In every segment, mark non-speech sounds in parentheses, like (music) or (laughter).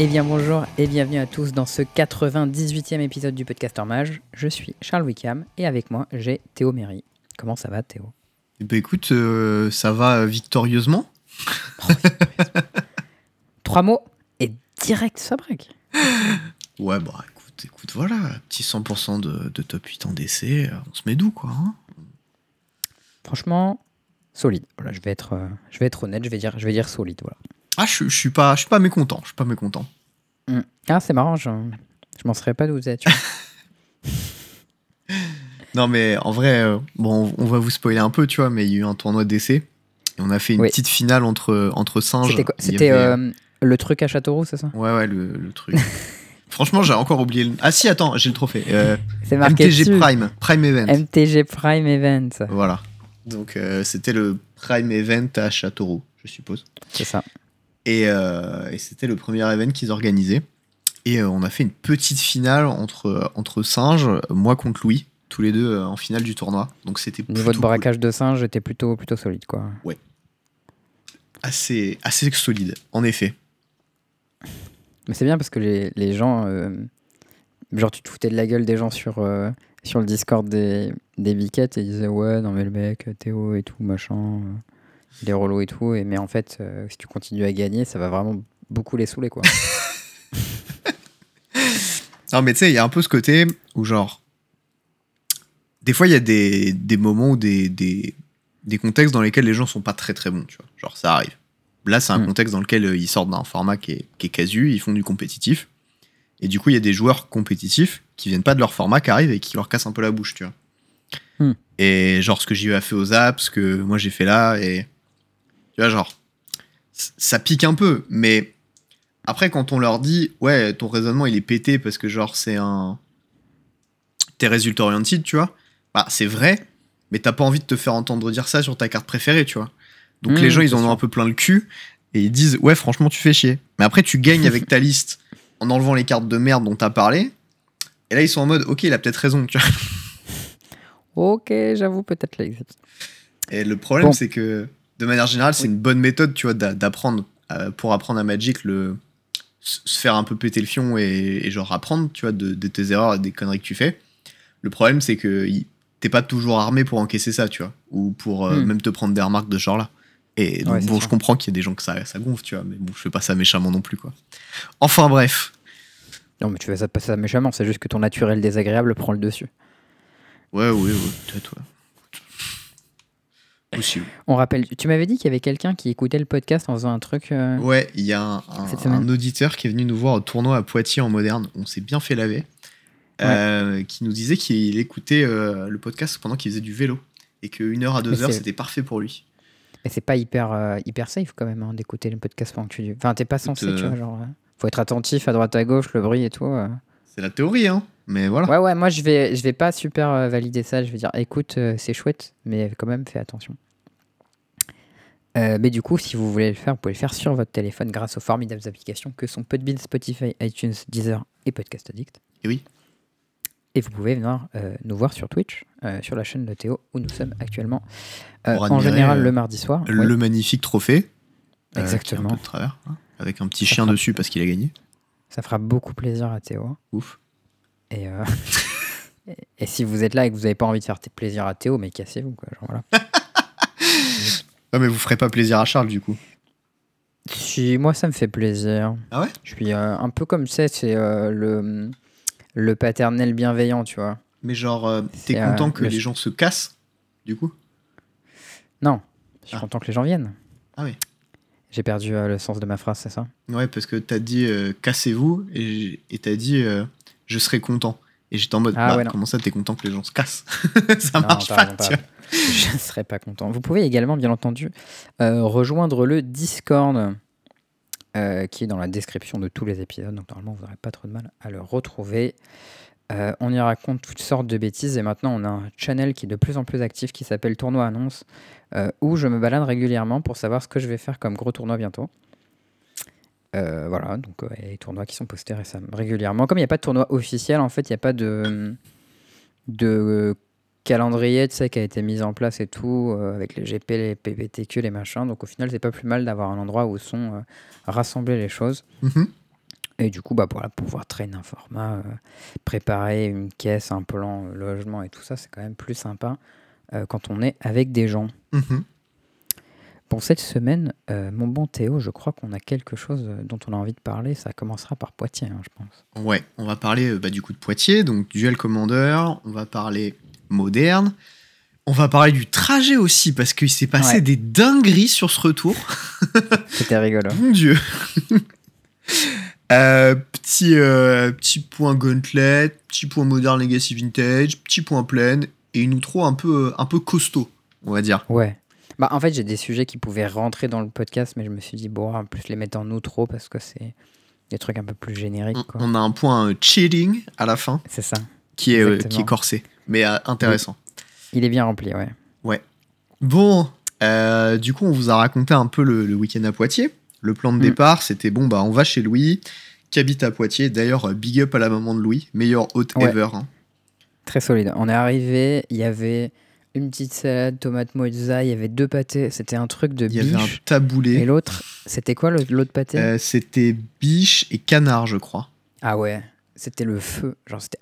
Eh bien bonjour et bienvenue à tous dans ce 98e épisode du Podcaster Mage. Je suis Charles Wickham et avec moi j'ai Théo Méry. Comment ça va Théo? Eh ben écoute, euh, ça va victorieusement. (laughs) Trois mots et direct ça break. Ouais, bah écoute, écoute, voilà, petit 100% de, de top 8 en DC, on se met doux quoi. hein. Franchement, solide. Voilà, je vais être, euh, je vais être honnête, je vais dire, je vais dire solide. Voilà. Ah, je, je suis pas, je suis pas mécontent, je suis pas mécontent. Mm. Ah c'est marrant, je, je m'en serais pas d'où vous êtes. tu vois. (laughs) Non mais en vrai, euh, bon, on va vous spoiler un peu, tu vois, mais il y a eu un tournoi DC et on a fait une Oui. petite finale entre entre singes. C'était avait- euh, le truc à Châteauroux, c'est ça? Ouais, ouais, le, le truc. (laughs) Franchement, j'ai encore oublié le. Ah si, attends, j'ai le trophée. Euh, C'est marqué MTG dessus. Prime, Prime Event. MTG Prime Event. Voilà. Donc euh, c'était le Prime Event à Châteauroux, je suppose. C'est ça. Et, euh, et c'était le premier event qu'ils organisaient. Et euh, on a fait une petite finale entre, entre singes, moi contre Louis, tous les deux euh, en finale du tournoi. Donc c'était Niveau de cool. braquage de singe, j'étais plutôt, plutôt solide quoi. assez, assez solide, en effet. Mais c'est bien parce que les, les gens. euh, genre, tu te foutais de la gueule des gens sur, euh, sur le Discord des, des biquettes et ils disaient Ouais, non, mais le mec, Théo et tout, machin, euh, il est relou et tout. Et, mais en fait, euh, si tu continues à gagner, ça va vraiment beaucoup les saouler quoi. (laughs) Non, mais tu sais, il y a un peu ce côté où, genre, des fois, il y a des, des moments ou des, des, des contextes dans lesquels les gens sont pas très très bons, tu vois. Genre, ça arrive. Là, c'est un Mm. contexte dans lequel euh, ils sortent d'un format qui est, qui est casu, ils font du compétitif. Et du coup, il y a des joueurs compétitifs qui viennent pas de leur format, qui arrivent et qui leur cassent un peu la bouche, tu vois. Mm. Et genre, ce que j'ai eu à fait aux apps, ce que moi j'ai fait là, et. Tu vois, genre. Ça pique un peu, mais après, quand on leur dit, ouais, ton raisonnement il est pété parce que genre c'est un. T'es résultat oriented, tu vois, bah c'est vrai, mais t'as pas envie de te faire entendre dire ça sur ta carte préférée, tu vois. Donc Mmh, les gens ils en ont un peu plein le cul et ils disent, ouais, franchement, tu fais chier. Mais après, tu gagnes avec ta liste en enlevant les cartes de merde dont t'as parlé. Et là, ils sont en mode, ok, il a peut-être raison, tu vois. ok, j'avoue, peut-être l'exit. Et le problème, Bon. c'est que de manière générale, c'est une bonne méthode, tu vois, d'a- d'apprendre euh, pour apprendre à Magic le se faire un peu péter le fion et, et genre apprendre, tu vois, de, de tes erreurs et des conneries que tu fais. Le problème, c'est que t'es pas toujours armé pour encaisser ça, tu vois, ou pour euh, Hmm. même te prendre des remarques de ce genre-là. Et donc, Ouais, bon, je comprends qu'il y a des gens que ça, ça gonfle, tu vois, mais bon, je fais pas ça méchamment non plus, quoi. Enfin, bref. Non, mais tu fais ça pas ça méchamment, c'est juste que ton naturel désagréable prend le dessus. Ouais, oui, oui, peut-être, ouais. On rappelle, tu m'avais dit qu'il y avait quelqu'un qui écoutait le podcast en faisant un truc. euh, Ouais, il y a un, auditeur qui est venu nous voir au tournoi à Poitiers en moderne. On s'est bien fait laver. euh, qui nous disait qu'il écoutait euh, le podcast pendant qu'il faisait du vélo. Et qu'une heure à deux Mais heures, c'était parfait pour lui. Mais c'est pas hyper, hyper safe quand même hein, d'écouter le podcast pendant que tu. Enfin, t'es pas censé, tu vois, genre. Faut être attentif à droite à gauche, le bruit et tout. C'est la théorie, hein. Mais voilà. Ouais, ouais, moi je vais, je vais pas super euh, valider ça. Je vais dire, écoute, euh, c'est chouette, mais quand même, fais attention. Euh, mais du coup, si vous voulez le faire, vous pouvez le faire sur votre téléphone grâce aux formidables applications que sont Podbean, Spotify, iTunes, Deezer et Podcast Addict. Et oui. Et vous pouvez venir nous voir sur Twitch, sur la chaîne de Théo, où nous sommes actuellement. En général, le mardi soir. Le Oui, magnifique trophée. qui est Exactement. un peu de travers. hein, avec un petit Ça chien dessus parce qu'il a gagné. Ça fera beaucoup plaisir à Théo. Ouf. Et, euh, et- (laughs) et si vous êtes là et que vous n'avez pas envie de faire plaisir à Théo, mais cassez-vous. Quoi, genre, voilà. (laughs) Ouais, mais vous ferez pas plaisir à Charles, du coup. Si, moi, ça me fait plaisir. Ah ouais? Je suis euh, un peu comme ça, c'est euh, le, le paternel bienveillant, tu vois. Mais genre, t'es content que le- les gens se cassent, du coup? Non, je suis Ah. content que les gens viennent. Ah oui. J'ai perdu euh, le sens de ma phrase, c'est ça? Ouais, parce que t'as dit euh, cassez-vous et t'as dit euh, je serai content. Et j'étais en mode Ah bah, ouais, comment ça t'es content que les gens se cassent? (laughs) Ça Non, marche pas, raison, tu vois. (laughs) Je ne serais pas content. Vous pouvez également, bien entendu, rejoindre le Discord qui est dans la description de tous les épisodes. Donc, normalement, vous n'aurez pas trop de mal à le retrouver. Euh, on y raconte toutes sortes de bêtises et maintenant, on a un channel qui est de plus en plus actif qui s'appelle Tournoi Annonce euh, où je me balade régulièrement pour savoir ce que je vais faire comme gros tournoi bientôt. Euh, voilà, donc il des tournois qui sont postés régulièrement. Comme il n'y a pas de tournoi officiel, en fait, il n'y a pas de, calendrier tu sais, qui a été mis en place et tout, avec les GP, les PPTQ, les machins. Donc au final, c'est pas plus mal d'avoir un endroit où sont rassemblées les choses. Mhm. Et du coup, bah, voilà, pouvoir traîner un format, euh, préparer une caisse, un plan, euh, logement et tout ça, c'est quand même plus sympa euh, quand on est avec des gens. Mhm. Pour cette semaine, euh, mon bon Théo, je crois qu'on a quelque chose dont on a envie de parler. Ça commencera par Poitiers, hein, je pense. Ouais, on va parler bah, du coup de Poitiers, donc Duel Commander, on va parler moderne, on va parler du trajet aussi, parce qu'il s'est passé Ouais. des dingueries sur ce retour. C'était rigolo. (laughs) Mon dieu (laughs) Euh, petit, euh, petit point Gauntlet, petit point Modern Legacy Vintage, petit point Plaine, et une outro un peu, un peu costaud, on va dire. Ouais. Bah, en fait, j'ai des sujets qui pouvaient rentrer dans le podcast, mais je me suis dit, bon, en plus les mettre en outro parce que c'est des trucs un peu plus génériques. On, quoi. on a un point euh, cheating à la fin, C'est ça. qui est, qui est corsé, mais intéressant. Il est bien rempli, ouais. Bon, euh, du coup, on vous a raconté un peu le, le week-end à Poitiers. Le plan de Mm. départ, c'était bon, bah, on va chez Louis, qui habite à Poitiers. D'ailleurs, euh, big up à la maman de Louis, meilleur hôte Ouais. ever. hein. Très solide. On est arrivé, il y avait une petite salade, tomate mozza, il y avait deux pâtés. C'était un truc de Il y avait un biche. Et taboulé. l'autre, c'était quoi l'autre pâté? Euh, c'était biche et canard, je crois. Ah ouais, c'était le feu. Genre, c'était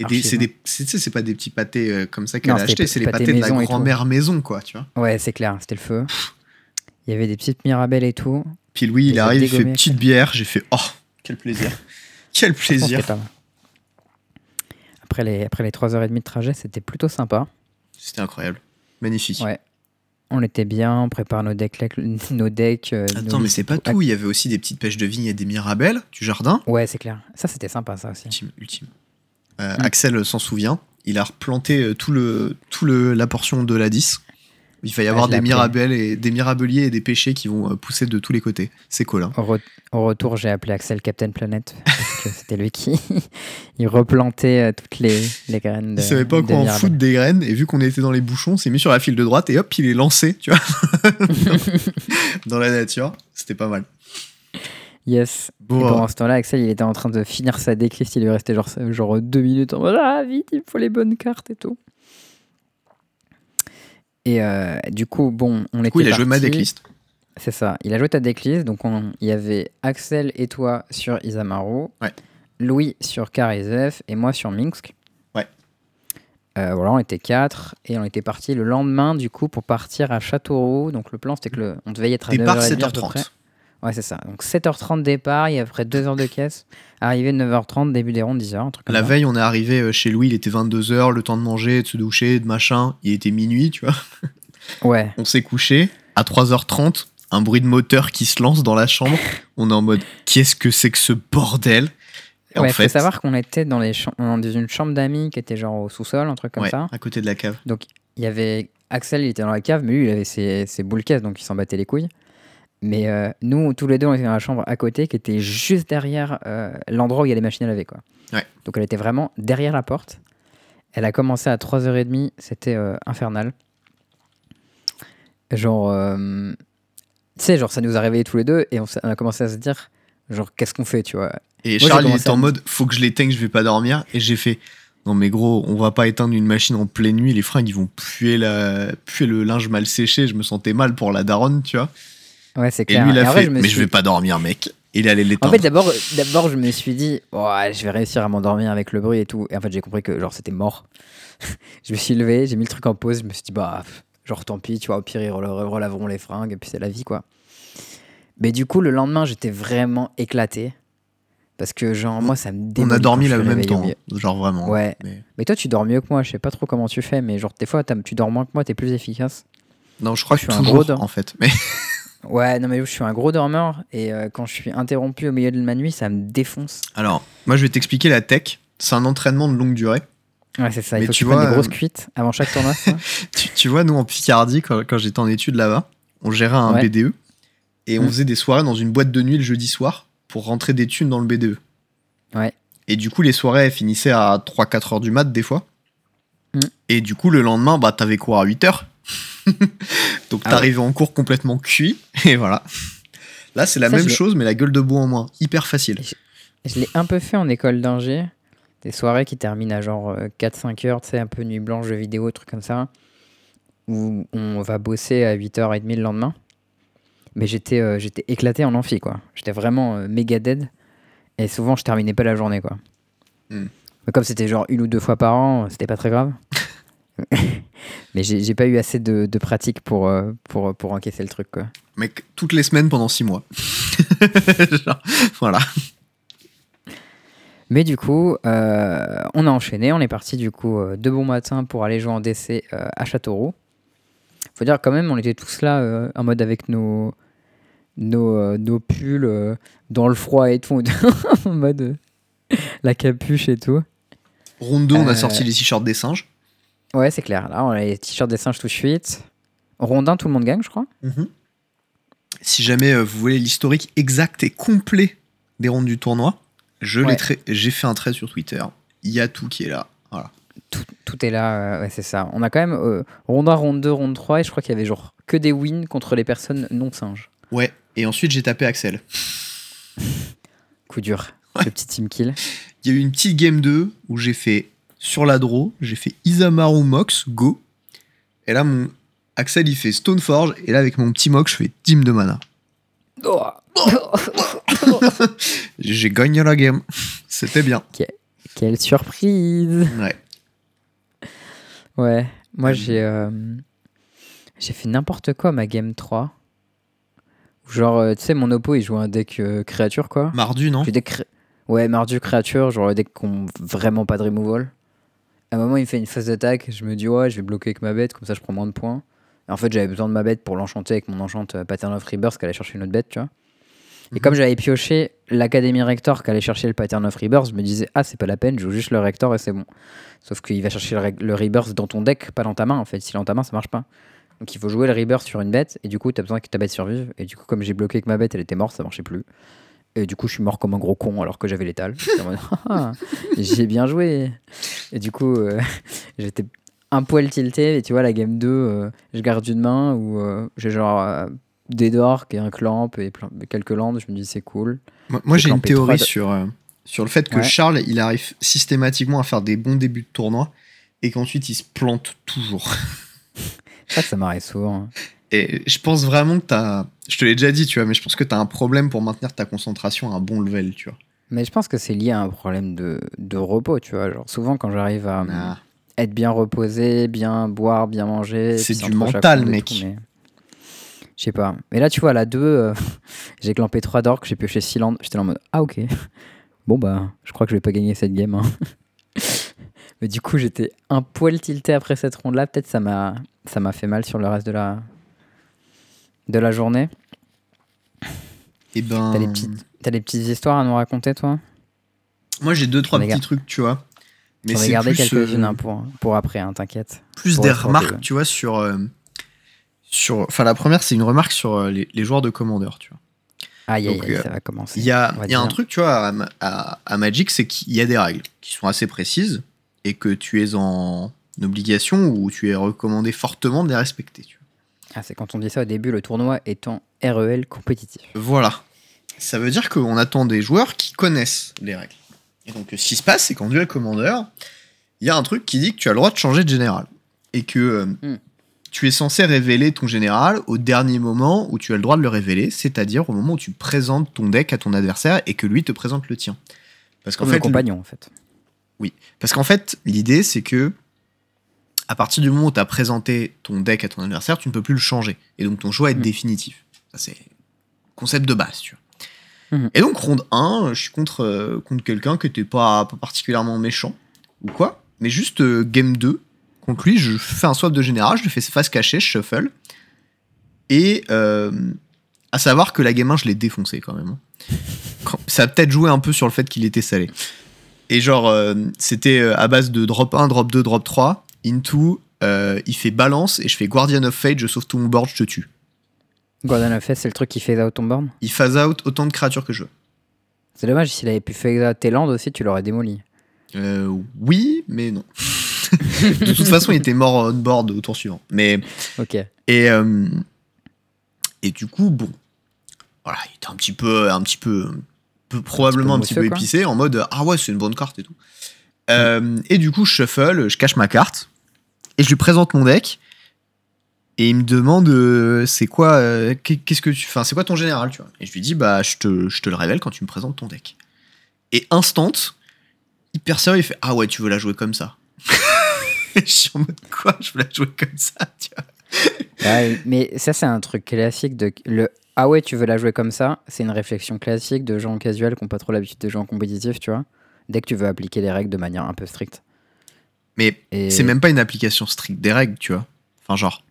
c'est pas des petits pâtés euh, comme ça qu'elle a acheté, des c'est les pâtés de la grand-mère maison, quoi, tu vois. Ouais, c'est clair, c'était le feu. Il y avait des petites mirabelles et tout. Puis Louis, il arrive, il fait dégommés, petite bière. J'ai fait, oh, quel plaisir. (laughs) quel plaisir. c'était pas mal. Après les, après les 3h30 de trajet, c'était plutôt sympa. C'était incroyable. Magnifique. Ouais. On était bien, on prépare nos decks, (laughs) nos decks. euh, nos Attends, mais c'est pas tout. Il y avait aussi des petites pêches de vigne et des mirabelles du jardin. Ouais, c'est clair. Ça, c'était sympa, ça aussi. Ultime, ultime. Euh, Mm. Axel s'en souvient. Il a replanté euh, tout le, tout le, la portion de la 10. Il va y avoir des mirabelles et des mirabeliers et des pêchers qui vont euh, pousser de tous les côtés. C'est cool. Au, re- au retour, j'ai appelé Axel Captain Planet (laughs) c'était lui qui (laughs) il replantait euh, toutes les, les graines. De, Il savait pas de quoi en foutre des graines et vu qu'on était dans les bouchons, on s'est mis sur la file de droite et hop, il est lancé, tu vois, (laughs) dans la nature. C'était pas mal. Yes. Et pendant ce temps-là, Axel, il était en train de finir sa decklist. Il lui restait genre, genre deux minutes en mode Ah, vite, il faut les bonnes cartes et tout. Et euh, du coup, bon, on du coup, il a joué ma decklist. C'est ça. Il a joué ta decklist. Donc, on- il y avait Axel et toi sur Isamaru, Ouais. Louis sur Karizef et moi sur Minsk. Ouais. Euh, voilà, on était quatre et on était parti le lendemain du coup pour partir à Châteauroux. Donc le plan c'était que le- on devait y être à Départ 9h30 à peu près. 7h30. Ouais, c'est ça. Donc 7h30 départ et après 2 heures de caisse. Arrivé 9h30, début des rondes 10h, un truc comme La ça. veille, on est arrivé euh, chez Louis, il était 22h, le temps de manger, de se doucher, de machin. Il était minuit, tu vois. (laughs) Ouais. On s'est couché. À 3h30, un bruit de moteur qui se lance dans la chambre. (laughs) On est en mode, qu'est-ce que c'est que ce bordel? Et ouais, en faut fait, savoir qu'on était dans, les cham- dans une chambre d'amis qui était genre au sous-sol, un truc comme ouais, ça. à côté de la cave. Il y avait Axel, il était dans la cave, mais lui, il avait ses, ses boules caisses, donc il s'en battait les couilles. Mais euh, nous, tous les deux, on était dans la chambre à côté, qui était juste derrière euh, l'endroit où il y a les machines à laver. Quoi. Ouais. Donc elle était vraiment derrière la porte. Elle a commencé à 3h30, c'était euh, infernal. Genre, tu sais, genre ça nous a réveillés tous les deux et on, a commencé à se dire, genre, qu'est-ce qu'on fait, tu vois? Et Charles, il était en à- mode, faut que je l'éteigne, je vais pas dormir. Et j'ai fait, non mais gros, on va pas éteindre une machine en pleine nuit, les fringues, ils vont puer, la... puer le linge mal séché. Je me sentais mal pour la daronne, tu vois. Ouais, c'est Et clair. lui, il Et a en vrai, fait, je mais suis- je vais pas dormir, mec. Il allait En l'éteindre. fait, d'abord, d'abord, je me suis dit, oh, je vais réussir à m'endormir avec le bruit et tout. Et en fait, j'ai compris que genre c'était mort. (laughs) je me suis levé, j'ai mis le truc en pause, je me suis dit, bah, genre tant pis, tu vois, au pire, ils rela- relaveront les fringues et puis c'est la vie, quoi. Mais du coup, le lendemain, j'étais vraiment éclaté. Parce que, genre, moi, ça me on a dormi je là suis le même temps, genre vraiment. Ouais. Mais- Mais toi, tu dors mieux que moi, je sais pas trop comment tu fais, mais genre, des fois, tu dors moins que moi, t'es plus efficace. Non, je crois Je que suis un toujours, gros dor- en fait. Mais (laughs) Ouais, non, mais je suis un gros dormeur et euh, quand je suis interrompu au milieu de ma nuit, ça me défonce. alors, moi, je vais t'expliquer la tech. C'est un entraînement de longue durée. Ouais, c'est ça. Il Mais faut que tu vois, des grosses euh, cuites avant chaque tournoi. (laughs) Tu, tu vois, nous en Picardie, quand, quand j'étais en études là-bas, on gérait un Ouais. BDE et on Mm. faisait des soirées dans une boîte de nuit le jeudi soir pour rentrer des thunes dans le BDE. Ouais. Et du coup, les soirées elles finissaient à 3-4 heures du mat des fois. Mm. Et du coup, le lendemain, bah, t'avais cours à 8 heures? (laughs) Donc, Ah t'arrivais en cours complètement cuit. Et voilà. Là, c'est la Ça, même je chose, mais la gueule de bois en moins. Hyper facile. Je l'ai un peu fait en école d'ingé. Des soirées qui terminent à genre euh, 4-5 heures, tu sais, un peu nuit blanche, jeux vidéo, trucs comme ça. Où on va bosser à 8h30 le lendemain. Mais j'étais euh, j'étais éclaté en amphi, quoi. J'étais vraiment euh, méga dead. Et souvent, je terminais pas la journée, quoi. Hmm. Mais comme c'était genre une ou deux fois par an, c'était pas très grave. (laughs) (laughs) Mais j'ai pas eu assez de, de pratique pour, euh, pour, pour encaisser le truc, quoi. Mec, toutes les semaines pendant six mois. (laughs) Genre, voilà. Mais du coup, euh, on a enchaîné. On est parti du coup euh, de bon matin pour aller jouer en DC euh, à Châteauroux. Faut dire quand même, on était tous là euh, en mode avec nos nos, nos pulls dans le froid et tout, (laughs) en mode la capuche et tout. Ronde 2, on a sorti les t-shirts des singes. Ouais, c'est clair. Là, on a les t-shirts des singes tout de suite. Rondin, tout le monde gagne, je crois. Si jamais euh, vous voulez l'historique exact et complet des rondes du tournoi, je l'ai Ouais. j'ai fait un trait sur Twitter. Il y a tout qui est là. Voilà. Tout, tout est là, euh, ouais, c'est ça. On a quand même euh, ronde 1, ronde 2, ronde 3, et je crois qu'il y avait genre que des wins contre les personnes non singes. Ouais. Et ensuite, j'ai tapé Axel. Coup dur. Ouais. Le petit team kill. Il y a eu une petite game 2 où j'ai fait sur la draw, j'ai fait Isamaru Mox, go. Et là, mon Axel, il fait Stoneforge. Et là, avec mon petit Mox, je fais Team de mana. Oh. (laughs) J'ai gagné la game. C'était bien. Quelle surprise Ouais. Ouais, moi j'ai euh, j'ai fait n'importe quoi ma game 3. Genre, euh, tu sais, mon oppo il joue un deck euh, créature quoi. Mardu, non? Cré- Ouais, mardu créature, genre le deck qui vraiment pas de removal. À un moment, il me fait une phase d'attaque, je me dis, ouais, je vais bloquer avec ma bête, comme ça je prends moins de points. Et en fait, j'avais besoin de ma bête pour l'enchanter avec mon enchant euh, Pattern of Rebirth qui allait chercher une autre bête, tu vois. Et Mhm. comme j'avais pioché l'Académie Rector qui allait chercher le Pattern of Rebirth, je me disais, ah, c'est pas la peine, je joue juste le Rector et c'est bon. Sauf qu'il va chercher le, le Rebirth dans ton deck, pas dans ta main en fait. S'il est dans ta main, ça marche pas. Donc il faut jouer le Rebirth sur une bête, et du coup, t'as besoin que ta bête survive. Et du coup, comme j'ai bloqué avec ma bête, elle était morte, ça marchait plus. Et du coup, je suis mort comme un gros con alors que j'avais l'étal. (laughs) Ah, J'ai bien joué. Et du coup, euh, (laughs) j'étais un poil tilté. Et tu vois, la game 2, euh, je garde une main où euh, j'ai genre des dorks et un clamp et plein- quelques landes. Je me dis, c'est cool. Moi, moi, J'ai une théorie de- sur, sur le fait que Ouais. Charles, il arrive systématiquement à faire des bons débuts de tournoi et qu'ensuite il se plante toujours. Ça, ça m'arrive souvent. Et je pense vraiment que t'as. Je te l'ai déjà dit, tu vois, mais je pense que t'as un problème pour maintenir ta concentration à un bon level, tu vois. Mais je pense que c'est lié à un problème de, de repos, tu vois. Genre, souvent, quand j'arrive à Ah. être bien reposé, bien boire, bien manger. C'est du mental, mec. mais- Je sais pas. Mais là, tu vois, à la 2, euh, (laughs) j'ai clampé 3 d'orques, j'ai pioché 6 landes. J'étais en mode, ah ok. (laughs) Bon, bah, je crois que je vais pas gagner cette game. hein. (laughs) Mais du coup, j'étais un poil tilté après cette ronde-là. Peut-être ça m'a ça m'a fait mal sur le reste de la, de la journée. Et ben. T'as des, petites, t'as des petites histoires à nous raconter, toi? Moi, j'ai deux, trois petits trucs, tu vois. Mais J'en ai c'est gardé plus, quelques-unes euh, hein, pour, pour après, hein, t'inquiète. plus des remarques, que- tu vois, sur. euh, sur enfin, la première, c'est une remarque sur euh, les, les joueurs de commandeur, tu vois. Aïe, Donc, aïe, ça va commencer. Il y a, y a un truc, tu vois, à- à Magic, c'est qu'il y a des règles qui sont assez précises et que tu es en obligation ou tu es recommandé fortement de les respecter. Tu Ah, c'est quand on dit ça au début, le tournoi étant REL compétitif. Voilà. Ça veut dire qu'on attend des joueurs qui connaissent les règles. Et donc, ce qui se passe, c'est qu'en duel commandeur, il y a un truc qui dit que tu as le droit de changer de général. Et que euh, Hmm. tu es censé révéler ton général au dernier moment où tu as le droit de le révéler, c'est-à-dire au moment où tu présentes ton deck à ton adversaire et que lui te présente le tien. Parce qu'en fait, compagnon, en fait. Parce qu'en fait, l'idée, c'est que à partir du moment où tu as présenté ton deck à ton adversaire, tu ne peux plus le changer. Et donc ton choix est Mhm. définitif. Ça, c'est concept de base, tu vois. Mhm. Et donc, ronde 1, je suis contre, euh, contre quelqu'un qui n'était pas, pas particulièrement méchant, ou quoi, mais juste euh, game 2, contre lui, je fais un swap de général, je lui fais face cachée, je shuffle. Et euh, à savoir que la game 1, je l'ai défoncé quand même. hein. Quand- Ça a peut-être joué un peu sur le fait qu'il était salé. Et genre, c'était à base de drop 1, drop 2, drop 3, into, euh, il fait balance et je fais Guardian of Fate, je sauve tout mon board, je te tue. Gordon a fait, c'est le truc qui fait out ton born. Il phase out autant de créatures que je veux. C'est dommage, s'il avait pu faire out tes landes aussi, tu l'aurais démoli. Euh, oui, mais non. (laughs) de toute façon, il était mort on board au tour suivant. Mais Ok. et euh, et du coup, bon, voilà, il était un petit peu, un petit peu, peu- probablement un petit peu, épicé, en mode ah ouais, c'est une bonne carte et tout. Euh, et du coup, je shuffle, je cache ma carte et je lui présente mon deck. Et il me demande euh, c'est quoi, euh, qu'est- qu'est-ce que tu, enfin c'est quoi ton général, tu vois Et je lui dis bah je te, je te le révèle quand tu me présentes ton deck. Et instant, hyper sérieux, il fait Ah ouais, tu veux la jouer comme ça (laughs) Je suis en mode quoi Je veux la jouer comme ça, tu vois. Mais ça, c'est un truc classique de le Ah ouais, tu veux la jouer comme ça C'est une réflexion classique de gens casuels qui n'ont pas trop l'habitude de jouer en compétitif, tu vois. Dès que tu veux appliquer les règles de manière un peu stricte. Mais Et- c'est même pas une application stricte des règles, tu vois. Enfin, genre.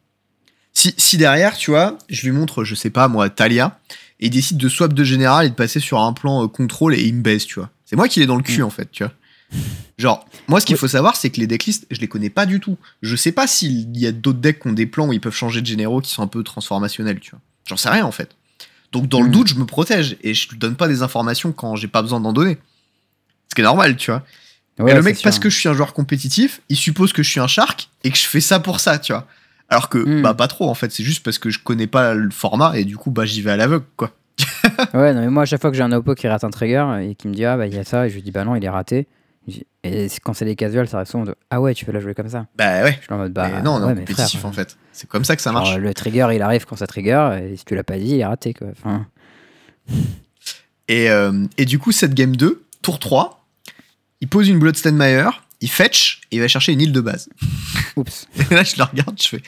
Si, si derrière, tu vois, je lui montre, je sais pas, moi, Talia, et il décide de swap de général et de passer sur un plan euh, contrôle et il me baisse, tu vois. C'est moi qui l'ai dans le cul, Mm. en fait, tu vois. Genre, moi, ce qu'il Oui. faut savoir, c'est que les decklists, je les connais pas du tout. Je sais pas s'il y a d'autres decks qui ont des plans où ils peuvent changer de généraux qui sont un peu transformationnels, tu vois. J'en sais rien, en fait. Donc, dans le Mm. doute, je me protège et je lui donne pas des informations quand j'ai pas besoin d'en donner. Ce qui est normal, tu vois. Ouais, et le mec, sûr. parce que je suis un joueur compétitif, il suppose que je suis un shark et que je fais ça pour ça, tu vois. Alors que, Hmm. bah, pas trop, en fait. C'est juste parce que je connais pas le format et du coup, bah, j'y vais à l'aveugle, quoi. (laughs) Ouais, non, mais moi, à chaque fois que j'ai un oppo qui rate un trigger et qui me dit Ah bah il y a ça, et je lui dis Bah non, il est raté. Et quand c'est des casuals, ça reste de Ah ouais, tu veux la jouer comme ça. Bah, ouais. Je suis en mode Bah Mais non, non, ouais, compétitif, frère, en fait. C'est comme ça que ça genre, marche. le trigger, il arrive quand ça trigger, et si tu l'as pas dit, il est raté quoi. Enfin, Et, euh, et du coup, cette game 2, tour 3, il pose une Bloodstained Mire, il fetch et il va chercher une île de base. (laughs) oups. Et là, je le regarde, je fais. Tu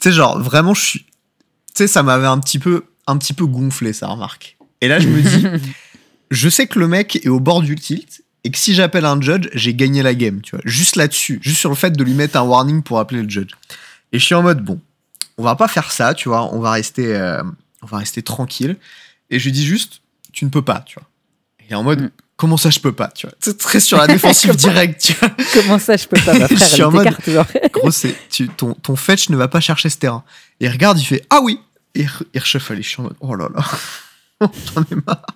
sais, genre, vraiment, je suis. Tu sais, ça m'avait un petit peu, un petit peu gonflé, ça remarque. Et là, je me dis, (laughs) je sais que le mec est au bord du tilt et que si j'appelle un judge, j'ai gagné la game, tu vois. Juste là-dessus, juste sur le fait de lui mettre un warning pour appeler le judge. Et je suis en mode, bon, on va pas faire ça, tu vois, on va rester, euh, on va rester tranquille. Et je lui dis juste, tu ne peux pas, tu vois. Et il est en mode, Mm. Comment ça, je peux pas, tu vois? C'est très sur la défensive (laughs) directe, tu vois. Comment ça, je peux pas Ma (laughs) Je frère, suis elle en mode-. (laughs) Gros, c'est, tu, ton, ton fetch ne va pas chercher ce terrain. Et il regarde, il fait Ah oui Et il re- il reshuffle. Je suis en mode Oh là là, j'en ai marre.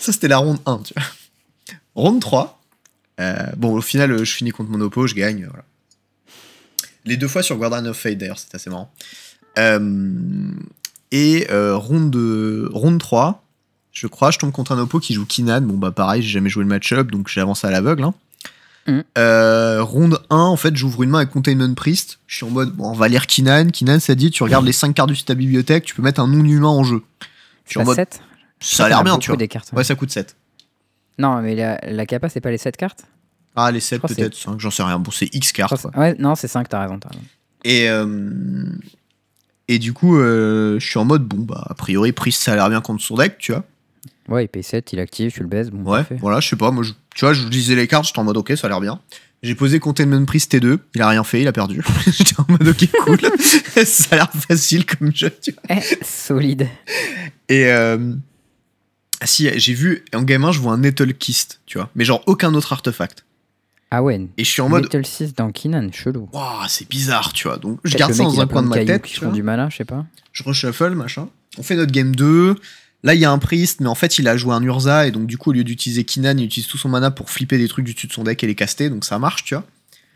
Ça, c'était la ronde 1, tu vois. Ronde 3. euh, bon, au final, je finis contre mon oppo, je gagne. Voilà. Les deux fois sur Guardian of Fate, d'ailleurs, c'est assez marrant. Euh, et euh, ronde, ronde 3, je crois, je tombe contre un oppo qui joue Kinan. Bon, bah pareil, j'ai jamais joué le match-up, donc j'ai avancé à l'aveugle. hein. Mhm. Euh, ronde 1, en fait, j'ouvre une main avec Containment Priest. Je suis en mode, bon, on va lire Kinan. Kinan, ça dit, tu regardes les 5 cartes de ta bibliothèque, tu peux mettre un non-humain en jeu. Je suis en Pas mode, 7 ça a l'air bien, tu vois. Des cartes. Ouais, ça coûte 7. Non, mais la, la capa, c'est pas les 7 cartes? Ah, les 7 crois que peut-être, 5, j'en sais rien. Bon, c'est X cartes. Ouais, non, c'est 5, t'as raison, t'as raison. Et, euh, et du coup, euh, je suis en mode, bon, bah, a priori, Priest, ça a l'air bien contre son deck, tu vois. Ouais, il paye 7, il active, tu le baises, bon, Ouais, parfait. voilà, je sais pas, moi, je- tu vois, je lisais les cartes, j'étais en mode, ok, ça a l'air bien. J'ai posé Containment Priest T2, il a rien fait, il a perdu. (laughs) j'étais en mode, ok, cool. (laughs) ça a l'air facile comme jeu, tu vois. Eh, solide. Et euh, ah si, j'ai vu, en game 1, je vois un Nettle Kist, tu vois, mais genre aucun autre artefact. Ah ouais, Et je suis en mode, Metal 6 dans Kinan, chelou. waouh, c'est bizarre, tu vois. Donc, je garde ça dans un coin de ma tête, qui font du mana, je sais pas. je reshuffle, machin. On fait notre game 2. Là, il y a un priest, mais en fait, il a joué un Urza, et donc, du coup, au lieu d'utiliser Kinan, il utilise tout son mana pour flipper des trucs du dessus de son deck et les caster, donc ça marche, tu vois.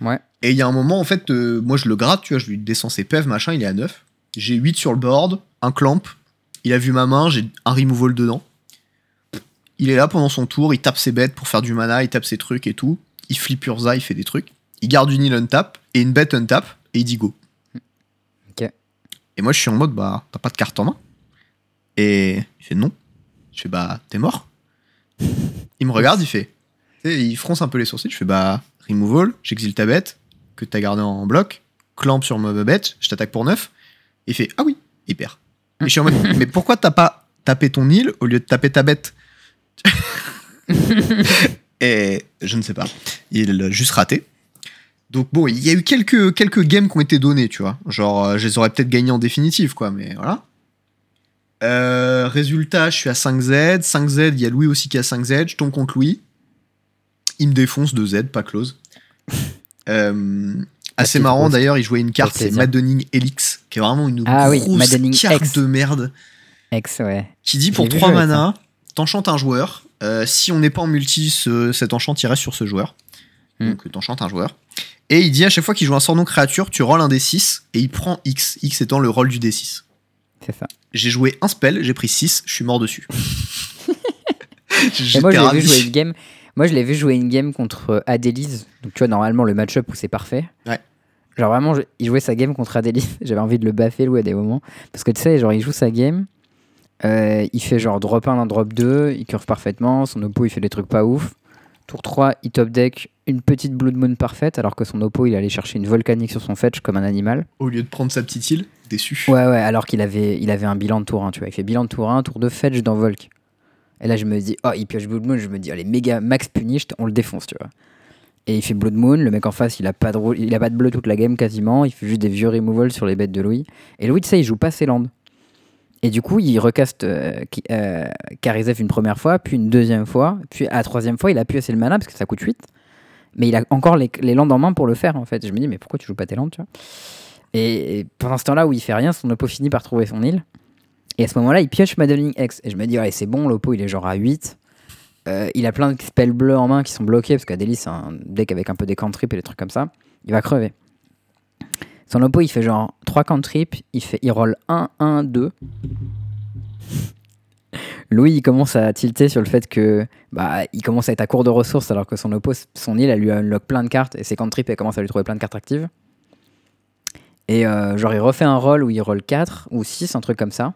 Ouais. Et il y a un moment, en fait, euh, moi, je le gratte, tu vois, je lui descends ses PEV, machin, il est à 9. J'ai 8 sur le board, un clamp, il a vu ma main, j'ai un removal dedans. Il est là pendant son tour, il tape ses bêtes pour faire du mana, il tape ses trucs et tout. Il flippe Urza, il fait des trucs. Il garde une île untap et une bête untap, et il dit go. Ok. Et moi, je suis en mode, bah, t'as pas de carte en main Et il fait non. Je fais, bah, t'es mort. Il me regarde, il fait. il fronce un peu les sourcils. Je fais, bah, removal, j'exile ta bête, que t'as gardé en bloc, clamp sur ma bête, je t'attaque pour 9. Il fait, ah oui, il perd. Et je suis en mode, (laughs) mais pourquoi t'as pas tapé ton île au lieu de taper ta bête? (laughs) Et je ne sais pas. Il a juste raté. Donc bon, il y a eu quelques, quelques games qui ont été donnés, tu vois. Genre, euh, je les aurais peut-être gagnés en définitive, quoi, mais voilà. Euh, résultat, je suis à 5Z. 5Z, il y a Louis aussi qui a 5Z. Je tombe contre Louis. Il me défonce 2Z, pas close. (laughs) Euh, assez petite marrant d'ailleurs, il jouait une carte, c'est. Maddening Elix, qui est vraiment une Ah oui, grosse Maddening carte X. de merde Ex, ouais. qui dit pour l'ai vu 3 jouer avec mana, t'enchantes un joueur. Euh, si on n'est pas en multi, ce- cet enchant il reste sur ce joueur. Hmm. Donc t'enchantes un joueur. Et il dit à chaque fois qu'il joue un sort non créature, tu rolls un D6 et il prend X. X étant le roll du D6. C'est ça. J'ai joué un spell, j'ai pris 6, je suis mort dessus. (laughs) Moi, je l'ai vu jouer une game. Moi, je l'ai vu jouer une game contre euh, Adélise. Donc, tu vois, normalement, le match-up où c'est parfait. Ouais. Genre, vraiment, je- il jouait sa game contre Adélise. (laughs) J'avais envie de le baffer, Louis, à des moments. Parce que tu sais, genre, il joue sa game. Euh, il fait genre drop 1, drop 2, il curve parfaitement, son oppo il fait des trucs pas ouf. Tour 3, il top deck une petite Blood Moon parfaite, alors que son oppo il allait chercher une volcanique sur son fetch comme un animal. Au lieu de prendre sa petite île, Ouais, ouais, alors qu'il avait, il avait un bilan de tour 1, tu vois. Il fait bilan de tour 1, tour 2 fetch dans Volk. Et là, je me dis, oh, il pioche Blood Moon, je me dis, allez, méga max punished, on le défonce, tu vois. Et il fait Blood Moon, le mec en face, il a pas de, il a pas de bleu toute la game quasiment, il fait juste des vieux removals sur les bêtes de Louis. Et Louis, tu sais, il joue pas ses landes. Et du coup, il recaste euh, euh, une première fois, puis une deuxième fois, puis à la troisième fois, il a pu assez le mana parce que ça coûte 8. Mais il a encore les, les landes en main pour le faire, en fait. Je me dis, mais pourquoi tu joues pas tes landes, tu vois? Et, pendant ce temps-là où il fait rien, son oppo finit par trouver son île. Et à ce moment-là, il pioche Madeline X. Et je me dis, allez, c'est bon, l'oppo, il est genre à 8. Euh, il a plein de spells bleus en main qui sont bloqués, parce qu'Adélie, c'est un deck avec un peu des cantrips et des trucs comme ça. Il va crever. Son oppo, il fait genre 3 cantrips, il, fait, il roll 1, 1, 2. Louis, il commence à tilter sur le fait que bah, il commence à être à court de ressources alors que son oppo, son île, elle lui unlock plein de cartes et ses cantrips, elle commence à lui trouver plein de cartes actives. Et euh, genre, il refait un roll où il roll 4 ou 6, un truc comme ça.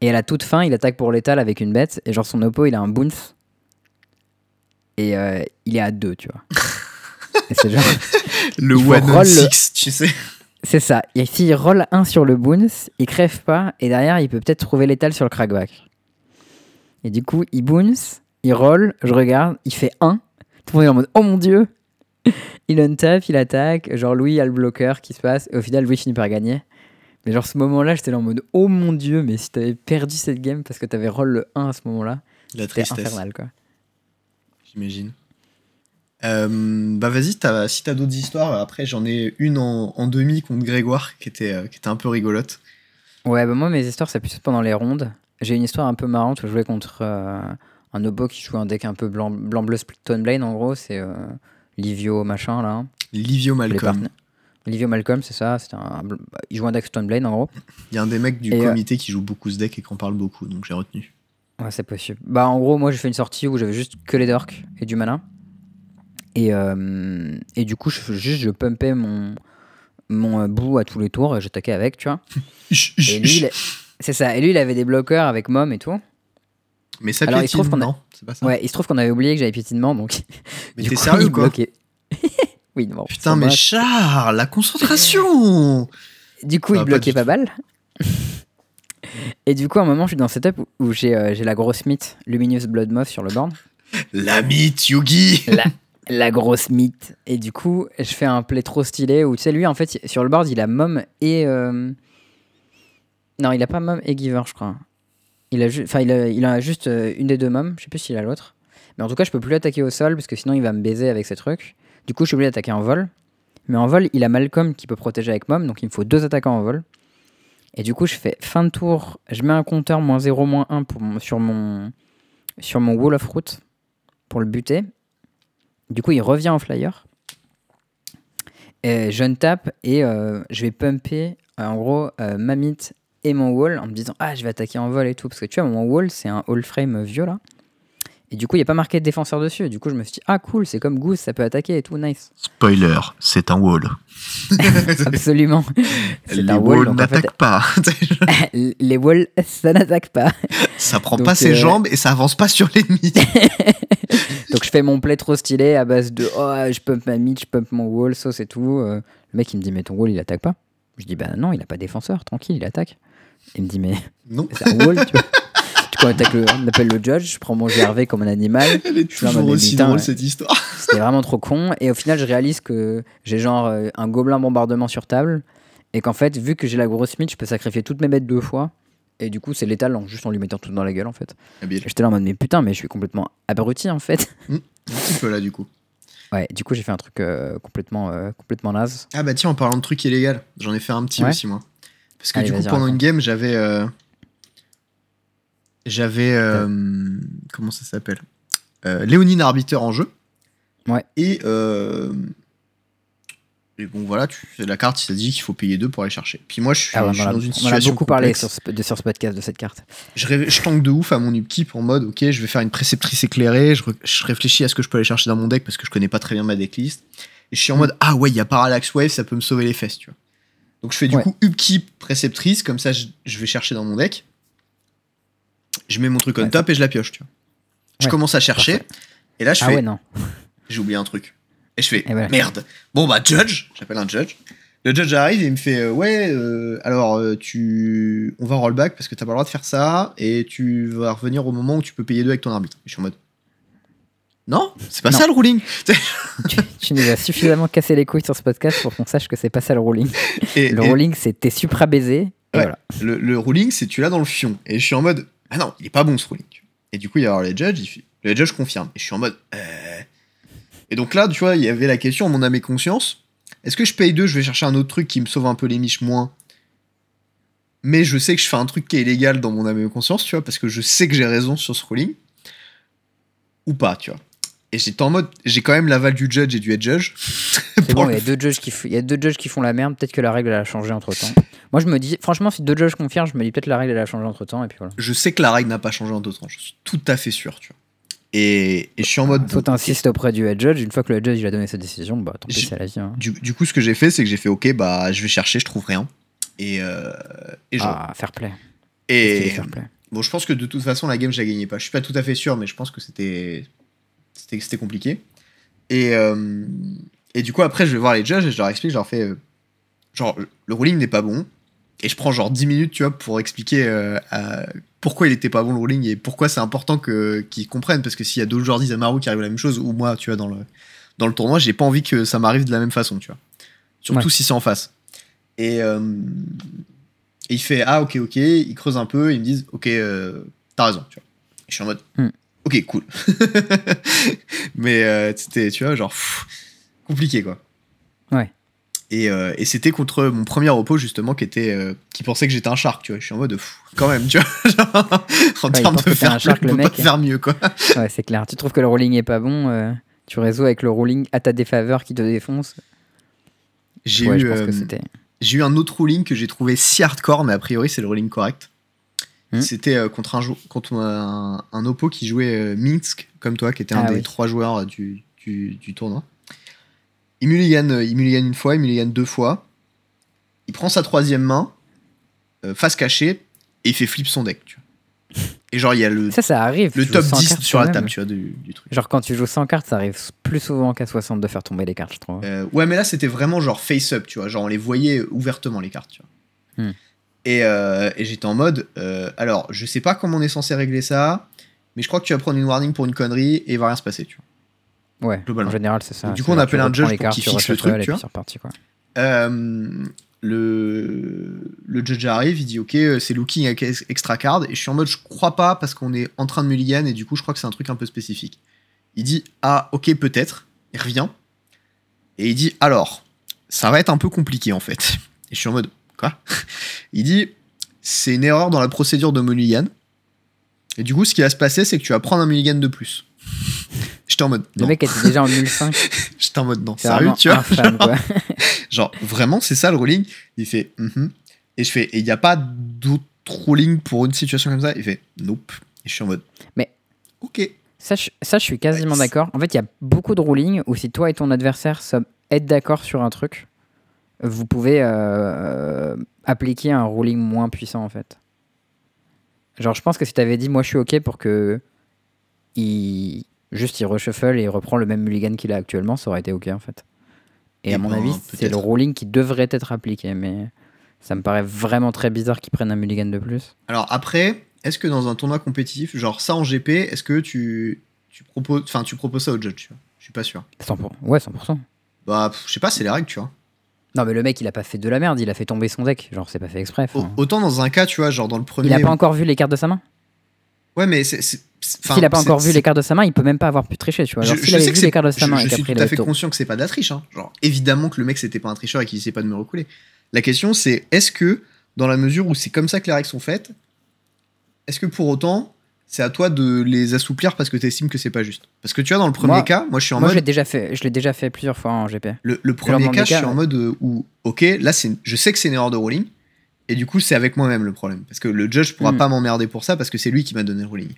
Et à la toute fin, il attaque pour l'étal avec une bête. Et genre, son oppo, il a un bounce. Et euh, il est à 2, tu vois. (laughs) et c'est genre. Le one on roll le- six, tu sais. C'est ça. Et s'il roll 1 sur le bounce, il crève pas. Et derrière, il peut peut-être trouver l'étal sur le crackback. Et du coup, il bounce, il roll, je regarde, il fait 1. Tout le monde est en mode Oh mon dieu (laughs) Il untap, il attaque. Genre, Louis a le bloqueur qui se passe. Et au final, Louis finit par gagner. Mais genre, ce moment-là, j'étais là en mode Oh mon dieu, mais si t'avais perdu cette game parce que t'avais roll le 1 à ce moment-là, La c'était tristesse, infernal quoi. j'imagine. Euh, bah vas-y, si t'as d'autres histoires, après j'en ai une en, en demi contre Grégoire qui était, euh, qui était un peu rigolote. Ouais, bah moi, mes histoires, c'est plus pendant les rondes. J'ai une histoire un peu marrante où je jouais contre euh, un obo qui joue un deck un peu blanc- blanc-bleu split Tone Blade, en gros. C'est Livio machin, là. Livio Malcolm. Livio Malcolm, c'est ça. c'est un, il joue un deck Stone Blade, en gros. Il y a un des mecs du Et, euh, comité qui joue beaucoup ce deck et qui en parle beaucoup, donc j'ai retenu. Ouais, c'est possible. Bah, en gros, moi, j'ai fait une sortie où j'avais juste que les dorks et du mana. Et, euh, et du coup, je, juste, je pumpais mon, mon euh, bout à tous les tours et j'attaquais avec, tu vois. (laughs) Et lui, il- c'est ça. Et lui, il avait des bloqueurs avec Mom et tout. Mais ça Alors, il se trouve piétine, qu'on a- non C'est pas ça Ouais, il se trouve qu'on avait oublié que j'avais piétinement, donc. (laughs) Mais t'es sérieux quoi (laughs) oui, bon. Putain, mais. Charles, la concentration (laughs) Du coup, il pas bloquait pas mal. Et du coup, à un moment, je suis dans un setup où, où j'ai euh, j'ai la grosse mythe Luminous Blood Moth sur le board. La mythe, Yugi La, la grosse mythe. Et du coup, je fais un play trop stylé où, tu sais, lui, en fait, sur le board, il a Mom et. euh, Non, il a pas Mom et Giver, je crois. Il a, enfin, il a, il a juste euh, une des deux Mom. Je sais plus s'il a l'autre. Mais en tout cas, je peux plus l'attaquer au sol parce que sinon, il va me baiser avec ces trucs. Du coup, je suis obligé d'attaquer en vol. Mais en vol, il a Malcolm qui peut protéger avec Mom. Donc, il me faut deux attaquants en vol. Et du coup, je fais fin de tour. Je mets un compteur moins 0, moins 1 pour mon- sur, mon, sur mon Wall of Route pour le buter. Du coup, il revient en flyer. Et je tape et euh, je vais pumper euh, en gros euh, ma mythe et mon wall en me disant Ah, je vais attaquer en vol et tout. Parce que tu vois, mon wall, c'est un all frame vieux là. Et du coup, il n'y a pas marqué de défenseur dessus. Du coup, je me suis dit Ah, cool, c'est comme Goose, ça peut attaquer et tout, nice. Spoiler, c'est un wall. (laughs) Absolument. Les un wall, en fait, n'attaquent pas. (laughs) les walls, ça n'attaque pas. ça prend Donc, pas ses euh, jambes et ça avance pas sur l'ennemi. (laughs) Donc je fais mon play trop stylé à base de oh je pump ma mid, je pump mon wall, sauce et tout. Euh, le mec il me dit mais ton wall il attaque pas. Je dis bah non il a pas défenseur, tranquille il attaque. Il me dit mais non, c'est un wall tu vois. (laughs) Le, on appelle le judge, je prends mon GRV comme un animal. elle est là toujours aussi putain, drôle cette histoire. (laughs) C'était vraiment trop con. Et au final je réalise que j'ai genre euh, un gobelin bombardement sur table. Et qu'en fait vu que j'ai la grosse mid je peux sacrifier toutes mes bêtes deux fois. Et du coup c'est létal en, juste en lui mettant tout dans la gueule en fait. J'étais là en mode mais putain mais je suis complètement abruti en fait. Un petit peu là du coup. Ouais, du coup, j'ai fait un truc euh, complètement, euh, complètement naze. Ah bah tiens, en parlant de trucs illégaux, j'en ai fait un petit Ouais. aussi moi. Parce que Allez, du coup, pendant une game, j'avais. euh, J'avais. euh, Comment ça s'appelle euh, Léonine Arbiter en jeu. Ouais. Et. Et bon, voilà, tu... la carte, il s'est dit qu'il faut payer deux pour aller chercher. Puis moi, je suis, Ah ouais, je suis on, a, dans une on en a situation. beaucoup parlé sur ce, de, sur ce podcast de cette carte. Je, je tank de ouf à mon upkeep en mode ok, je vais faire une préceptrice éclairée. Je, je réfléchis à ce que je peux aller chercher dans mon deck parce que je connais pas très bien ma decklist. Et je suis en Mm. mode ah ouais, il y a Parallax Wave, ça peut me sauver les fesses, tu vois. Donc je fais du Ouais. coup upkeep préceptrice, comme ça je, je vais chercher dans mon deck. Je mets mon truc on Ouais. top et je la pioche, tu vois. Je commence à chercher. parfait. Et là, je Ah fais, ouais, non. (laughs) j'ai oublié un truc. Et je fais, Et voilà. merde. Bon, bah, judge. J'appelle un judge. Le judge arrive et il me fait, euh, ouais, euh, alors, euh, tu... on va en rollback parce que t'as pas le droit de faire ça et tu vas revenir au moment où tu peux payer deux avec ton arbitre. Et je suis en mode, non, c'est pas Non. ça le ruling. tu, tu nous as suffisamment cassé les couilles sur ce podcast pour qu'on sache que c'est pas ça le ruling. Et, Le et ruling, c'est t'es supra baisé. Et Ouais. voilà. le, le ruling, c'est tu l'as dans le fion. Et je suis en mode, ah non, il est pas bon ce ruling. Et du coup, il y a alors les judges, il fait- le judge confirme. Et je suis en mode, euh... Et donc là, tu vois, il y avait la question, mon âme et conscience, est-ce que je paye deux, je vais chercher un autre truc qui me sauve un peu les miches moins? Mais je sais que je fais un truc qui est illégal dans mon âme et conscience, tu vois, parce que je sais que j'ai raison sur ce ruling, ou pas, tu vois. Et j'étais en mode, j'ai quand même l'aval du judge et du head judge. C'est (laughs) bon, il y, a deux judges qui f- il y a deux judges qui font la merde. Peut-être que la règle elle a changé entre temps. Moi, je me dis, franchement, si deux judges confirment, je me dis peut-être la règle elle a changé entre temps. Et puis voilà. je sais que la règle n'a pas changé en deux temps, je suis tout à fait sûr, tu vois. Et, et je suis en mode. Soit t'insistes auprès du head judge. Une fois que le head judge il a donné sa décision, bah tant pis, c'est la vie. hein. Du, du coup, ce que j'ai fait, c'est que j'ai fait OK, bah, je vais chercher, je trouve rien. Et, euh, et, je- Ah, fair play. et fair play. bon, je pense que de toute façon, la game, je la gagnais pas. Je suis pas tout à fait sûr, mais je pense que c'était c'était compliqué. Et, euh, et du coup, après, je vais voir les judges et je leur explique, je leur fais euh, genre, le ruling n'est pas bon. Et je prends genre 10 minutes, tu vois, pour expliquer euh, à- pourquoi il était pas bon le ruling et pourquoi c'est important que qu'ils comprennent. Parce que s'il y a d'autres joueurs d'Isamaru qui arrivent à la même chose, ou moi, tu vois, dans le, dans le tournoi, j'ai pas envie que ça m'arrive de la même façon, tu vois. Surtout Ouais. si c'est en face. Et, euh, et il fait Ah, ok, ok. Il creuse un peu. Ils me disent Ok, euh, t'as raison. Tu vois. Et je suis en mode Hmm. Ok, cool. (laughs) Mais euh, c'était, tu vois, genre pff, compliqué quoi. Ouais. Et, euh, et c'était contre mon premier repos justement qui était euh, qui pensait que j'étais un shark, tu vois. Je suis en mode pff, quand même, tu vois. (laughs) genre, en il termes de t'es un faire, shark, le mec. pas faire mieux quoi. (laughs) Ouais, c'est clair. Tu trouves que le ruling est pas bon, tu résous avec le ruling à ta défaveur qui te défonce. J'ai Ouais, eu. J'ai eu un autre ruling que j'ai trouvé si hardcore, mais a priori c'est le ruling correct. Hmm. C'était euh, contre, un, jou- contre un, un oppo qui jouait euh, Minsk, comme toi, qui était un Ah des oui. trois joueurs euh, du, du, du tournoi. Il mulligan, il mulligan une fois, il mulligan deux fois. Il prend sa troisième main, euh, face cachée, et il fait flip son deck. Tu vois. (laughs) Et genre, il y a le, Ça, ça arrive. le top 100 10 cartes sur la table tu vois, du, du truc. Genre quand tu joues 100 cartes, ça arrive plus souvent qu'à 60 de faire tomber les cartes, je trouve. Euh, ouais, mais là, c'était vraiment genre face-up, tu vois. Genre, on les voyait ouvertement, les cartes, tu vois. Hmm. Et, euh, et j'étais en mode, euh, alors, je sais pas comment on est censé régler ça, mais je crois que tu vas prendre une warning pour une connerie et il va rien se passer, tu vois. Ouais, Globalement. en général, c'est ça. Donc, du coup, on appelle un judge pour qu'il fixe le truc, et tu vois. reparti, quoi. Euh, le, le judge arrive, il dit, ok, c'est looking avec ex- extra card, et je suis en mode, je crois pas parce qu'on est en train de mulligan, et du coup, je crois que c'est un truc un peu spécifique. Il dit, ah, ok, peut-être. Il revient, et il dit, alors, ça va être un peu compliqué en fait. (laughs) Et je suis en mode, quoi? Il dit, c'est une erreur dans la procédure de mulligan. Et du coup, ce qui va se passer, c'est que tu vas prendre un mulligan de plus. J'étais en mode, Le non. mec était déjà en 1005. (laughs) J'étais en mode, non, C'est sérieux, tu vois infâme. (laughs) Genre, vraiment, c'est ça le ruling? Il fait, Mhm. et je fais, et il n'y a pas d'autre ruling pour une situation comme ça? Il fait, nope. Et je suis en mode, Mais- ok. Ça, je, ça, je suis quasiment Ouais, d'accord. En fait, il y a beaucoup de rulings où si toi et ton adversaire sommes être d'accord sur un truc, vous pouvez euh, appliquer un ruling moins puissant, en fait. Genre, je pense que si t'avais dit, moi, je suis OK pour que il juste il reshuffle et il reprend le même mulligan qu'il a actuellement, ça aurait été OK, en fait. Et, Eh à mon ben, avis, c'est le ruling qui devrait être appliqué, mais ça me paraît vraiment très bizarre qu'ils prennent un mulligan de plus. Alors après, est-ce que dans un tournoi compétitif, genre ça en GP, est-ce que tu, tu proposes, enfin, tu proposes ça au judge tu vois? Je suis pas sûr. 100%. Ouais, 100%. Bah, je sais pas, c'est les règles, tu vois. Non, mais le mec, il a pas fait de la merde, il a fait tomber son deck. Genre, c'est pas fait exprès. Au- autant dans un cas, tu vois, genre dans le premier. Il a pas encore vu les cartes de sa main Ouais, mais c'est. c'est- c'est- enfin, S'il a pas c'est- encore vu c'est- les cartes de sa main, il peut même pas avoir pu tricher, tu vois. Je, Genre, je s'il avait vu les cartes de sa je- main je et suis qu'après il tout à avait fait conscient que c'est pas de la triche. Hein. Genre, évidemment que le mec c'était pas un tricheur et qu'il essayait pas de me reculer. La question c'est est-ce que, dans la mesure où c'est comme ça que les règles sont faites, est-ce que pour autant c'est à toi de les assouplir parce que tu estimes que c'est pas juste Parce que tu vois, dans le premier Moi- cas, moi je suis en Moi, je l'ai mode. déjà fait. Je l'ai déjà fait plusieurs fois en GP. Le, le premier cas, je suis en mode euh, où, ok, là c'est, je sais que c'est une erreur de ruling. Et du coup, c'est avec moi-même le problème. Parce que le judge pourra Mm. pas m'emmerder pour ça parce que c'est lui qui m'a donné le ruling.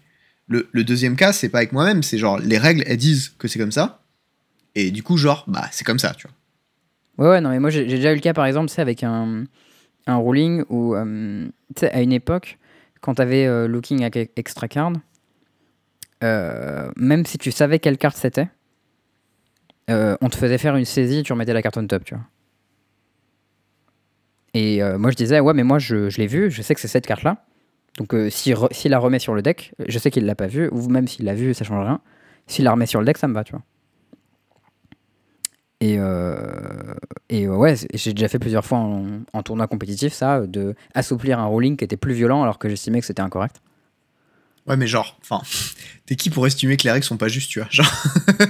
Le, le deuxième cas, c'est pas avec moi-même, c'est genre les règles, elles disent que c'est comme ça. Et du coup, genre, bah, c'est comme ça, tu vois. Ouais, ouais, non, mais moi, j'ai j'ai déjà eu le cas, par exemple, c'est avec un, un ruling où, euh, tu sais, à une époque, quand tu avais euh, Looking Extra Card, euh, même si tu savais quelle carte c'était, euh, on te faisait faire une saisie tu remettais la carte on top, tu vois. Et moi je disais, ouais, mais moi je, l'ai vu, je sais que c'est cette carte-là. Donc s'il s'il la remet sur le deck, je sais qu'il l'a pas vu, ou même s'il l'a vu, ça change rien. S'il la remet sur le deck, ça me va, tu vois. Et, euh, et ouais, j'ai déjà fait plusieurs fois en, en tournoi compétitif ça, de assouplir un rolling qui était plus violent alors que j'estimais que c'était incorrect. Ouais, mais genre, enfin, t'es qui pour estimer que les règles sont pas justes, tu vois Genre,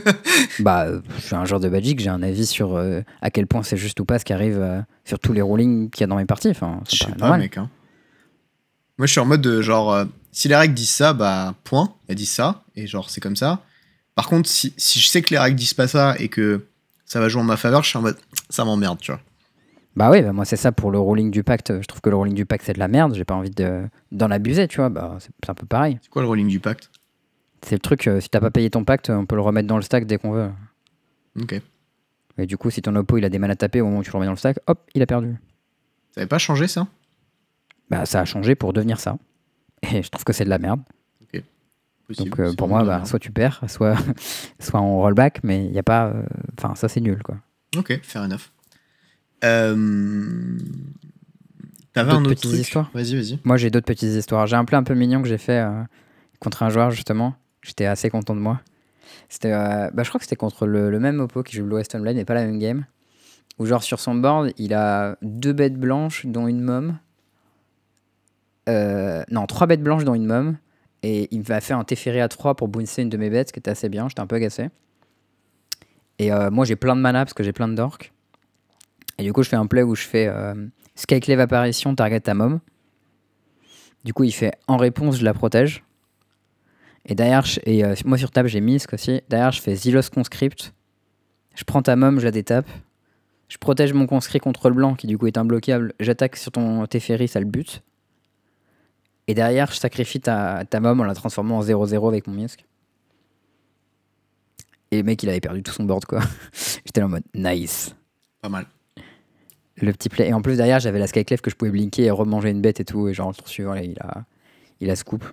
(laughs) Bah, je suis un joueur de Magic, j'ai un avis sur euh, à quel point c'est juste ou pas ce qui arrive euh, sur tous les rowlings qu'il y a dans mes parties. Enfin, je sais pas mec. Hein. Moi, je suis en mode de genre, si les règles disent ça, bah, point, elles disent ça, et genre, c'est comme ça. Par contre, si, si je sais que les règles disent pas ça et que ça va jouer en ma faveur, je suis en mode, ça m'emmerde, tu vois. Bah oui, bah moi c'est ça pour le rolling du pacte. Je trouve que le rolling du pacte c'est de la merde. J'ai pas envie de- d'en abuser, tu vois. Bah c'est un peu pareil. C'est quoi le rolling du pacte? C'est le truc. euh, si t'as pas payé ton pacte, on peut le remettre dans le stack dès qu'on veut. Ok. Et du coup, si ton oppo il a des manas tapés au moment où tu le remets dans le stack, hop, il a perdu. Ça avait pas changé ça? Bah ça a changé pour devenir ça. Et je trouve que c'est de la merde. Possible, Donc euh, pour moi, bah, la soit tu perds, (laughs) soit soit on rollback, mais il y a pas. euh, Enfin, ça c'est nul quoi. Ok, fair enough. Euh... T'avais un autre petites truc? histoires? Vas-y, vas-y. Moi j'ai d'autres petites histoires. J'ai un play un peu mignon que j'ai fait euh, contre un joueur justement. J'étais assez content de moi. C'était, euh, bah, je crois que c'était contre le, le même Oppo qui joue Blue Western Blade, mais pas la même game. Où genre sur son board, il a deux bêtes blanches dont une mom. Euh, non, trois bêtes blanches dont une mom. Et il m'a fait un Teferi à 3 pour bouncer une de mes bêtes, ce qui était assez bien. J'étais un peu agacé. Et euh, moi j'ai plein de mana parce que j'ai plein de. Et du coup je fais un play où je fais euh, Skyclave apparition, target ta mom. Du coup, il fait en réponse, je la protège. Et derrière, et euh, moi sur table, j'ai Misk aussi. Derrière, je fais Zilos Conscript. Je prends ta mom, je la détape. Je protège mon conscrit contre le blanc, qui du coup est imbloquable. J'attaque sur ton Teferi, ça le bute. Et derrière, je sacrifie ta, ta mom en la transformant en 0-0 avec mon Misk. Et le mec, il avait perdu tout son board, quoi. (laughs) J'étais en mode nice. Pas mal. Le petit play. Et en plus, derrière, j'avais la Skyclave que je pouvais blinker et remanger une bête et tout. Et genre, le tour suivant, là, il a, il a scoop.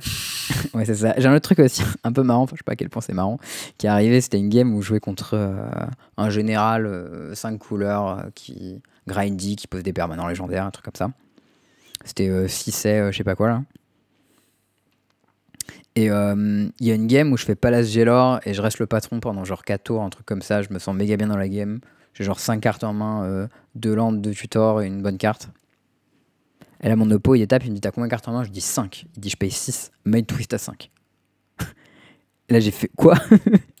(laughs) Ouais, c'est ça. J'ai un autre truc aussi, (laughs) un peu marrant, enfin, je sais pas à quel point c'est marrant, qui est arrivé. C'était une game où je jouais contre euh, un général 5 couleurs euh, qui grindy, qui pose des permanents légendaires, un truc comme ça. C'était euh, 6 je sais pas quoi là. Et euh, il y a une game où je fais Palace Gelor et je reste le patron pendant genre 4 tours, un truc comme ça. Je me sens méga bien dans la game. J'ai genre 5 cartes en main, 2 landes, 2 tutors et une bonne carte. Et là, mon oppo, il étape, il me dit T'as combien de cartes en main? Je dis 5. Il dit Je paye 6. Main twist à 5. (laughs) Et là, j'ai fait Quoi?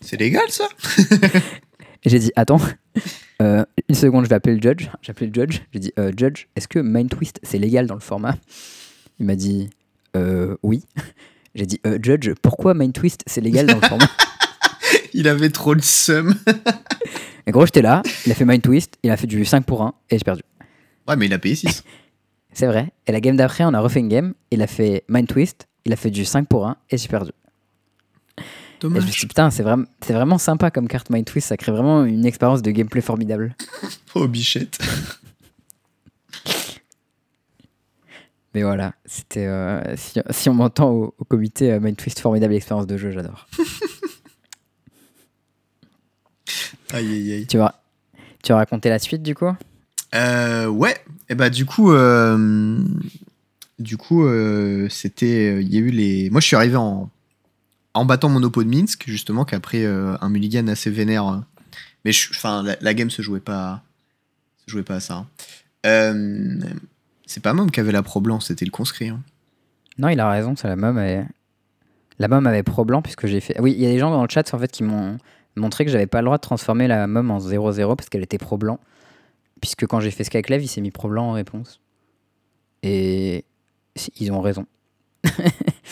C'est légal ça? (laughs) Et j'ai dit Attends, (laughs) euh, une seconde, je vais appeler le judge. J'ai appelé le judge. J'ai dit euh, Judge, est-ce que main twist, c'est légal dans le format? Il m'a dit euh, Oui. (laughs) J'ai dit euh, Judge, pourquoi main twist, c'est légal dans le format? (laughs) Il avait trop le seum. Et gros, j'étais là, il a fait main twist, il a fait du 5 pour 1 et j'ai perdu. Ouais, mais il a payé 6. C'est vrai. Et la game d'après, on a refait une game, il a fait main twist, il a fait du 5 pour 1 et j'ai perdu. Et je me suis dit, putain, c'est vraiment, c'est vraiment sympa comme carte Mind Twist, ça crée vraiment une expérience de gameplay formidable. (laughs) Oh, bichette. (laughs) Mais voilà, c'était. euh, si, si on m'entend au, au comité, euh, Mind Twist, formidable expérience de jeu, j'adore. (laughs) Aïe, aïe, aïe. tu, vas, tu vas raconter la suite du coup? Euh, ouais, et bah du coup, du coup, c'était, il y a eu les. Moi, je suis arrivé en en battant mon oppo de Minsk, justement, pris euh, un mulligan assez vénère. Mais enfin, la, game se jouait pas, se jouait pas à ça. hein. Euh, c'est pas Mom qui avait la pro blanc, c'était le conscrit. hein. Non, il a raison, c'est la mom. La mom avait pro blanc puisque j'ai fait. Oui, il y a des gens dans le chat en fait qui m'ont montré que j'avais pas le droit de transformer la mom en 0-0 parce qu'elle était pro blanc. Puisque quand j'ai fait Skyclave, il s'est mis pro blanc en réponse. Et ils ont raison. (laughs)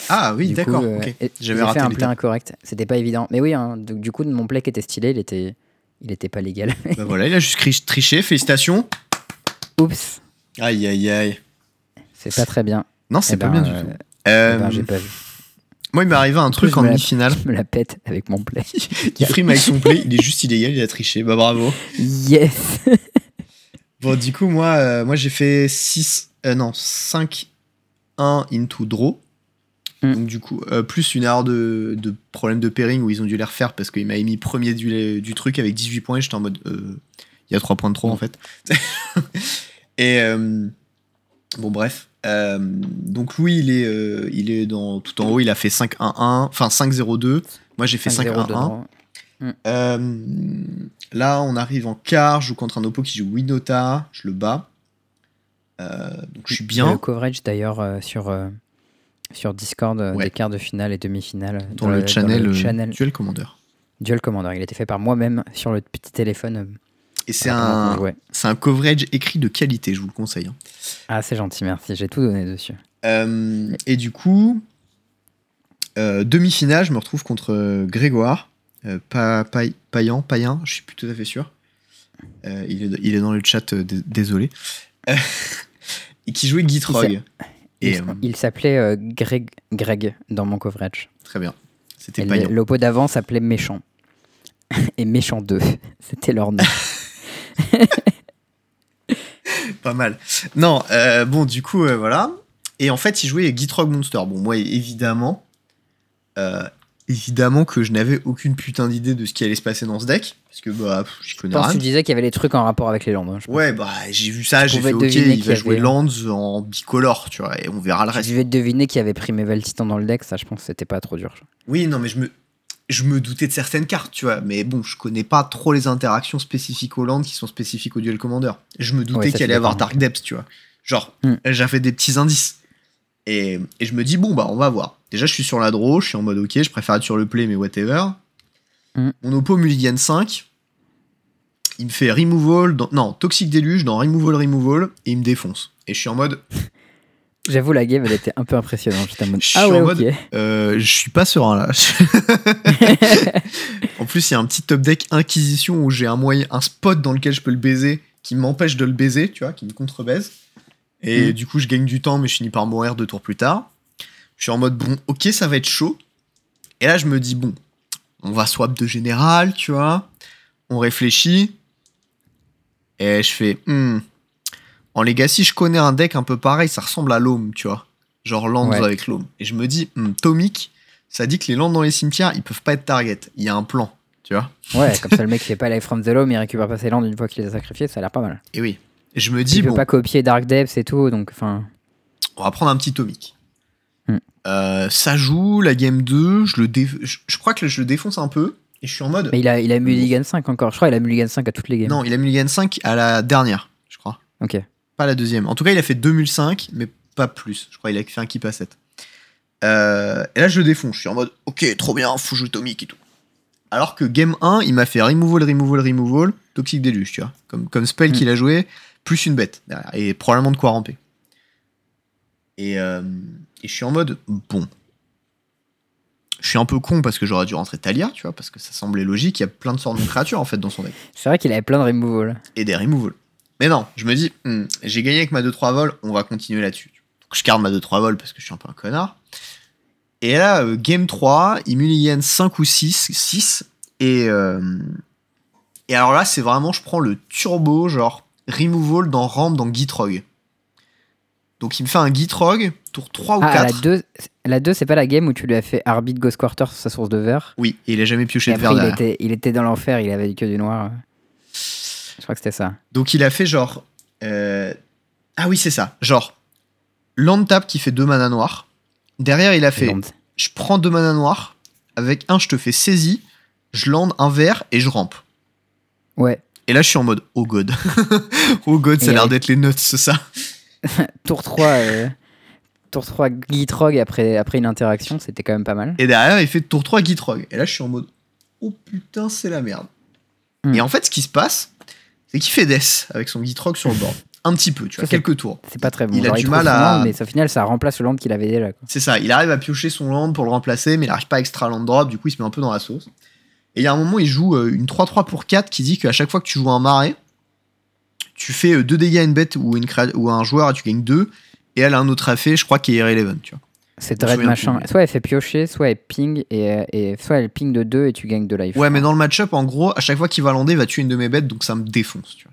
Ah oui, d'accord. euh, J'avais raté fait un play incorrect. C'était pas évident. Mais oui, hein, donc, du coup, mon play qui était stylé, il était, il était pas légal. (laughs) Bah voilà, il a juste triché. Félicitations. Oups, Aïe, aïe, aïe. c'est pas très bien. Non, c'est Eh pas ben, bien euh, du tout. eh Euh, ben, j'ai pas vu. moi, il m'est arrivé un truc en la- demi-finale. Je me la pète avec mon play. (laughs) Il frime avec son play, il est juste illégal, il a triché. Bah bravo. Yes (laughs) Bon, du coup, moi, euh, moi j'ai fait 6, euh, non, 5, 1 into draw. Mm. Donc, du coup, euh, plus une erreur de, de problème de pairing où ils ont dû les refaire parce qu'il m'a mis premier du, du truc avec 18 points. et J'étais en mode, euh, il y a 3 points de trop en fait. (laughs) et euh, bon, bref. Euh, donc, Louis, il est, euh, il est dans, tout en haut, il a fait 5-1-1, enfin 5-0-2. Moi, j'ai fait 5-0 5-1-1. dedans. Euh, là, on arrive en quart. Je joue contre un oppo qui joue Winota. Je le bats. Euh, donc je suis bien. Le coverage d'ailleurs euh, sur, euh, sur Discord euh, Ouais. des quarts de finale et demi-finale. Dans, le, channel, le euh, channel Duel Commander. Duel Commander. Il a été fait par moi-même sur le petit téléphone. euh, Et c'est un, c'est un coverage écrit de qualité, je vous le conseille. hein. Ah, c'est gentil, merci. J'ai tout donné dessus. Euh, et du coup, euh, demi-finale, je me retrouve contre Grégoire. Euh, pa, Payan, Payen, je suis plus tout à fait sûr. Il, est, il est dans le chat, dé- désolé. (laughs) Et qui jouait Gitrog. Et euh, il s'appelait euh, Greg, Greg dans mon coverage. très bien. C'était. L'oppo d'avant s'appelait Méchant. (laughs) et Méchant 2. (laughs) C'était leur nom. (laughs) Pas mal. Non, euh, bon, du coup, euh, voilà. Et en fait, il jouait Gitrog Monster. Bon, moi, évidemment, euh, évidemment que je n'avais aucune putain d'idée de ce qui allait se passer dans ce deck. Parce que, bah, pff, Je connais pense que rien. tu disais qu'il y avait des trucs en rapport avec les landes. hein, je pense. Ouais, bah, j'ai vu ça, j'ai fait, ok, il va jouer avait- Lands en bicolore, tu vois, et on verra le Je reste. devais deviner qu'il y avait pris Meval Titan dans le deck, ça je pense que c'était pas trop dur. Oui, non, mais je me, je me doutais de certaines cartes, tu vois, mais bon, je connais pas trop les interactions spécifiques au Land qui sont spécifiques au Duel Commander. Je me doutais Ouais, qu'il je allait avoir. Dark Depths, tu vois. Genre, Hmm. j'avais des petits indices. Et, et je me dis, bon, bah, on va voir. Déjà, je suis sur la draw, je suis en mode, ok, je préfère être sur le play, mais whatever. Hmm. Mon oppo Mulligan 5, il me fait removal, dans- non, Toxic Deluge dans removal, removal, et il me défonce. Et je suis en mode, (laughs) J'avoue, la game elle était un peu impressionnante. J'étais en mode, Je suis Ah en ouais, mode- ok. Euh, je suis pas serein là. (laughs) en plus, il y a un petit top deck Inquisition où j'ai un moyen, un spot dans lequel je peux le baiser qui m'empêche de le baiser, tu vois, qui me contre-baise. Et Mm. du coup, je gagne du temps, mais je finis par mourir deux tours plus tard. Je suis en mode bon, ok, ça va être chaud. Et là, je me dis bon, on va swap de général, tu vois. On réfléchit. Et je fais hmm. En Legacy, je connais un deck un peu pareil, ça ressemble à l'Home, tu vois. Genre Lands Ouais. avec l'Home. Et je me dis, hmm, Tomic, ça dit que les Lands dans les cimetières, ils peuvent pas être target. Il y a un plan, tu vois. Ouais, comme ça le mec fait pas Life from the mais il récupère pas ses landes une fois qu'il les a sacrifiés, ça a l'air pas mal. Et oui. Et je me Il dis, peut bon, pas copier Dark Depths et tout, donc enfin. on va prendre un petit Tomic. Hmm. Euh, ça joue, la game 2, je, le dé- je, je crois que je le défonce un peu. Et je suis en mode. Mais il a, il a Mulligan 5 encore, je crois, il a Mulligan 5 à toutes les games. Non, il a Mulligan 5 à la dernière, je crois. Ok. Pas la deuxième. En tout cas, il a fait 2005, mais pas plus. Je crois qu'il a fait un keep à 7. Euh, et là, je le défonce. Je suis en mode, ok, trop bien, faut jouer Tomic et tout. Alors que game 1, il m'a fait removal, removal, removal, Toxic Deluge, tu vois. Comme, comme spell Mm. qu'il a joué, plus une bête derrière. Et probablement de quoi ramper. Et, euh, et je suis en mode, bon. Je suis un peu con parce que j'aurais dû rentrer Talia, tu vois, parce que ça semblait logique. Il y a plein de sortes de créatures en fait dans son deck C'est vrai qu'il avait plein de removal. et des removals. Mais non, je me dis, hmm, j'ai gagné avec ma 2-3 vols, on va continuer là-dessus. Donc je garde ma 2-3 vols parce que je suis un peu un connard. Et là, euh, game 3, il mulligan 5 ou 6, 6. Et, euh, et alors là, c'est vraiment, je prends le turbo, genre removal dans ramp dans Gitrog. Donc il me fait un Gitrog, tour 3 ou Ah, 4. la 2, la 2 c'est pas la game où tu lui as fait Arbitre Ghost Quarter sur sa source de verre. Oui, et il a jamais pioché Et de verre il était, il était dans l'enfer, il avait que du noir. Je crois que c'était ça. Donc il a fait genre. euh, Ah oui, c'est ça. Genre, land tap qui fait 2 mana noirs. Derrière, il a fait je prends 2 mana noirs. Avec un, je te fais saisie. Je land un vert et je rampe. Ouais. Et là, je suis en mode oh god. (laughs) oh god, ça a l'air d'être les nuts, c'est ça. (laughs) Tour 3, euh, tour 3 Gitrog après, après une interaction, c'était quand même pas mal. Et derrière, il fait tour 3 Gitrog. Et là, je suis en mode oh putain, c'est la merde. Hmm. Et en fait, ce qui se passe, c'est qu'il fait Death avec son Gitrog sur le board. Un petit peu, tu vois, Ça, quelques tours. C'est pas très bon. Il a du trouve mal à- land, mais au final, ça remplace le land qu'il avait déjà. C'est ça, il arrive à piocher son land pour le remplacer, mais il n'arrive pas à extra land drop, du coup il se met un peu dans la sauce. Et il y a un moment, il joue euh, une 3-3 pour 4 qui dit qu'à chaque fois que tu joues un marais, tu fais 2 dégâts à une bête ou, une ou à un joueur et tu gagnes 2, et elle a un autre effet, je crois, qui est irrelevant, tu vois. C'est dread machin. Soit elle fait piocher, soit elle ping, et, euh, et soit elle ping de 2 et tu gagnes de life. Ouais, mais dans le match-up, en gros, à chaque fois qu'il va lander, il va tuer une de mes bêtes, donc ça me défonce, tu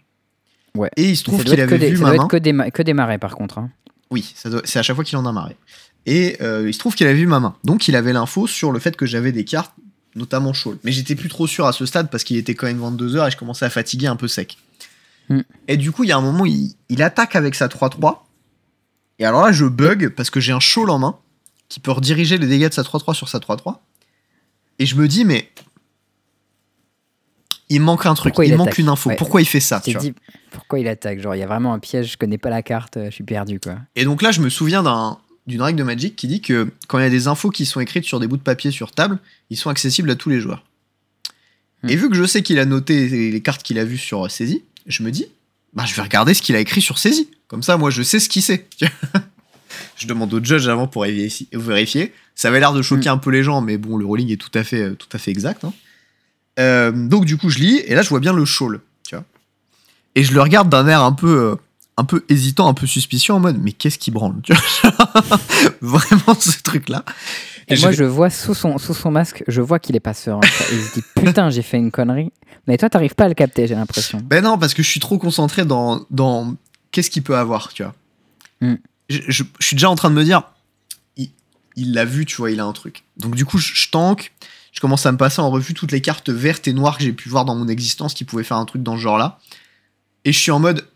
vois. Ouais. Et il se trouve qu'il que avait des, vu ça doit être que des, ma- que des marais par contre. hein. Oui, c'est à chaque fois qu'il en a marre. Et euh, il se trouve qu'il avait vu ma main. Donc il avait l'info sur le fait que j'avais des cartes, notamment Shawl. Mais j'étais plus trop sûr à ce stade parce qu'il était quand même 22h et je commençais à fatiguer un peu sec. Hmm. Et du coup, il y a un moment, il, il attaque avec sa 3-3. Et alors là, je bug parce que j'ai un Shawl en main qui peut rediriger les dégâts de sa 3-3 sur sa 3-3. Et je me dis, mais. Il manque un truc, Pourquoi il, il manque une info. Ouais. Pourquoi il fait ça Tu vois dit pourquoi il attaque? Genre il y a vraiment un piège, je connais pas la carte, euh, je suis perdu quoi. Et donc là, je me souviens d'un- d'une règle de Magic qui dit que quand il y a des infos qui sont écrites sur des bouts de papier sur table, ils sont accessibles à tous les joueurs. Hmm. Et vu que je sais qu'il a noté les les cartes qu'il a vues sur saisie, je me dis, bah, je vais regarder ce qu'il a écrit sur saisie. Comme ça, moi, je sais ce qu'il sait. (laughs) je demande au judge avant pour vérifier. Ça avait l'air de choquer un peu les gens, mais bon, le rolling est tout à fait, tout à fait exact. hein. Euh, donc du coup, je lis, et là, je vois bien le shawl, tu vois. Et je le regarde d'un air un peu, euh, un peu hésitant, un peu suspicieux, en mode, mais qu'est-ce qui branle, tu vois (laughs) Vraiment ce truc-là. Et, moi je vois sous son, sous son masque, je vois qu'il est pas serein. il se dit (laughs) putain j'ai fait une connerie. Mais toi t'arrives pas à le capter j'ai l'impression. Ben non, parce que je suis trop concentré dans, dans qu'est-ce qu'il peut avoir, tu vois. Hmm. Je, je- je suis déjà en train de me dire, il il l'a vu, tu vois, il a un truc. Donc du coup, je, je tank, je commence à me passer en revue toutes les cartes vertes et noires que j'ai pu voir dans mon existence qui pouvaient faire un truc dans ce genre-là. Et je suis en mode,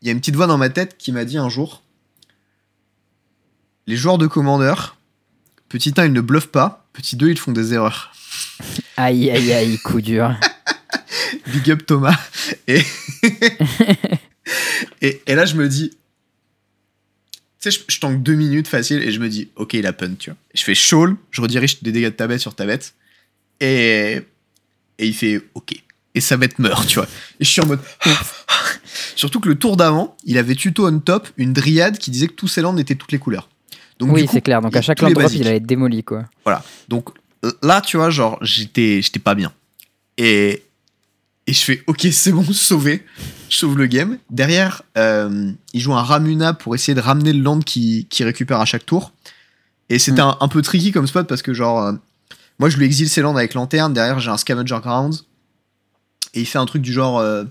il y a une petite voix dans ma tête qui m'a dit un jour, les joueurs de commandeur, petit 1, ils ne bluffent pas, petit 2, ils font des erreurs. Aïe aïe aïe coup dur. (laughs) Big up Thomas. Et, (laughs) et, et là, je me dis. Tu sais, je, je tank deux minutes facile et je me dis, ok, il a punt, tu vois. Je fais shawl, je redirige des dégâts de ta bête sur ta bête. Et, et il fait, ok. Et sa bête meurt, tu vois. Et je suis en mode. (laughs) Surtout que le tour d'avant, il avait tuto on top une dryade qui disait que tous ses landes étaient toutes les couleurs. Donc, oui c'est clair, donc à chaque land drop il allait être démoli quoi. Donc là, tu vois, genre, j'étais, pas bien. Et, et je fais, ok, c'est bon, (laughs) sauvé. Je sauve le game. Derrière, euh, il joue un Ramuna pour essayer de ramener le land qui, qui récupère à chaque tour. Et c'était Mm. un, un peu tricky comme spot parce que, genre, euh, moi, je lui exile ses lands avec lanterne. Derrière, j'ai un Scavenger Grounds. Et il fait un truc du genre, euh,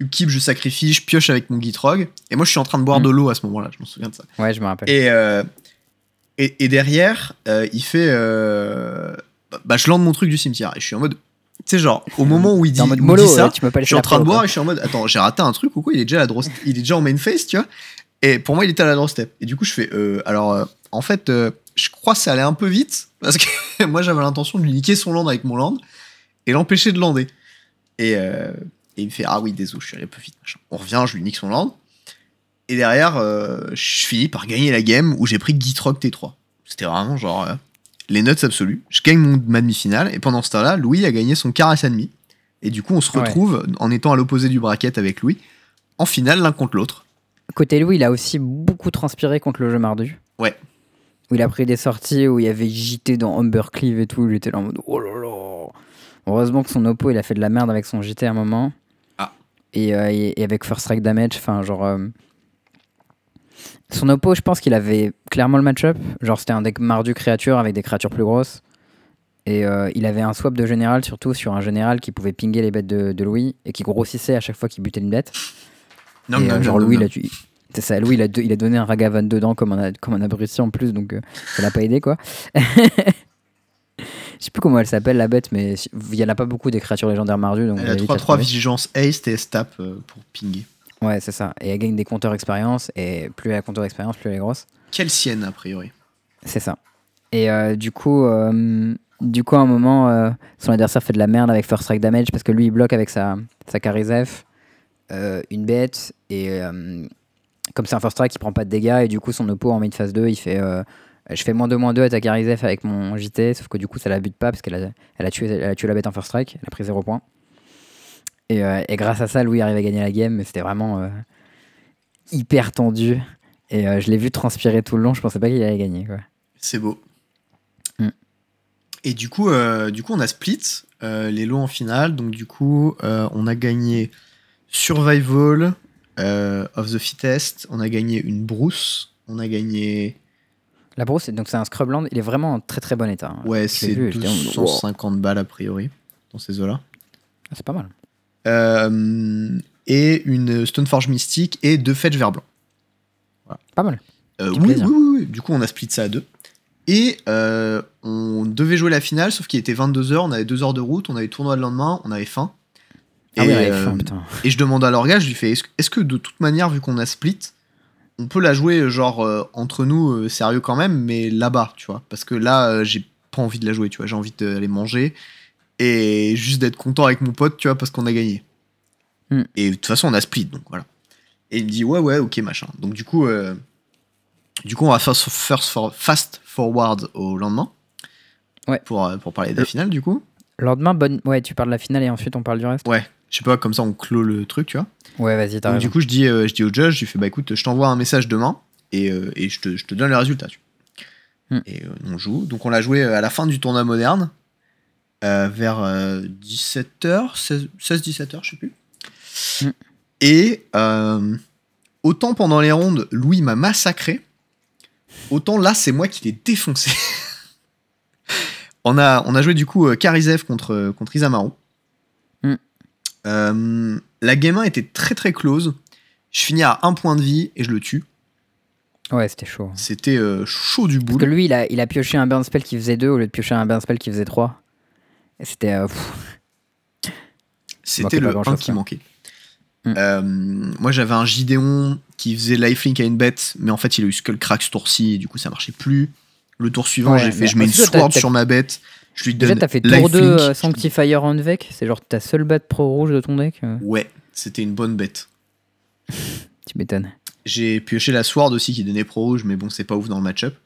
upkeep, je sacrifie, je pioche avec mon Gitrog. Et moi, je suis en train de boire Mm. de l'eau à ce moment-là, je m'en souviens de ça. Ouais je me rappelle. Et, euh, et, et derrière, euh, il fait. euh, bah, je lance mon truc du cimetière. Et je suis en mode. Tu sais, genre, au moment où il dit, mode mollo, dit ça, tu je suis en train de boire et je suis en mode, attends, j'ai raté un truc ou quoi? Il est déjà à il est déjà en main face, tu vois? Et pour moi, il était à la draw step. Et du coup, je fais, euh, alors, en fait, je crois que ça allait un peu vite parce que (laughs) moi, j'avais l'intention de lui niquer son land avec mon land et l'empêcher de lander. Et, et il me fait, ah oui, désolé, je suis allé un peu vite. machin. On revient, je lui nique son land. Et derrière, euh, je finis par gagner la game où j'ai pris Gitrog T3. C'était vraiment genre euh, les nuts absolus. Je gagne mon, ma demi-finale et pendant ce temps-là, Louis a gagné son caresse ennemi. Et du coup, on se Ouais. retrouve en étant à l'opposé du bracket avec Louis en finale l'un contre l'autre. Côté Louis, il a aussi beaucoup transpiré contre le jeu mardu. Ouais. Où il a pris des sorties où il y avait JT dans Humbercleave et tout. J'étais là en mode oh là là. Heureusement que son oppo, il a fait de la merde avec son JT à un moment. Ah. Et, euh, et- et avec First Strike Damage, enfin, genre. Son oppo, je pense qu'il avait clairement le match-up. Genre, c'était un deck mardu créature avec des créatures plus grosses. Et euh, il avait un swap de général, surtout sur un général qui pouvait pinguer les bêtes de, de Louis et qui grossissait à chaque fois qu'il butait une bête. Non, Et, non, euh, genre non, Louis, non. il a, c'est ça, Louis, il a, il a donné un Ragavan dedans comme un, comme un abruti en plus, donc euh, ça l'a pas aidé quoi. (laughs) Je sais plus comment elle s'appelle la bête, mais si- il y en a pas beaucoup des créatures légendaires mardues, donc Elle a avez vite à 3-3 trouver. vigilance haste et stab euh, pour pinguer. Ouais, c'est ça. Et elle gagne des compteurs expérience, et plus elle a compteur expérience, plus elle est grosse. Quelle sienne, a priori. C'est ça. Et euh, du coup, euh, du coup, à un moment, euh, son adversaire fait de la merde avec First Strike Damage parce que lui, il bloque avec sa, sa euh, une bête. Et comme c'est un First Strike, il prend pas de dégâts. Et du coup, son oppo en mid phase 2, il fait Je fais moins 2 moins 2 à ta Charisef avec mon JT. Sauf que du coup, ça la bute pas parce qu'elle a, elle a, tué, elle a tué la bête en First Strike. Elle a pris 0 points. Et, euh, et grâce à ça, Louis arrive à gagner la game. Mais c'était vraiment euh, hyper tendu. Et euh, je l'ai vu transpirer tout le long. Je pensais pas qu'il allait gagner. C'est beau. Mm. Et du coup, du coup, on a split les lots en finale. Donc, du coup, on a gagné Survival of the Fittest. On a gagné une brousse. On a gagné. La brousse, donc c'est un scrubland, il est vraiment en très très bon état. hein. Ouais, c'est vu, j'étais en mode, 250 balles a priori dans ces eaux-là. Ah, C'est pas mal. Euh, et une Stoneforge mystique et deux fetch vert blanc. Pas mal. Euh, oui, oui, oui, oui. Du coup, on a split ça à deux. Et euh, on devait jouer la finale, sauf qu'il était 22h, on avait deux heures de route, on avait tournoi le lendemain, on avait faim. Ah et, putain. et je demande à l'orga, je lui fais est-ce est-ce que de toute manière, vu qu'on a split, on peut la jouer genre entre nous, sérieux quand même, mais là-bas, tu vois? Parce que là, j'ai pas envie de la jouer, tu vois, j'ai envie d'aller manger et juste d'être content avec mon pote, tu vois, parce qu'on a gagné. Hmm. Et de toute façon, on a split, donc voilà. Et il me dit ouais, ouais, ok, machin. Donc du coup, euh, du coup, on va faire first for- fast forward au lendemain. Ouais. Pour, euh, pour parler de la Le- finale, du coup. Le lendemain, bonne. Ouais, tu parles de la finale et ensuite on parle du reste. Ouais. Je sais pas, comme ça, on clôt le truc, tu vois. Ouais, vas-y, t'as du coup, je dis, euh, je dis au judge, je lui fais bah écoute, je t'envoie un message demain et, euh, et je, te, je te donne le résultat. tu vois. Hmm. Et on joue. Donc on l'a joué à la fin du tournoi moderne, vers 17h, 16-17h, je sais plus. Hmm. Et euh, autant pendant les rondes, Louis m'a massacré, autant là, c'est moi qui l'ai défoncé. (laughs) on, a, on a joué du coup euh, Karizev contre, contre Isamaru. Hmm. Euh, la game 1 était très très close. Je finis à un point de vie et je le tue. Ouais, c'était chaud. C'était euh, chaud du Parce bout. que lui, il a, il a pioché un burn spell qui faisait 2 au lieu de piocher un burn spell qui faisait 3. C'était. euh, C'était le grand-chose, 1 qui manquait. Hmm. Euh, moi j'avais un Gideon qui faisait lifelink à une bête, mais en fait il a eu Skullcrack ce tour-ci et du coup ça marchait plus. Le tour suivant, Ouais, j'ai fait je mets une sword sur ma bête, je lui donne Déjà, t'as fait tour 2 lifelink. euh, Sanctifier on Vec. C'est genre ta seule bête pro rouge de ton deck. euh, Ouais, c'était une bonne bête. (laughs) tu m'étonnes. J'ai pioché la Sword aussi qui donnait pro rouge, mais bon, c'est pas ouf dans le match-up.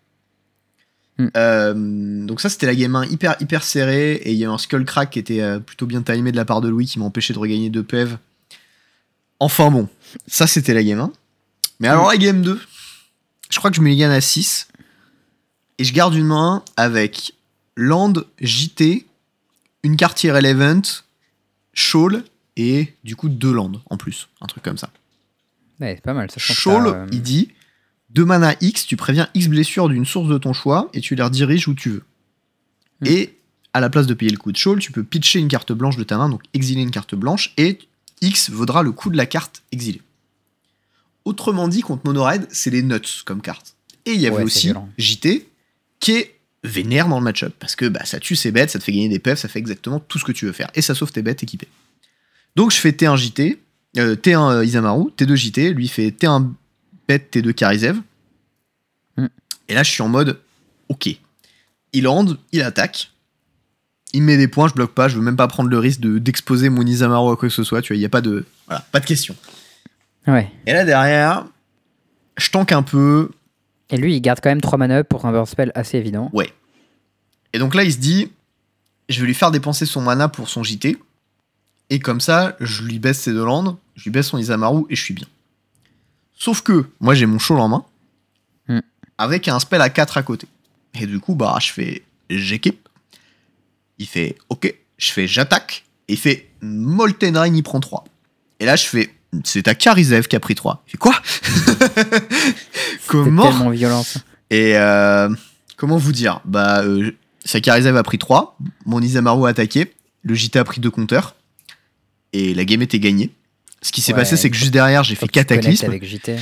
Hmm. Euh, donc ça, c'était la game 1 hyper, hyper serrée, et il y a eu un Skullcrack qui était euh, plutôt bien timé de la part de Louis qui m'a empêché de regagner 2 PEV. Enfin bon, ça c'était la game 1. Mais alors la game 2, je crois que je me gagne à 6, et je garde une main avec Land, JT, une carte Irrelevant, Shawl, et du coup deux Landes en plus, un truc comme ça. Ouais, c'est pas mal. Ça, Shawl, euh, il dit de mana X, tu préviens X blessures d'une source de ton choix et tu les rediriges où tu veux. Hmm. Et à la place de payer le coût de Shawl, tu peux pitcher une carte blanche de ta main, donc exiler une carte blanche, et X vaudra le coût de la carte exilée. Autrement dit, contre Monored, c'est les nuts comme carte. Et il y avait Ouais, aussi. JT, qui est vénère dans le match-up, parce que bah, ça tue ses bêtes, ça te fait gagner des PF, ça fait exactement tout ce que tu veux faire, et ça sauve tes bêtes équipées. Donc je fais T1 JT, euh, T1 euh, Isamaru, T2 JT, lui fait T1 bête, T2 Karizev. Mm. Et là je suis en mode, ok, il land, il attaque, il me met des points, je bloque pas, je veux même pas prendre le risque de- d'exposer mon Isamaru à quoi que ce soit, tu vois, il y a pas de, voilà, pas de question. Ouais. Et là derrière, je tank un peu, Et lui, il garde quand même 3 mana up pour un burn spell assez évident. Et donc là, il se dit, je vais lui faire dépenser son mana pour son JT. Et comme ça, je lui baisse ses deux landes, je lui baisse son Isamaru et je suis bien. Sauf que, moi j'ai mon show en main, Hmm. avec un spell à 4 à côté. Et du coup, bah, je fais j'équipe. Il fait ok, je fais j'attaque. Et il fait Molten Rain, il prend 3. Et là, je fais c'est ta Karizev qui a pris 3. Il fait quoi? (laughs) C'est Comment? tellement violent ça. et euh, comment vous dire? Bah, euh, Sakarizev a pris 3, mon Isamaru a attaqué, le JT a pris 2 compteurs, et la game était gagnée. Ce qui s'est Ouais, passé, c'est que juste derrière, j'ai fait Cataclysme, avec JT.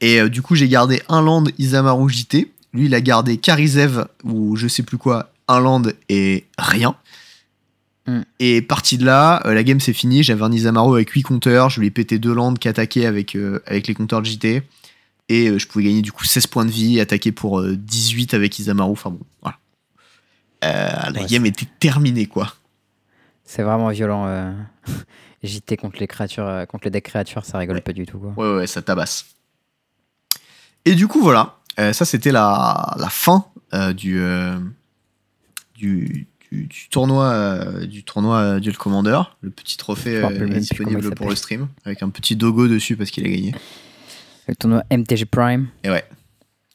et euh, du coup, j'ai gardé un land Isamaru JT. Lui, il a gardé Karizev, ou je sais plus quoi, un land et rien. Hmm. Et parti de là, euh, la game s'est finie. J'avais un Isamaru avec 8 compteurs. Je lui ai pété deux landes qui attaquaient avec, euh, avec les compteurs de JT. Et je pouvais gagner du coup 16 points de vie, attaquer pour euh, 18 avec Isamaru. Enfin bon, voilà. La Ouais, game était terminée, quoi. C'est vraiment violent. (laughs) JT contre les créatures, euh, contre les decks créatures, ça rigole Ouais. pas du tout. Quoi. Ouais, ouais, ça tabasse. Et du coup, voilà. Euh, ça, c'était la, la fin euh, du, euh, du, du, du tournoi, du tournoi Duel Commander. Le petit trophée disponible pour le stream. Avec un petit dogo dessus parce qu'il a gagné. Le tournoi MTG Prime, Et ouais.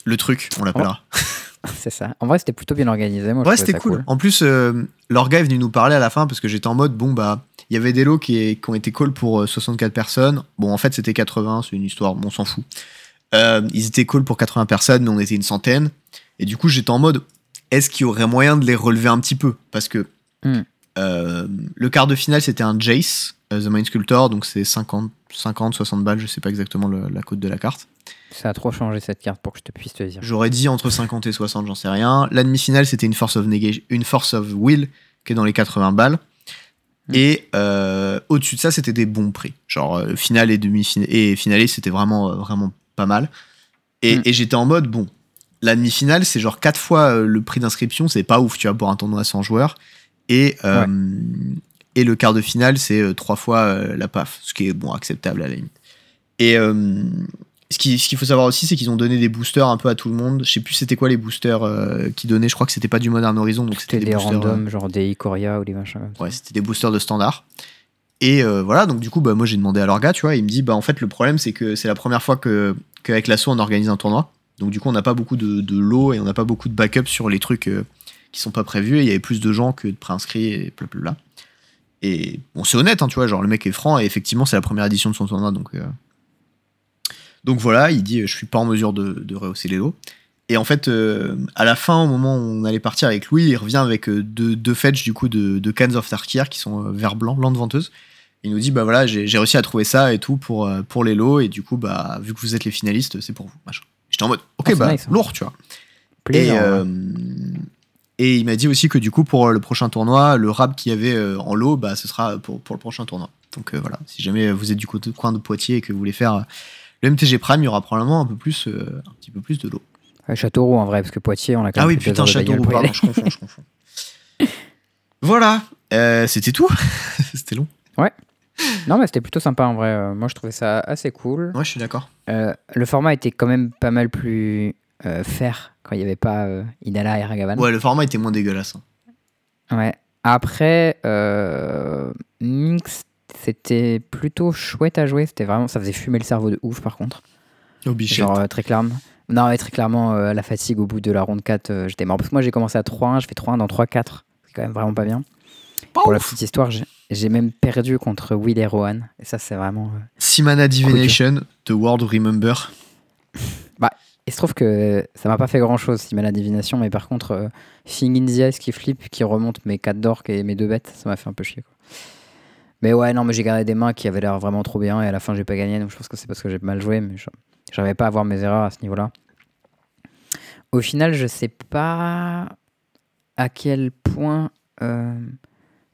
Le truc, on l'appellera. (laughs) c'est ça. En vrai, c'était plutôt bien organisé. Moi, Ouais, c'était cool. En plus, euh, l'orga est venu nous parler à la fin parce que j'étais en mode, bon, bah, il y avait des lots qui, qui ont été call pour euh, 64 personnes. Bon, en fait, c'était 80, c'est une histoire, bon, on s'en fout. Euh, ils étaient call pour 80 personnes, mais on était une centaine. Et du coup, j'étais en mode, est-ce qu'il y aurait moyen de les relever un petit peu? Parce que Hmm. euh, euh, le quart de finale, c'était un Jace, euh, The Mind Sculptor, donc c'est 50, 50, 60 balles, je sais pas exactement le- la cote de la carte. Ça a trop changé cette carte pour que je te puisse te dire. J'aurais dit entre 50 et 60, j'en sais rien. La demi-finale, c'était une Force of Negation, une Force of Will, qui est dans les 80 balles. Mm. Et euh, au-dessus de ça, c'était des bons prix. Genre, euh, finale et demi-finale, et finale, c'était vraiment, euh, vraiment pas mal. Et, Mm. et j'étais en mode, bon, la demi-finale, c'est genre 4 fois le prix d'inscription, c'est pas ouf, tu vois, pour un tournoi à 100 joueurs. Et, euh, et le quart de finale, c'est 3 fois la PAF, ce qui est, bon, acceptable à la limite. Et euh, ce qui- ce qu'il faut savoir aussi, c'est qu'ils ont donné des boosters un peu à tout le monde. Je sais plus c'était quoi les boosters euh, qu'ils donnaient. Je crois que c'était pas du Modern Horizon, donc C'était des, des, boosters. randoms, genre des Ikoria ou des machins comme euh, ça. ouais, c'était des boosters de standard. Et euh, voilà, donc du coup, bah, moi j'ai demandé à leur gars, tu vois, il me dit, bah en fait le problème c'est que c'est la première fois que qu'avec l'assaut on organise un tournoi. Donc du coup, on n'a pas beaucoup de, de lots et on n'a pas beaucoup de backup sur les trucs euh, qui sont pas prévus. Et il y avait plus de gens que de préinscrits et blablabla. Et bon, c'est honnête, hein, tu vois, genre le mec est franc et effectivement c'est la première édition de son tournoi, donc. Donc voilà, il dit, je suis pas en mesure de, de rehausser les lots. Et en fait, euh, à la fin, au moment où on allait partir avec Louis, il revient avec euh, deux, deux fetch du coup de, de Cans of Tarkir qui sont euh, vert blanc, lente venteuse. Il nous dit bah voilà, j'ai réussi à trouver ça et tout pour, pour les lots et du coup bah vu que vous êtes les finalistes, c'est pour vous. machin. J'étais en mode ok Ah, bah nice, hein. lourd tu vois. Plaisant, et, ouais. et il m'a dit aussi que du coup pour le prochain tournoi, le rab qu'il y avait en lot, bah ce sera pour, pour le prochain tournoi. Donc euh, voilà, si jamais vous êtes du coin de Poitiers et que vous voulez faire le MTG Prime, il y aura probablement un peu plus, euh, un petit peu plus de lots. Ouais, Châteauroux en vrai, parce que Poitiers, on a quand Ah même oui, plus de putain, Châteauroux, pardon, je confonds, je confonds. (laughs) Voilà, euh, c'était tout. (laughs) c'était long. Non, mais c'était plutôt sympa en vrai. Euh, Moi, je trouvais ça assez cool. Ouais, je suis d'accord. Euh, le format était quand même pas mal plus euh, fair quand il n'y avait pas Inala et Ragavan. Ouais, le format était moins dégueulasse. hein. Ouais. Après, Minx, c'était plutôt chouette à jouer. C'était vraiment, ça faisait fumer le cerveau de ouf par contre. Au bichette. Genre euh, très clairement. Non, mais très clairement, euh, la fatigue au bout de la ronde 4, euh, j'étais mort. Parce que moi, j'ai commencé à 3-1, je fais 3-1 dans 3-4. C'est quand même vraiment pas bien. Pas Pour la petite histoire, j'ai- même perdu contre Will et Rohan. Et ça, c'est vraiment. euh, Simana Divination, The World Remember. Il se trouve que ça m'a pas fait grand chose, si mal la divination, mais par contre, euh, Thing in the Ice qui flip, qui remonte mes 4 d'orques et mes 2 bêtes, ça m'a fait un peu chier. Quoi. Mais ouais, non, mais j'ai gardé des mains qui avaient l'air vraiment trop bien et à la fin, j'ai pas gagné, donc je pense que c'est parce que j'ai mal joué, mais j'arrivais pas à voir mes erreurs à ce niveau-là. Au final, je sais pas à quel point euh,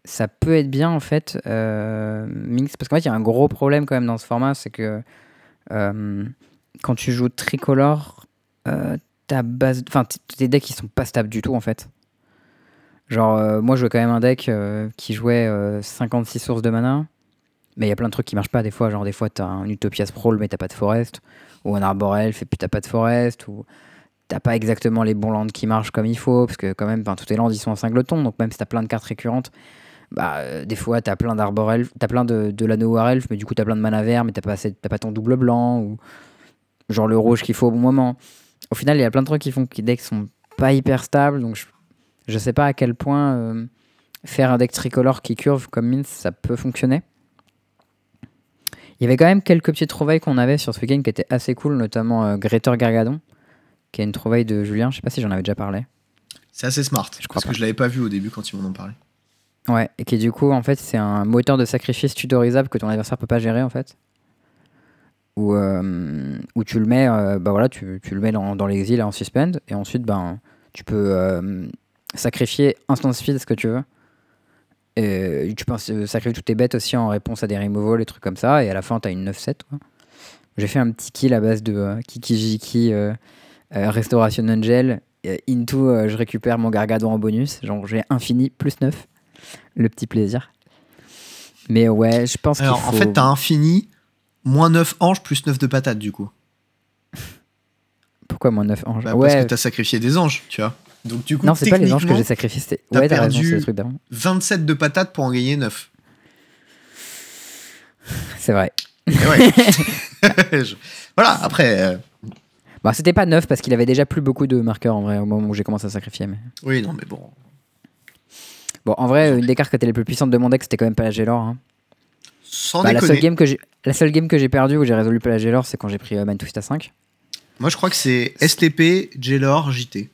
ça peut être bien en fait, euh, Minx, parce qu'en fait, il y a un gros problème quand même dans ce format, c'est que. euh, quand tu joues tricolore, ta base, enfin tes decks ils sont pas stables du tout en fait. Genre euh, moi je jouais quand même un deck euh, qui jouait euh, 56 sources de mana, mais il y a plein de trucs qui marchent pas des fois. Genre des fois t'as un Utopia Sprawl mais t'as pas de forest, ou un Arbor Elf et puis t'as pas de forest, ou t'as pas exactement les bons lands qui marchent comme il faut, parce que quand même, tous tes lands ils sont en singleton, donc même si t'as plein de cartes récurrentes, bah euh, des fois t'as plein d'Arbor Elf, t'as plein de, de l'anneau War Elf, mais du coup t'as plein de mana vert, mais t'as pas, pas ton double blanc, ou genre le rouge qu'il faut au bon moment. Au final, il y a plein de trucs qui font que les decks sont pas hyper stables, donc je, je sais pas à quel point euh, faire un deck tricolore qui curve comme Mince, ça peut fonctionner. Il y avait quand même quelques petites trouvailles qu'on avait sur ce week-end qui étaient assez cool, notamment euh, Greater Gargadon, qui est une trouvaille de Julien, je sais pas si j'en avais déjà parlé. C'est assez smart. Je crois parce pas. que je l'avais pas vu au début quand ils m'en ont parlé. Ouais, et qui du coup, en fait, c'est un moteur de sacrifice tutorisable que ton adversaire peut pas gérer, en fait. Où, euh, où tu le mets, euh, bah voilà, tu, tu le mets dans, dans l'exil en suspend, et ensuite, ben, tu peux sacrifier instant speed ce que tu veux. Et tu peux euh, sacrifier toutes tes bêtes aussi en réponse à des removals, des trucs comme ça, et à la fin, tu as une 9-7. quoi. J'ai fait un petit kill à base de euh, Kiki Jiki, euh, euh, Restoration Angel, into, je récupère mon Gargadon en bonus, genre j'ai infini plus 9 le petit plaisir. Mais ouais, je pense Alors, faut... en fait, t'as infini, moins 9 anges plus 9 de patates, du coup. Pourquoi moins 9 anges? Bah, Ouais, Parce que t'as sacrifié des anges, tu vois. Donc, du coup, non, c'est pas les anges que j'ai sacrifiés. c'était- Ouais, t'as raison, perdu- c'est le truc d'avant. 27 de patates pour en gagner 9. C'est vrai. Ouais. (laughs) Je- (laughs) Voilà, après. euh, Bah, c'était pas 9 parce qu'il avait déjà plus beaucoup de marqueurs en vrai au moment où j'ai commencé à sacrifier. Mais... Oui, non, mais bon. Bon, en vrai, une des cartes qui était les plus puissantes de mon deck, c'était quand même Pelagélor. Hein. Sans Bah, la, seule game que j'ai... la seule game que j'ai perdue où j'ai résolu Pelagélor, c'est quand j'ai pris euh, Man Twist à 5. Moi, je crois que c'est STP, Jelor, JT.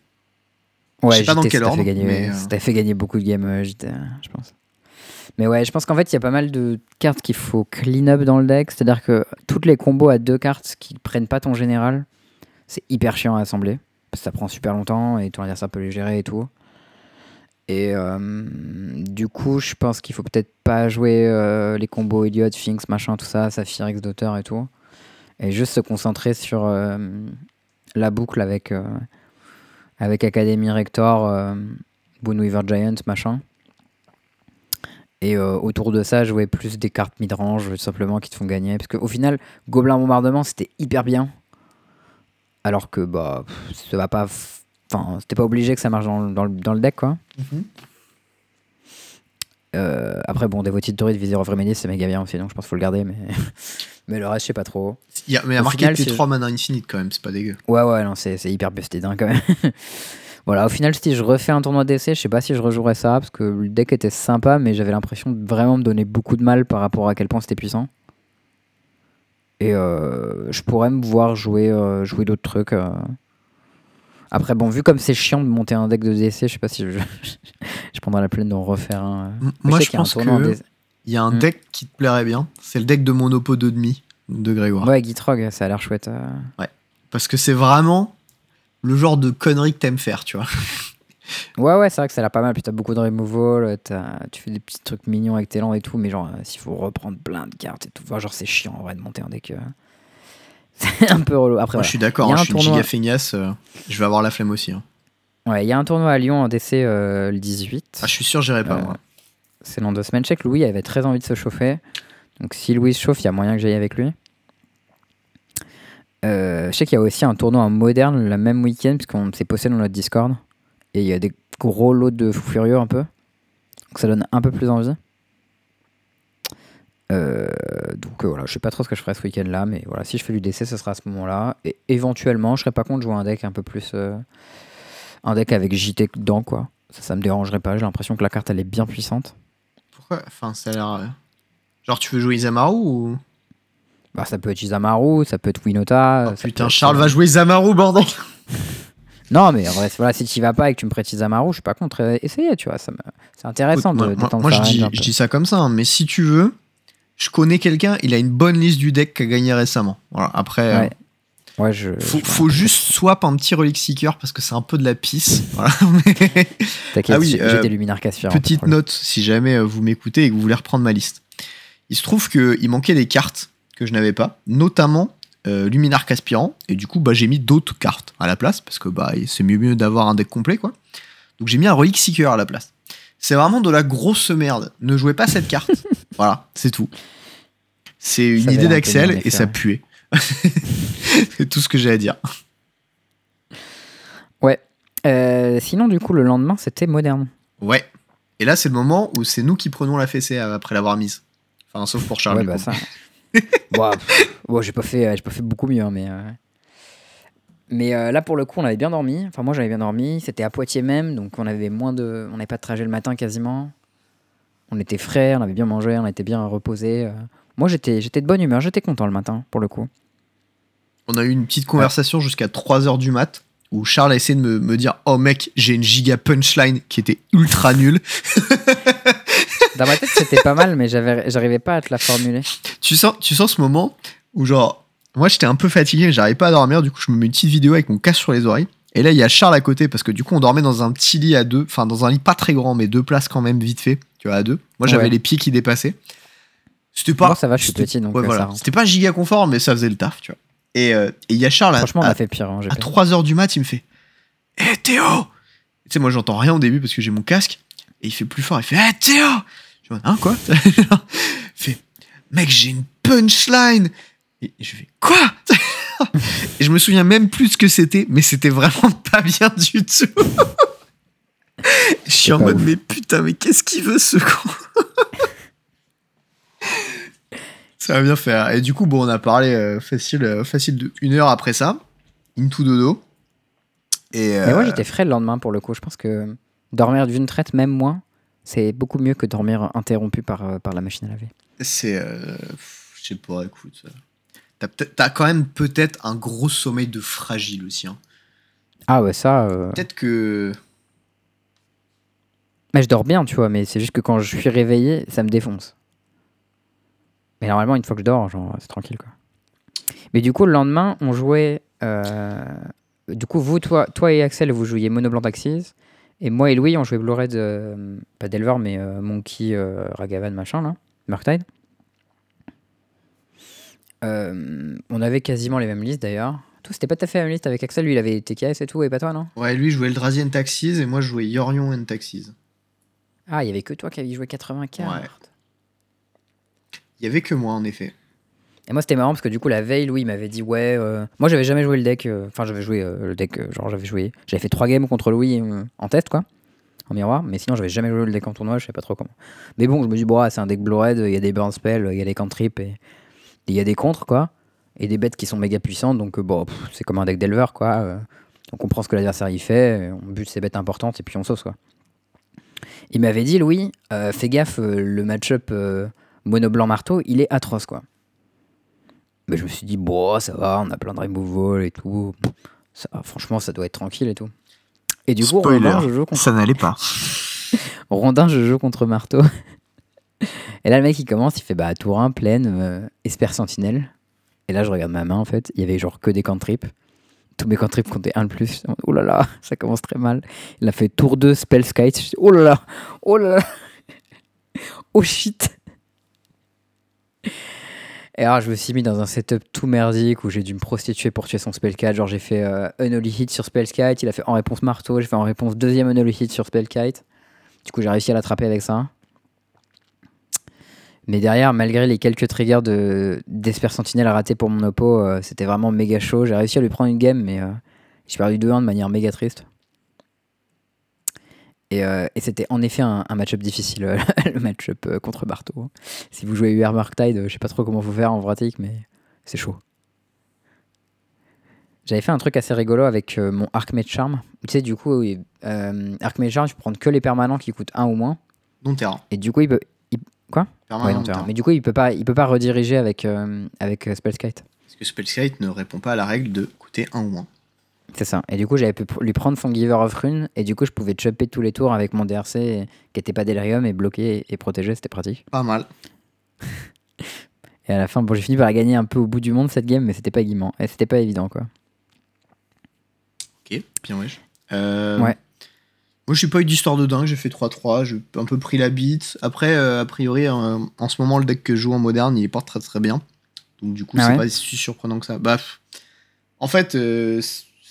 Ouais, sais pas dans quel ordre, mais, euh, ça fait gagner beaucoup de games, je pense. Mais ouais, je pense qu'en fait, il y a pas mal de cartes qu'il faut clean up dans le deck. C'est-à-dire que toutes les combos à deux cartes qui prennent pas ton général, c'est hyper chiant à assembler. Parce que ça prend super longtemps et ton adversaire peut les gérer et tout. Et euh, du coup, je pense qu'il faut peut-être pas jouer euh, les combos Idiot, Finks, machin, tout ça, Saphir, X d'auteur et tout. Et juste se concentrer sur euh, la boucle avec, avec Academy Rector, euh, Boonweaver Giant, machin. Et euh, autour de ça, jouer plus des cartes mid-range, tout simplement, qui te font gagner. Parce qu'au final, Gobelin Bombardement, c'était hyper bien. Alors que, bah, pff, ça va pas. Enfin, c'était pas obligé que ça marche dans, le- dans dans le deck, quoi. Euh, après, bon, Devoted Druid, Visir of Remedy, c'est méga bien aussi, donc je pense qu'il faut le garder, mais, (laughs) mais le reste, je sais pas trop. Il y a, mais il a marqué final, P3 c'est- mana infinite quand même, c'est pas dégueu. Ouais, ouais, non, c'est hyper busted hein, quand même. (laughs) voilà, au final, si je refais un tournoi d'essai, je sais pas si je rejouerais ça, parce que le deck était sympa, mais j'avais l'impression de vraiment me donner beaucoup de mal par rapport à quel point c'était puissant. Et euh, je pourrais me voir jouer, euh, jouer d'autres trucs. euh. Après, bon, vu comme c'est chiant de monter un deck de DC, je sais pas si je, (laughs) je prendrais la peine d'en refaire un. Moi, je un pense en que DC. Il y a un Hmm. deck qui te plairait bien. C'est le deck de Monopo 2,5 de Grégoire. Ouais, Gitrog, ça a l'air chouette. euh. Parce que c'est vraiment le genre de conneries que t'aimes faire, tu vois. (laughs) Ouais, ouais, c'est vrai que ça a l'air pas mal. Puis t'as beaucoup de removal, t'as- tu fais des petits trucs mignons avec tes lands et tout, mais genre, euh, s'il faut reprendre plein de cartes et tout, enfin, genre, c'est chiant en vrai de monter un deck. euh. (laughs) C'est un peu relou. Après, Moi, voilà. je suis d'accord, Il y a hein, un je suis une tournoi. giga feignasse. euh, je vais avoir la flemme aussi. hein. Ouais, il y a un tournoi à Lyon en DC euh, le 18. Ah, je suis sûr, j'irai pas, Euh, moi. C'est dans deux semaines. Je sais que Louis avait très envie de se chauffer. Donc si Louis se chauffe, il y a moyen que j'aille avec lui. Euh, je sais qu'il y a aussi un tournoi en moderne le même week-end, puisqu'on s'est posté dans notre Discord. Et il y a des gros lots de fous furieux un peu. Donc ça donne un peu plus envie. Euh, donc euh, voilà, je sais pas trop ce que je ferai ce week-end là, mais voilà, si je fais du DC, ce sera à ce moment-là. Et éventuellement, je serais pas contre jouer un deck un peu plus. un deck avec JT dedans, quoi. Ça, ça me dérangerait pas. J'ai l'impression que la carte elle est bien puissante. Pourquoi? Enfin, ça a l'air. euh, Genre, tu veux jouer Isamaru ou? Bah, ça peut être Isamaru, ça peut être Winota. Oh, putain, être- Charles va jouer Isamaru, bordel (laughs) Non, mais en vrai, voilà, si tu vas pas et que tu me prêtes Isamaru, je suis pas contre euh, essayer, tu vois. ça me- C'est intéressant Écoute, de moi, moi- je, dis, je dis ça comme ça, hein, mais si tu veux, je connais quelqu'un, il a une bonne liste du deck qu'a gagné récemment. Voilà, après, euh, Ouais. Je. faut, je- faut juste swap un petit Relic Seeker parce que c'est un peu de la pisse. Voilà, (laughs) T'inquiète, Ah oui, j'ai euh, des Luminar Casphier. hein, Petite note, si jamais euh, vous m'écoutez et que vous voulez reprendre ma liste. Il se trouve qu'il manquait des cartes que je n'avais pas, notamment euh, Luminarque Aspirant, et du coup bah, j'ai mis d'autres cartes à la place, parce que bah, c'est mieux, mieux d'avoir un deck complet. quoi. Donc j'ai mis un Relic Seeker à la place. C'est vraiment de la grosse merde. Ne jouez pas cette carte. (laughs) voilà, c'est tout. C'est une Ça idée un d'Axel et ça puait. (laughs) c'est tout ce que j'ai à dire. Euh, sinon, du coup, le lendemain, c'était moderne. Ouais. Et là, c'est le moment où c'est nous qui prenons la fessée euh, après l'avoir mise. Enfin, sauf pour Charles. ouais, bah ça. (laughs) (laughs) bon, j'ai pas fait, euh, j'ai pas fait beaucoup mieux, hein, mais. euh, Mais euh, là, pour le coup, on avait bien dormi. Enfin, moi, j'avais bien dormi. C'était à Poitiers même, donc on avait moins de, on n'avait pas de trajet le matin quasiment. On était frais, on avait bien mangé, on était bien reposé. Moi, j'étais, j'étais de bonne humeur, j'étais content le matin, pour le coup. On a eu une petite conversation jusqu'à 3h du mat où Charles a essayé de me, me dire Oh mec, j'ai une giga punchline qui était ultra nulle. (laughs) Dans ma tête, c'était pas mal, mais j'arrivais pas à te la formuler. Tu sens, tu sens ce moment où, genre, moi j'étais un peu fatigué, j'arrivais pas à dormir, du coup je me mets une petite vidéo avec mon casque sur les oreilles. Et là, il y a Charles à côté parce que du coup, on dormait dans un petit lit à deux, enfin dans un lit pas très grand, mais deux places quand même vite fait, tu vois, à deux. Moi j'avais Ouais. les pieds qui dépassaient. C'était pas. Moi, ça va, je suis c'était- petit, donc ouais, voilà. ça rentre. C'était pas giga confort, mais ça faisait le taf, tu vois. Et euh, et il y a Charles à- Franchement, on à, a fait pire. hein, à. 3h du mat, il me fait Hé Théo Tu sais, moi j'entends rien au début parce que j'ai mon casque. Et il fait plus fort, il fait Hé Théo Je dis Hein, quoi (laughs) Il fait Mec, j'ai une punchline Et je fais Quoi (laughs) Et je me souviens même plus ce que c'était, mais c'était vraiment (laughs) pas bien du tout. Je suis en mode ouf. Mais putain, mais qu'est-ce qu'il veut ce con? Ça va bien faire. Et du coup, bon, on a parlé euh, facile, euh, facile de une heure après ça. Into dodo. Et Mais moi, euh, j'étais frais le lendemain pour le coup. Je pense que dormir d'une traite, même moi, c'est beaucoup mieux que dormir interrompu par, euh, par la machine à laver. c'est. euh, je sais pas, écoute. euh, T'as, quand même peut-être un gros sommeil de fragile aussi. hein. Ah ouais, ça. euh, Peut-être que. Mais je dors bien, tu vois, mais c'est juste que quand je suis réveillé, ça me défonce. Mais normalement, une fois que je dors, genre, c'est tranquille, quoi. Mais du coup, le lendemain, on jouait. euh, Du coup, vous, toi, toi et Axel, vous jouiez Mono Blanc Taxis. Et moi et Louis, on jouait Blue Red, euh, pas Delver, mais euh, Monkey, euh, Ragavan, machin, là. Murktide. On avait quasiment les mêmes listes d'ailleurs. Toi, c'était pas tout à fait la même liste avec Axel, lui il avait TKS et tout, et pas toi, non? Ouais, lui jouait Eldrazi and Taxis et moi je jouais Yorion and Taxis. Ah, il y avait que toi qui avais joué 80 cartes. Ouais. Il y avait que moi en effet. Et moi, c'était marrant parce que du coup, la veille, Louis m'avait dit Ouais, euh, moi j'avais jamais joué le deck. euh, Enfin, j'avais joué euh, le deck, genre j'avais joué. J'avais fait 3 games contre Louis en test, quoi, en miroir. Mais sinon, j'avais jamais joué le deck en tournoi, je sais pas trop comment. Mais bon, je me dis Bon, ah, c'est un deck Blue Red, il y a des burn spells, il y a des cantrips et il y a des contres, quoi. Et des bêtes qui sont méga puissantes, donc bon, c'est comme un deck d'Elver, quoi. on comprend ce que l'adversaire y fait, on bute ses bêtes importantes et puis on sauce, quoi. Il m'avait dit, Louis, fais gaffe, le match-up mono blanc marteau, il est atroce, quoi. Mais je me suis dit, bon, ça va, on a plein de removal et tout. Ça, franchement, ça doit être tranquille et tout. Et du coup, Spoiler, Rondin, je joue contre, ça n'allait pas. (laughs) Rondin, je joue contre marteau. (laughs) et là, le mec, il commence, il fait bah, tour 1, pleine, euh, Esper Sentinelle. Et là, je regarde ma main, en fait, il y avait genre que des cantrips. Tous mes cantrips comptaient 1 de plus. Oh là là, (laughs) ça commence très mal. Il a fait tour 2, Spell Skite. Oh là là, oh là là. Oh shit. Et alors, je me suis mis dans un setup tout merdique où j'ai dû me prostituer pour tuer son spellkite. Genre, j'ai fait euh, unholy hit sur spellkite, il a fait en réponse marteau, j'ai fait en réponse deuxième unholy hit sur spellkite. Du coup, j'ai réussi à l'attraper avec ça. Mais derrière, malgré les quelques triggers de d'Esper Sentinelle ratés pour mon oppo, euh, c'était vraiment méga chaud. J'ai réussi à lui prendre une game, mais euh, j'ai perdu 2-1 de manière méga triste. Et, euh, et c'était en effet un, un match-up difficile, euh, (laughs) le match-up euh, contre Barto. Si vous jouez UR Marktide, je sais pas trop comment vous faire en pratique, mais c'est chaud. J'avais fait un truc assez rigolo avec mon Archmage Charm. Tu sais, du coup, euh, Archmage Charm, je peux prendre que les permanents qui coûtent 1 ou moins. Non terrain. Et du coup, il peut. Permanent Ouais, non, terrain. Mais du coup, il peut pas, il peut pas rediriger avec, avec Spellskite. Parce que Spellskite ne répond pas à la règle de coûter un ou moins. C'est ça. Et du coup, j'avais pu lui prendre son Giver of Rune. Et du coup, je pouvais chopper tous les tours avec mon DRC et- qui était pas Delirium et bloqué et protégé. C'était pratique. Pas mal. (laughs) Et à la fin, bon, j'ai fini par la gagner un peu au bout du monde cette game, mais c'était pas. Et c'était pas évident, quoi. Ok, bien wesh. Euh, Ouais. Moi, j'ai pas eu d'histoire de dingue, j'ai fait 3-3, j'ai un peu pris la bite. Après, euh, a priori, euh, en ce moment, le deck que je joue en moderne, il est pas très très bien. Donc, du coup, Ah c'est ouais pas si surprenant que ça. Bah, en fait,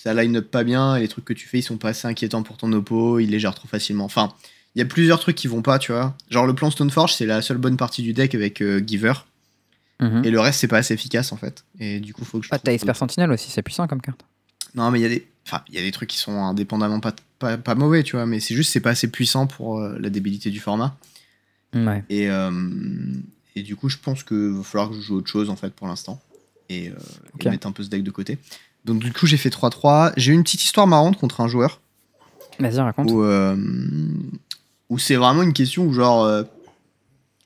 ça line up pas bien, et les trucs que tu fais, ils sont pas assez inquiétants pour ton oppo, il les gère trop facilement. Enfin, il y a plusieurs trucs qui vont pas, tu vois. Genre, le plan Stoneforge, c'est la seule bonne partie du deck avec euh, Giver, Mhm. et le reste, c'est pas assez efficace, en fait. Et du coup, faut que je. Ah, t'as Esper Sentinelle aussi, c'est puissant comme carte. non, mais il y a des, enfin, il y a des trucs qui sont indépendamment pas, pas, pas mauvais, tu vois. Mais c'est juste c'est pas assez puissant pour euh, la débilité du format. Ouais. Et, euh, et du coup, je pense que va falloir que je joue autre chose en fait pour l'instant et, euh, et mettre un peu ce deck de côté. Donc du coup, j'ai fait 3-3. J'ai eu une petite histoire marrante contre un joueur Vas-y, raconte. où, euh, où c'est vraiment une question où genre euh,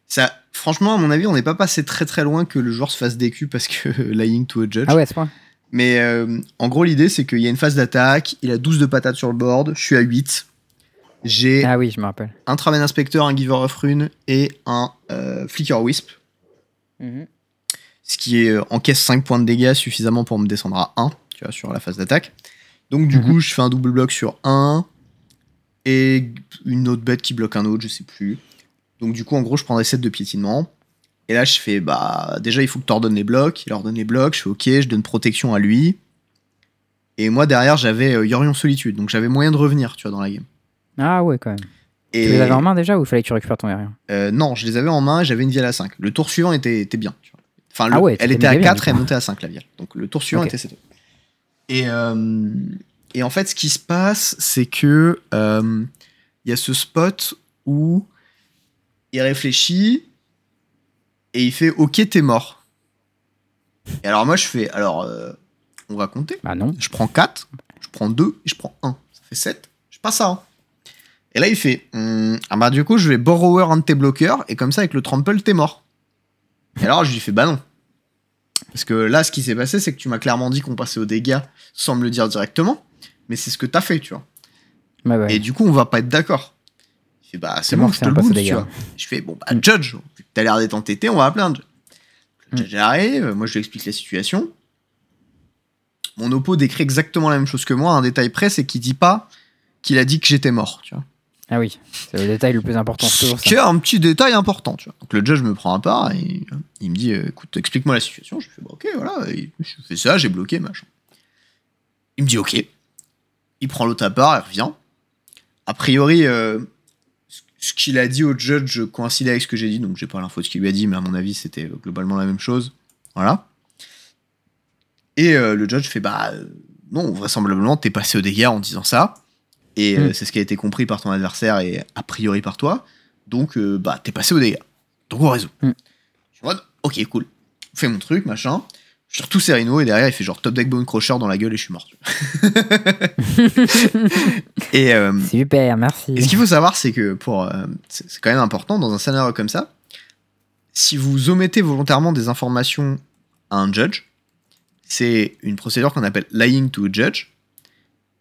ça. Franchement, à mon avis, on n'est pas passé très très loin que le joueur se fasse DQ parce que (laughs) lying to a judge. Ah ouais, à ce point. Mais euh, en gros, l'idée, c'est qu'il y a une phase d'attaque, il a 12 de patates sur le board, je suis à 8. J'ai Ah oui, je me rappelle. un Traven Inspector, un Giver of Rune et un Flicker Wisp. Ce qui est, encaisse 5 points de dégâts suffisamment pour me descendre à 1, tu vois, sur la phase d'attaque. Donc du coup, je fais un double bloc sur 1 et une autre bête qui bloque un autre, je sais plus. Donc du coup, en gros, je prendrai 7 de piétinement. Et là, je fais, bah, déjà, il faut que tu ordonnes les blocs. Il ordonne les blocs, je fais OK, je donne protection à lui. Et moi, derrière, j'avais euh, Yorion Solitude, donc j'avais moyen de revenir, tu vois, dans la game. Ah ouais, quand même. Et Tu les avais en main déjà ou il fallait que tu récupères ton aérien euh, non, je les avais en main et j'avais une vielle à 5. Le tour suivant était, était bien. tu vois. Enfin, le- Ah ouais, elle était à méga bien, 4 et elle montait à 5, la vielle. Donc le tour suivant était C2. Et, euh, et en fait, ce qui se passe, c'est que euh, il y a ce spot où il réfléchit et il fait Ok, t'es mort. Et alors, moi, je fais Alors, euh, on va compter. Bah non. Je prends 4, je prends 2 et je prends 1. Ça fait 7. Je passe à 1. Et là, il fait Hum, Ah bah, du coup, je vais borrower un de tes bloqueurs et comme ça, avec le trample, t'es mort. Et alors, je lui fais Bah non. Parce que là, ce qui s'est passé, c'est que tu m'as clairement dit qu'on passait aux dégâts sans me le dire directement. Mais c'est ce que t'as fait, tu vois. Ouais. Et du coup, on va pas être d'accord. Il fait bah c'est bon, je te le boot, tu vois. Je fais bon bah Mm. Judge, t'as l'air d'être entêté, on va appeler un Judge. Mm. Judge arrive, moi je lui explique la situation. Mon oppo décrit exactement la même chose que moi, un détail près, c'est qu'il dit pas qu'il a dit que j'étais mort, tu vois. Ah oui, c'est le détail le plus important. ça. Qui est un petit détail important, tu vois. Donc le judge me prend à part et euh, il me dit euh, écoute, explique-moi la situation. Je fais bah, ok, voilà, et je fais ça, j'ai bloqué, machin. Il me dit ok. Il prend l'autre à part, il revient. A priori, euh, ce- ce qu'il a dit au judge coïncidait avec ce que j'ai dit, donc j'ai pas l'info de ce qu'il lui a dit, mais à mon avis, c'était globalement la même chose. Voilà. Et euh, le judge fait bah non, vraisemblablement, t'es passé au dégâts en disant ça. Et euh, Mm. c'est ce qui a été compris par ton adversaire et a priori par toi. Donc, euh, bah, t'es passé au dégâts. Donc, on résout. Je suis en mode, ok, cool. Fais mon truc, machin. Je tire tous ses rhinos et derrière, il fait genre top deck bone crusher dans la gueule et je suis mort. (laughs) et, euh, Super, merci. et ce qu'il faut savoir, c'est que pour. euh, c'est quand même important dans un scénario comme ça. Si vous omettez volontairement des informations à un judge, c'est une procédure qu'on appelle lying to a judge.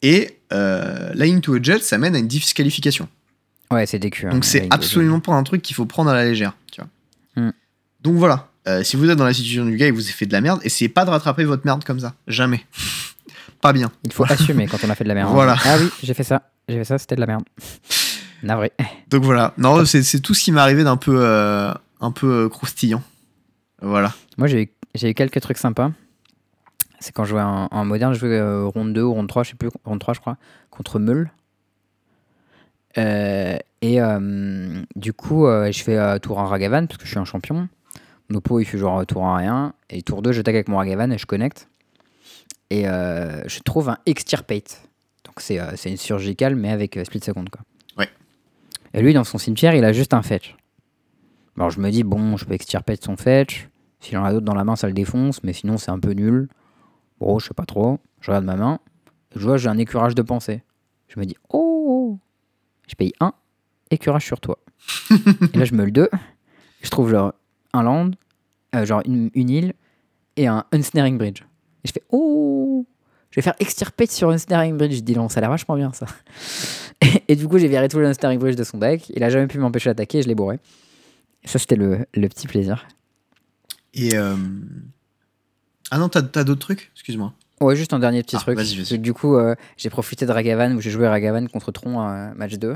Et euh, lying to a judge, ça mène à une disqualification. Ouais, c'est décu. hein, Donc c'est absolument pas un truc qu'il faut prendre à la légère. Tu vois. Hmm. Donc voilà. Euh, si vous êtes dans la situation du gars et vous avez fait de la merde, essayez pas de rattraper votre merde comme ça. Jamais. (laughs) pas bien. Il faut assumer quand on a fait de la merde. Voilà. Ah oui, j'ai fait ça. J'ai fait ça, c'était de la merde. (laughs) Navré. Donc voilà. Non, c'est tout ce qui m'est arrivé d'un peu, euh, un peu croustillant. Voilà. Moi, j'ai eu, j'ai eu quelques trucs sympas. C'est quand je jouais en, en moderne, je jouais euh, ronde 2 ou ronde 3, je sais plus, ronde 3, je crois, contre Meul. Euh, et euh, du coup, je fais tour en Ragavan parce que je suis un champion. Mon oppo, il fait genre tour en rien. Et tour 2, je tag avec mon Ragavan et je connecte. Et je trouve un Extirpate. Donc c'est une surgicale, mais avec split second. Quoi. Ouais. Et lui, dans son cimetière, il a juste un fetch. Alors je me dis, bon, je peux Extirpate son fetch. S'il en a d'autres dans la main, ça le défonce, mais sinon c'est un peu nul. Bon, je sais pas trop. Je regarde ma main. Je vois, j'ai un écurage de pensée. Je me dis, oh Je paye un écurage sur toi. (laughs) et là, je me le deux. Je trouve genre un land, euh, genre une, une île, et un unsnaring bridge. Et je fais, oh Je vais faire extirpate sur unsnaring bridge. Je dis, non, ça a l'air vachement bien ça. (laughs) et, et du coup, j'ai viré tout le unsnaring bridge de son deck. Il a jamais pu m'empêcher d'attaquer, je l'ai bourré. Ça, c'était le, le petit plaisir. Et. euh, Ah non, t'as t'as d'autres trucs? Excuse-moi. Ouais, juste un dernier petit Ah, truc. vas-y, vas-y. C'est que Du coup, euh, j'ai profité de Ragavan où j'ai joué Ragavan contre Tron euh, match 2.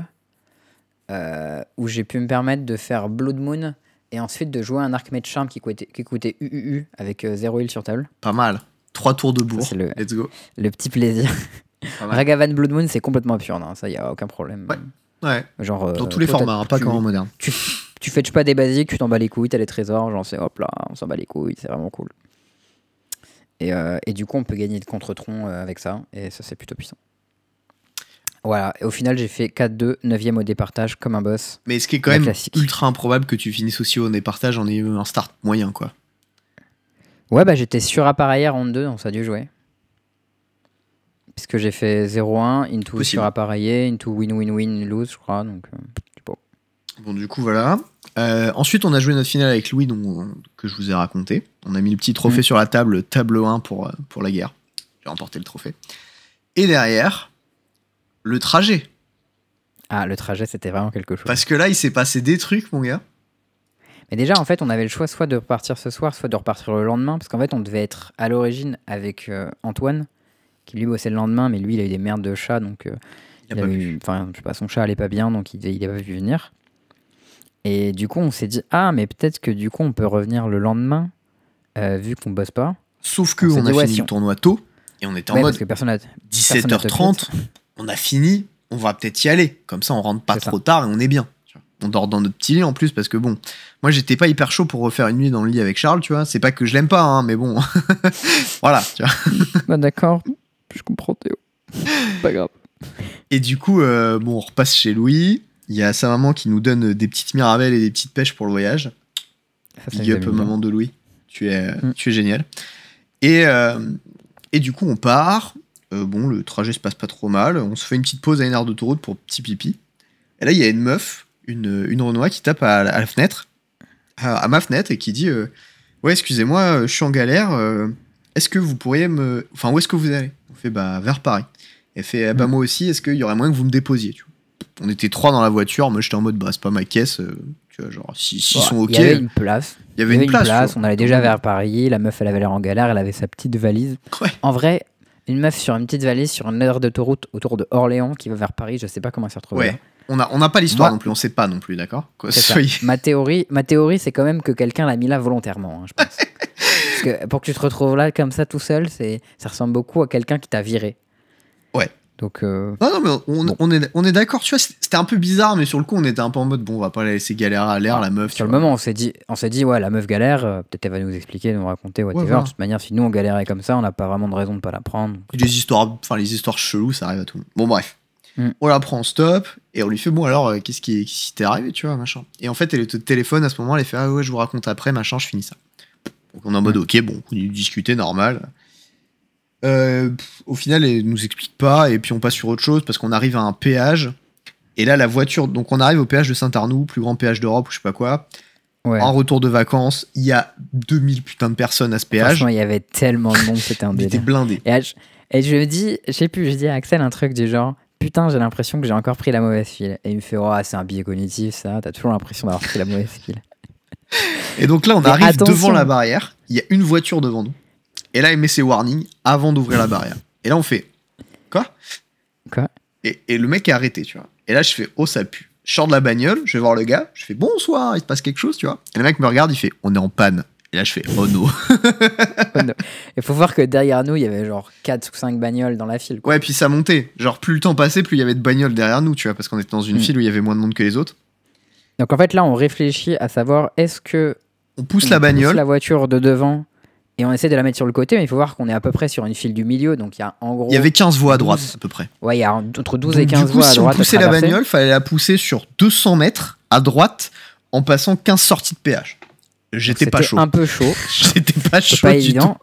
euh, où j'ai pu me permettre de faire Blood Moon et ensuite de jouer un Archmage Charm qui coûtait, qui coûtait UUU avec 0 heal sur table. Pas mal. Trois tours de bourre. c'est le- Let's go. Le petit plaisir. (laughs) Ragavan Blood Moon, c'est complètement absurde, hein, ça y a aucun problème. Ouais. Ouais. Genre, euh, Dans tous les formats, hein, pas tu, comme en moderne. Tu, tu fetches pas des basiques, tu t'en bats les couilles, t'as les trésors, genre c'est hop là, on s'en bat les couilles, c'est vraiment cool. Et, euh, et du coup, on peut gagner contre Tron euh, avec ça, et ça c'est plutôt puissant. Voilà, et au final, j'ai fait 4-2, 9ème au départage, comme un boss. Mais ce qui est quand même classique. ultra improbable que tu finisses aussi au départage en ayant un start moyen, quoi. Ouais, bah j'étais sur appareil en 2, donc ça a dû jouer. Puisque j'ai fait 0-1, into Possible. sur appareillé, into win-win-win lose, je crois, donc euh, pas. Bon, du coup, voilà. Euh, ensuite, on a joué notre finale avec Louis, dont, que je vous ai raconté. On a mis le petit trophée Mhm. sur la table, table 1 pour, euh, pour la guerre. J'ai remporté le trophée. Et derrière, le trajet. Ah, le trajet, c'était vraiment quelque chose. Parce que là, il s'est passé des trucs, mon gars. Mais déjà, en fait, on avait le choix soit de repartir ce soir, soit de repartir le lendemain, parce qu'en fait, on devait être à l'origine avec euh, Antoine, qui lui bossait le lendemain, mais lui, il a eu des merdes de chat, donc euh, Il a il avait eu- je sais pas, son chat allait pas bien, donc il, il a pas pu venir. Et du coup, on s'est dit, ah, mais peut-être que du coup, on peut revenir le lendemain, euh, vu qu'on bosse pas. Sauf que On a dit, ouais, fini si le tournoi tôt. Et on était en Ouais, mode parce que personne n'a. 17h30. On a fini. On va peut-être y aller. Comme ça, on rentre pas ça. trop tard et on est bien. On dort dans notre petit lit en plus parce que bon, moi j'étais pas hyper chaud pour refaire une nuit dans le lit avec Charles, tu vois. C'est pas que je l'aime pas, hein, mais bon. (laughs) voilà, tu vois. (laughs) bah, d'accord, je comprends Théo. pas grave. Et du coup, euh, bon, on repasse chez Louis. Il y a sa maman qui nous donne des petites mirabelles et des petites pêches pour le voyage. Ça, Big up, maman de Louis. Tu es, Mm. tu es génial. Et, euh, et du coup, on part. Euh, bon, le trajet se passe pas trop mal. On se fait une petite pause à une aire d'autoroute pour petit pipi. Et là, il y a une meuf, une, une Renoir, qui tape à, la- à la fenêtre, à, à ma fenêtre, et qui dit euh, Ouais, excusez-moi, euh, je suis en galère. euh, est-ce que vous pourriez me. Enfin, où est-ce que vous allez? On fait Bah, vers Paris. Elle fait Ah bah, moi aussi, est-ce qu'il y aurait moyen que vous me déposiez tu vois? On était trois dans la voiture. Moi, j'étais en mode, bah, c'est pas ma caisse. euh, tu vois, genre, si- s'ils Bon, sont OK. Il y avait une place. Il y avait une place. on allait déjà vers Paris. La meuf, elle avait l'air en galère. Elle avait sa petite valise. Ouais. En vrai, une meuf sur une petite valise sur une aire d'autoroute autour de Orléans qui va vers Paris, je sais pas comment elle s'est retrouvée. là. Ouais. On n'a on n'a pas l'histoire non plus. On sait pas non plus, d'accord Ma théorie, ma théorie, c'est quand même que quelqu'un l'a mis là volontairement, hein, je pense. (laughs) Parce que pour que tu te retrouves là comme ça tout seul, ça ressemble beaucoup à quelqu'un qui t'a viré. Ouais. Donc, euh, Non, non, mais on, Bon. on est, on est d'accord. Tu vois, c'était un peu bizarre, mais sur le coup, on était un peu en mode, bon, on va pas la laisser galérer à l'air, la meuf. sur le vois. moment, on s'est dit, on s'est dit, ouais, la meuf galère, euh, peut-être elle va nous expliquer, nous raconter, whatever. voilà. De toute manière, si nous on galérait comme ça, on n'a pas vraiment de raison de pas la prendre. Les histoires, enfin, les histoires cheloues, ça arrive à tout le monde. Bon, bref. Mm. On la prend en stop et on lui fait, bon, alors, euh, qu'est-ce qui qui t'est arrivé, tu vois, machin. Et en fait, elle te téléphone à ce moment, elle fait, ah ouais, je vous raconte après, machin, je finis ça. Donc, on est en mode, ok, bon, on continue de discuter, normal. Euh, pff, au final, elle nous explique pas et puis on passe sur autre chose parce qu'on arrive à un péage. Et là, la voiture, donc on arrive au péage de Saint-Arnoux, plus grand péage d'Europe ou je sais pas quoi. Ouais. En retour de vacances, il y a 2000 putains de personnes à ce péage. Franchement, il y avait tellement de monde, c'était (laughs) un délire. blindé. Et, je, et je dis, je sais plus, je dis à Axel un truc du genre, putain, j'ai l'impression que j'ai encore pris la mauvaise file. Et il me fait, oh, c'est un biais cognitif, ça, t'as toujours l'impression d'avoir pris la mauvaise file. Et donc là, on arrive devant la barrière. Il y a une voiture devant nous. Et là, il met ses warnings avant d'ouvrir la barrière. Et là, on fait Quoi? Quoi? Et, et le mec est arrêté, tu vois. Et là, je fais Oh, ça pue. Je sors de la bagnole, je vais voir le gars. Je fais Bonsoir, il se passe quelque chose, tu vois. Et le mec me regarde, il fait On est en panne. Et là, je fais Oh no. (laughs) Il faut voir que derrière nous, il y avait genre 4 ou 5 bagnoles dans la file. quoi. ouais, puis ça montait. Genre, plus le temps passait, plus il y avait de bagnoles derrière nous, tu vois. Parce qu'on était dans une Mm. file où il y avait moins de monde que les autres. Donc en fait, là, on réfléchit à savoir est-ce que On pousse on la bagnole. la voiture de devant et on essaie de la mettre sur le côté, mais il faut voir qu'on est à peu près sur une file du milieu, donc il y a en gros. Il y avait 15 voies à droite, 12. à peu près. Ouais, il y a entre 12 Donc, et 15 du coup, voies à si droite. on à poussait la bagnole, fallait la pousser sur 200 mètres à droite en passant 15 sorties de péage. J'étais pas chaud. un peu chaud, (laughs) J'étais pas chaud pas du évident.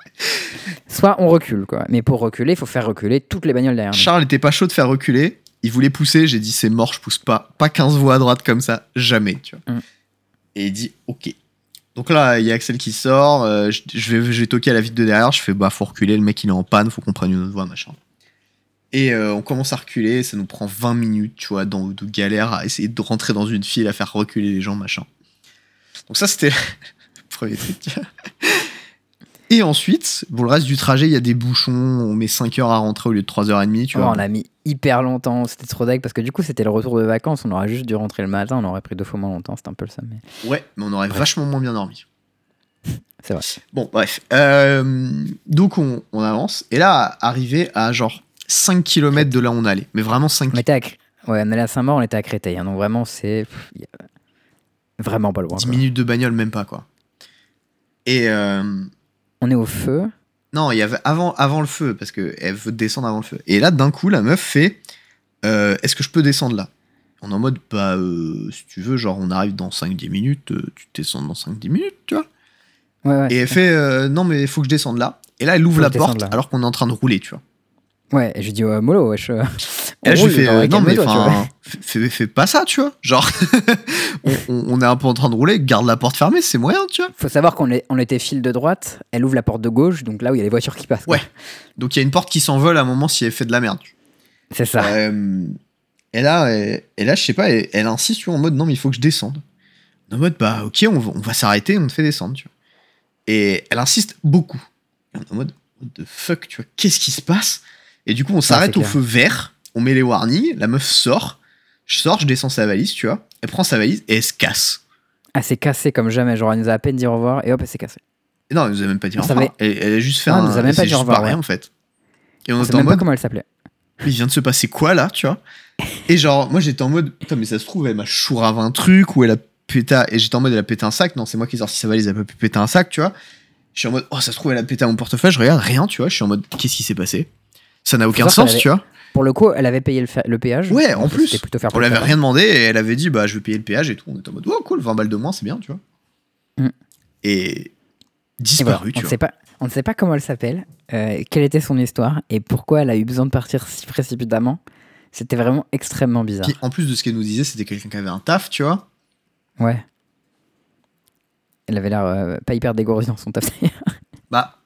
Soit on recule, quoi. Mais pour reculer, il faut faire reculer toutes les bagnoles derrière tout. Charles était pas chaud de faire reculer. Il voulait pousser. J'ai dit c'est mort, je pousse pas. Pas 15 voies à droite comme ça, jamais. Tu vois. Mm. Et il dit ok. Donc là, il y a Axel qui sort. euh, je, vais, je toquer à la vitre de derrière. Je fais bah faut reculer. Le mec il est en panne. Faut qu'on prenne une autre voie machin. Et euh, on commence à reculer. Ça nous prend 20 minutes, tu vois, dans, de galère à essayer de rentrer dans une file, à faire reculer les gens machin. Donc ça c'était (laughs) le premier truc. Et ensuite, pour le reste du trajet, il y a des bouchons. On met 5 heures à rentrer au lieu de 3h30, tu Oh, vois. on a mis hyper longtemps, c'était trop deg parce que du coup c'était le retour de vacances, on aurait juste dû rentrer le matin, on aurait pris deux fois moins longtemps, c'était un peu le. Mais... Ouais, mais on aurait vachement moins bien dormi. (laughs) C'est vrai. Bon, bref. Euh, donc, on, on avance. Et là, arrivé à genre 5 km de là où on allait. Mais vraiment 5 On était à, Cr- ouais, on allait à Saint-Maur, on était à Créteil, hein, donc vraiment c'est vraiment pas loin. 10 quoi. minutes de bagnole, même pas, quoi. Et euh, On est au feu, non, il y avait avant, avant le feu, parce qu'elle veut descendre avant le feu. Et là, d'un coup, la meuf fait euh, Est-ce que je peux descendre là? On est en mode Bah, euh, si tu veux, genre, on arrive dans 5-10 minutes, euh, tu descends dans 5-10 minutes, tu vois? ouais, ouais, Et elle fait euh, Non, mais il faut que je descende là. Et là, elle ouvre Faut la porte alors qu'on est en train de rouler, tu vois. ouais, et je lui dis mollo, wesh. (laughs) Et là, je lui fais euh, non, mais enfin, fais, pas ça, tu vois. Genre, (laughs) on, est un peu en train de rouler, garde la porte fermée, c'est moyen, tu vois. Faut savoir qu'on est- on était file de droite, elle ouvre la porte de gauche, donc là où il y a les voitures qui passent. quoi. Ouais. Donc, il y a une porte qui s'envole à un moment si elle fait de la merde. C'est ça. Euh, et là, et, et là, je sais pas, elle, elle insiste, tu vois, en mode non, mais il faut que je descende. En mode, bah, ok, on va, on va s'arrêter, on te fait descendre, tu vois. Et elle insiste beaucoup. En mode, what the fuck, tu vois, qu'est-ce qui se passe? Et du coup, on s'arrête c'est au clair. feu vert, on met les warnings, la meuf sort, je sors, je descends sa valise, tu vois. Elle prend sa valise et elle se casse. Elle s'est cassée comme jamais, genre elle nous a à peine dit au revoir et hop, elle s'est cassée. Et non, elle nous a même pas dit au revoir. Elle, elle a juste fait Non, elle un. nous a même pas dit au revoir, ouais. en fait. Et on On était en même pas mode, comment elle s'appelait. il vient de se passer quoi là, tu vois? Et genre, moi j'étais en mode, putain, mais ça se trouve, elle m'a chourave un truc ou elle a pété. Et j'étais en mode, elle a pété un sac. Non, c'est moi qui ai sorti sa valise, elle a pas pu péter un sac, tu vois? Je suis en mode, oh, ça se trouve, elle a pété mon portefeuille. Je regarde rien, tu vois? Je suis en mode, qu'est-ce qui s'est passé? Ça n'a aucun sens, tu vois? Pour le coup, elle avait payé le, péage. Ouais, en plus. Plutôt faire On l'avait rien demandé et elle avait dit, bah, je vais payer le péage et tout. On était en mode, oh, cool, 20 balles de moins, c'est bien, tu vois. Mm. Et Et voilà, disparu, on tu ne vois. sait pas, on ne sait pas comment elle s'appelle, euh, quelle était son histoire et pourquoi elle a eu besoin de partir si précipitamment. C'était vraiment extrêmement bizarre. Puis en plus de ce qu'elle nous disait, c'était quelqu'un qui avait un taf, tu vois. Ouais. Elle avait l'air euh, pas hyper dégourdie dans son taf. Bah,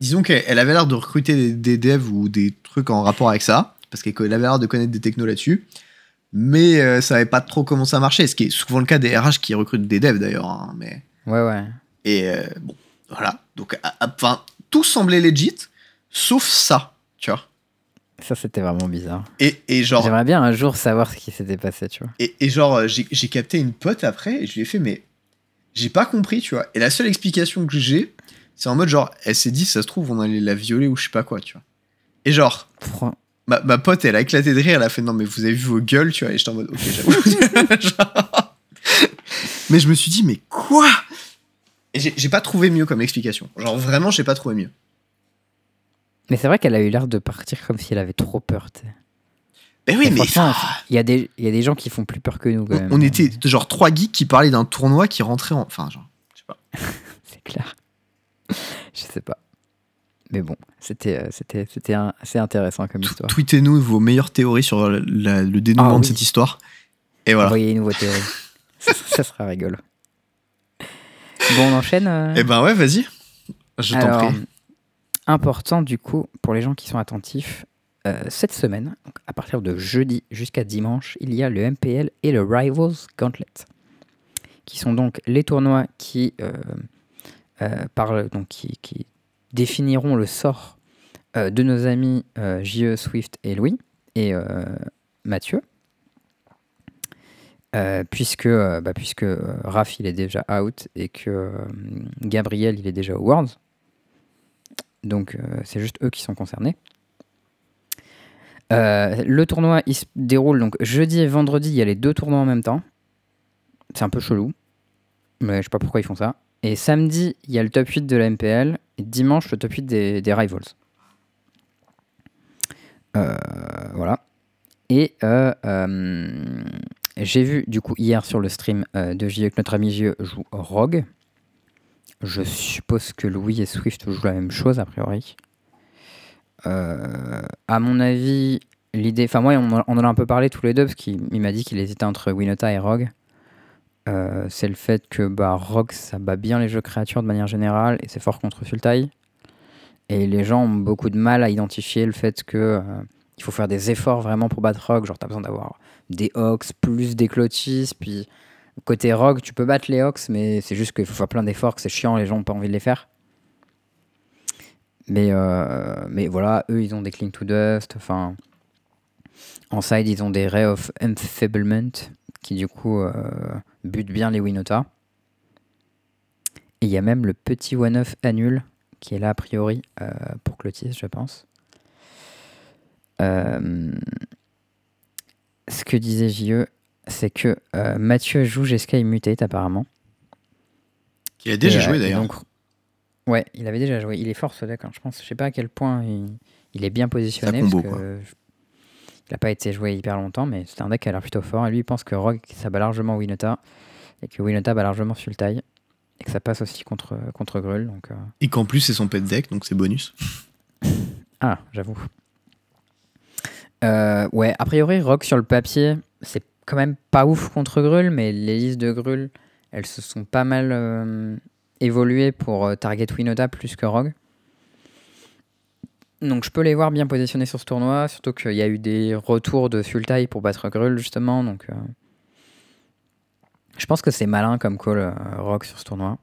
disons qu'elle elle avait l'air de recruter des, des devs ou des trucs en rapport avec ça, parce qu'elle avait l'air de connaître des technos là-dessus. mais euh, savait pas trop comment ça marchait. Ce qui est souvent le cas des RH qui recrutent des devs d'ailleurs. hein, mais... Ouais, ouais. Et euh, bon, voilà. Donc, enfin, tout semblait legit, sauf ça, tu vois. Ça, c'était vraiment bizarre. Et, et genre, J'aimerais bien un jour savoir ce qui s'était passé, tu vois. et, et genre euh, j'ai j'ai capté une pote après et je lui ai fait, mais j'ai pas compris, tu vois. Et la seule explication que j'ai, c'est en mode genre, elle s'est dit, ça se trouve, on allait la violer ou je sais pas quoi, tu vois. Et genre, Fran- ma, ma pote, elle a éclaté de rire, elle a fait, non, mais vous avez vu vos gueules, tu vois. Et j'étais en mode, ok, j'avoue. (laughs) Mais je me suis dit, mais quoi? Et j'ai pas trouvé mieux comme explication. Genre, vraiment, j'ai pas trouvé mieux. Mais c'est vrai qu'elle a eu l'air de partir comme si elle avait trop peur, tu sais. Ben oui, Mais enfin, Il y, a des- y a des gens qui font plus peur que nous, quand on, même. on était genre trois geeks qui parlaient d'un tournoi qui rentrait en. Enfin, genre, je sais pas. (laughs) C'est clair. Je sais pas. Mais bon, c'était euh, c'était c'était assez intéressant comme histoire. Tweetez-nous vos meilleures théories sur la- la- le dénouement Ah de cette histoire. Et voilà. Envoyez une nouvelle théorie. (laughs) ça, ça sera rigolo. Bon, on enchaîne. euh Eh ben ouais, vas-y. Je t'en prie. important du coup pour les gens qui sont attentifs, euh, cette semaine, donc à partir de jeudi jusqu'à dimanche, il y a le MPL et le Rivals Gauntlet, qui sont donc les tournois qui, euh, euh, parlent- donc qui, qui définiront le sort euh, de nos amis euh, JE, Swift et Louis et euh, Mathieu. Euh, puisque, bah, Raph il est déjà out et que Gabriel il est déjà au Worlds. Donc c'est juste eux qui sont concernés. Le tournoi se déroule donc jeudi et vendredi, il y a les deux tournois en même temps. C'est un peu chelou, mais je sais pas pourquoi ils font ça. Et samedi, il y a le top 8 de la MPL et dimanche le top 8 des, Rivals. Euh, voilà. Et euh, euh, j'ai vu du coup hier sur le stream de JE que notre ami JE joue Rogue. Je suppose que Louis et Swift jouent la même chose a priori. À mon avis, l'idée. Enfin, moi, on, en- a un peu parlé tous les deux parce qu'il il m'a dit qu'il hésitait entre Winota et Rogue. Euh, c'est le fait que bah, Rogue ça bat bien les jeux créatures de manière générale et c'est fort contre Sultai. Et les gens ont beaucoup de mal à identifier le fait que euh, il faut faire des efforts vraiment pour battre Rogue. Genre, t'as besoin d'avoir des Ox plus des Clotis. Puis côté Rogue, tu peux battre les Ox, mais c'est juste qu'il faut faire plein d'efforts, que c'est chiant, les gens n'ont pas envie de les faire. Mais, euh, mais voilà, eux, ils ont des Cling to Dust. Enfin, en side, ils ont des Ray of Enfeeblement qui, du coup, euh, butent bien les Winota. Et il y a même le petit one-off annul qui est là, a priori, euh, pour Clotis, je pense. Euh, ce que disait JE, c'est que euh, Mathieu joue Jeskai Mutate apparemment. Qui a déjà Et, joué d'ailleurs. donc- Ouais, il avait déjà joué. Il est fort ce deck, hein. je pense. Je sais pas à quel point il, il est bien positionné. combo, parce que quoi. je- Il n'a pas été joué hyper longtemps, mais c'est un deck qui a l'air plutôt fort. Et lui, il pense que Rogue, ça bat largement Winota. Et que Winota bat largement Sultai. Et que ça passe aussi contre, contre Grul. Donc, euh, Et qu'en plus, c'est son pet deck, donc c'est bonus. Ah, j'avoue. Euh, ouais, a priori, Rogue sur le papier, c'est quand même pas ouf contre Grul, mais les listes de Grul, elles se sont pas mal euh, évoluées pour target Winota plus que Rogue. Donc je peux les voir bien positionnés sur ce tournoi, surtout qu'il y a eu des retours de Sultai pour battre Grul justement, donc euh, je pense que c'est malin comme call euh, Rogue sur ce tournoi.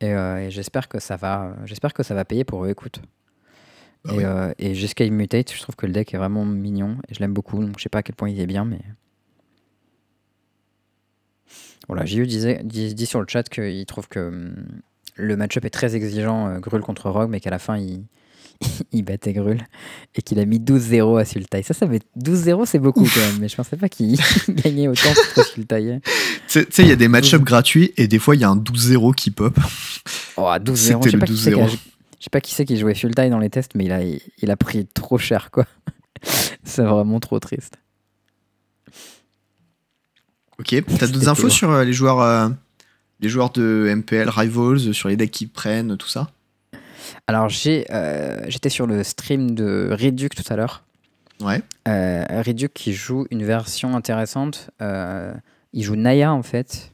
Et, euh, et j'espère que ça va, j'espère que ça va payer pour eux. Écoute. Bah et, oui. euh, et jusqu'à Immutate, je trouve que le deck est vraiment mignon et je l'aime beaucoup. Donc je sais pas à quel point il est bien, mais. Voilà, JU disait, dit, dit sur le chat qu'il trouve que hum, le match-up est très exigeant, Grul contre Rogue, mais qu'à la fin il, il battait Grul et qu'il a mis 12-0 à Sultai. Ça, ça fait 12-0, c'est beaucoup quand même, mais je pensais pas qu'il (laughs) gagnait autant contre Sultai. Tu sais- tu sais, il y a des match-ups gratuits et des fois, il y a un 12-0 qui pop. Oh, à 12-0, C'était je sais le pas qui c'est qui a- 12-0. je sais pas qui c'est qui jouait Sultai dans les tests, mais il a, il a pris trop cher, quoi. (laughs) c'est vraiment trop triste. Ok, t'as d'autres infos sur euh, les joueurs, euh, les joueurs de MPL, Rivals, sur les decks qu'ils prennent, tout ça? Alors, j'ai, euh, j'étais sur le stream de Reduc tout à l'heure. Ouais. Euh, Reduc qui joue une version intéressante. Euh, il joue Naya en fait.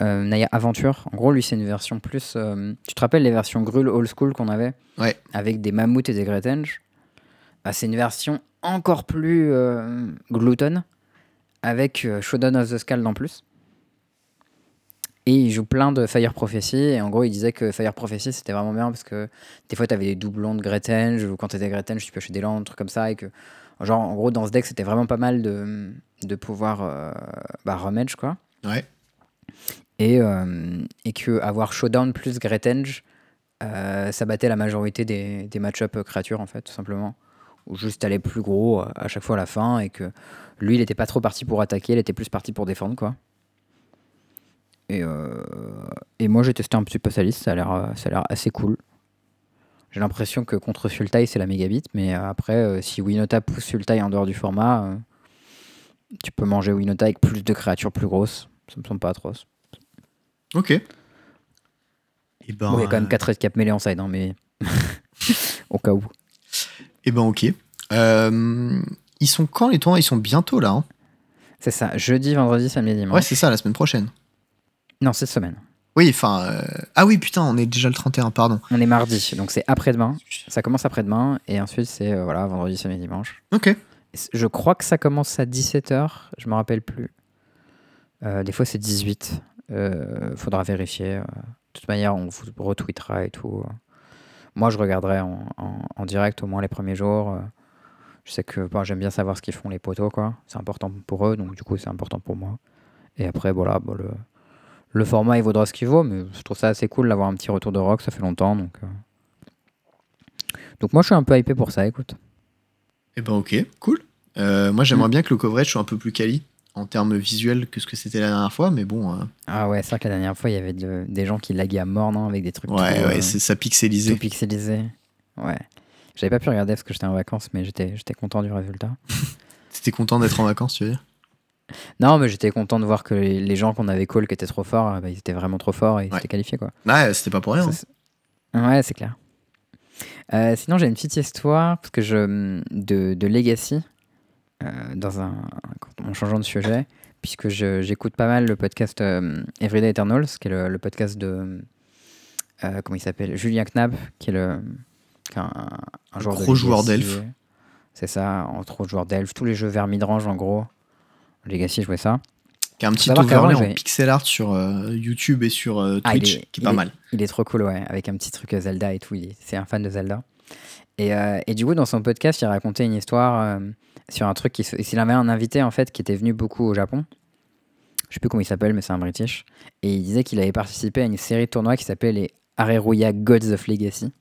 Naya Aventure. En gros, lui, c'est une version plus. tu te rappelles les versions Grul Old School qu'on avait? Ouais. Avec des mammouths et des Gretenge Bah, C'est une version encore plus glutton. avec Showdown of the Scald en plus. Et il joue plein de Fire Prophecy. Et en gros, il disait que Fire Prophecy, c'était vraiment bien parce que des fois, tu avais des doublons de Gretenge. Ou quand tu étais Gretenge, tu piochais des landes, trucs comme ça. Et que, genre, en gros, dans ce deck, c'était vraiment pas mal de, de pouvoir euh, bah, remage, quoi. Ouais. Et, euh, et que avoir Showdown plus Gretenge, euh, ça battait la majorité des, des match-up créatures, en fait, tout simplement. Ou juste aller plus gros euh, à chaque fois à la fin. Et que lui, il était pas trop parti pour attaquer, il était plus parti pour défendre, quoi. Et, euh, et moi, j'ai testé un petit peu sa liste, ça a l'air, euh, ça a l'air assez cool. J'ai l'impression que contre Sultai, c'est la mégabit, mais euh, après, si Winota pousse Sultai en dehors du format, tu peux manger Winota avec plus de créatures plus grosses. Ça me semble pas atroce. Ok. Et ben, il y a quand même euh, 4 red cap mêlés en side, hein, mais (laughs) au cas où. eh ben, ok. Euh, ils sont quand les tournois? Ils sont bientôt là. hein C'est ça, jeudi, vendredi, samedi, dimanche. ouais, c'est ça, la semaine prochaine. Non, cette semaine. Oui, enfin. euh, Ah oui, putain, on est déjà le 31, pardon. On est mardi, donc c'est après-demain. Ça commence après-demain, et ensuite c'est euh, voilà, vendredi, samedi, dimanche. Ok. Je crois que ça commence à 17h, je me rappelle plus. Euh, des fois c'est 18. Euh, faudra vérifier. euh. De toute manière, on vous retweetera et tout. Moi, je regarderai en, en- en direct au moins les premiers jours. Euh, Je sais que j'aime bien savoir ce qu'ils font les potos, quoi. C'est important pour eux, donc du coup, c'est important pour moi. Et après, voilà, bon, le, le format, il vaudra ce qu'il vaut, mais je trouve ça assez cool d'avoir un petit retour de rock, ça fait longtemps, donc... euh. Donc moi, je suis un peu hypé pour ça, écoute. Eh ben, ok, cool. Euh, moi, j'aimerais bien que le coverage soit un peu plus quali en termes visuels que ce que c'était la dernière fois, mais bon. euh, Ah ouais, c'est vrai que la dernière fois, il y avait de- des gens qui laguaient à mort, non Avec des trucs ouais, tout, ouais, ça tout pixelisé. Ouais. J'avais pas pu regarder parce que j'étais en vacances, mais j'étais j'étais content du résultat. (laughs) T'étais content d'être en vacances, tu veux dire? Non, mais j'étais content de voir que les, les gens qu'on avait call qui étaient trop forts, euh, bah, ils étaient vraiment trop forts et ils Ouais. s'étaient qualifiés, quoi. Ouais, c'était pas pour rien. Hein. Ouais, c'est clair. Euh, sinon, j'ai une petite histoire parce que je, de, de Legacy, euh, dans un, en changeant de sujet, puisque j'écoute pas mal le podcast euh, Everyday Eternals, qui est le, le podcast de. comment il s'appelle Julien Knab, qui est le, un, un joueur de gros joueur Legacy. d'elfe. C'est ça, entre autres joueurs d'elfe, tous les jeux vers midrange en gros. Legacy, je jouais ça. Qui a un petit overlay en pixel art sur euh, YouTube et sur euh, Ah, Twitch, est- qui est pas est- mal. Il est trop cool, ouais, avec un petit truc euh, Zelda et tout. C'est un fan de Zelda. Et, euh, et du coup, dans son podcast, il racontait une histoire sur un truc. qui se- Il avait un invité, en fait, qui était venu beaucoup au Japon. Je sais plus comment il s'appelle, mais c'est un British. Et il disait qu'il avait participé à une série de tournois qui s'appelait les Areruya Gods of Legacy.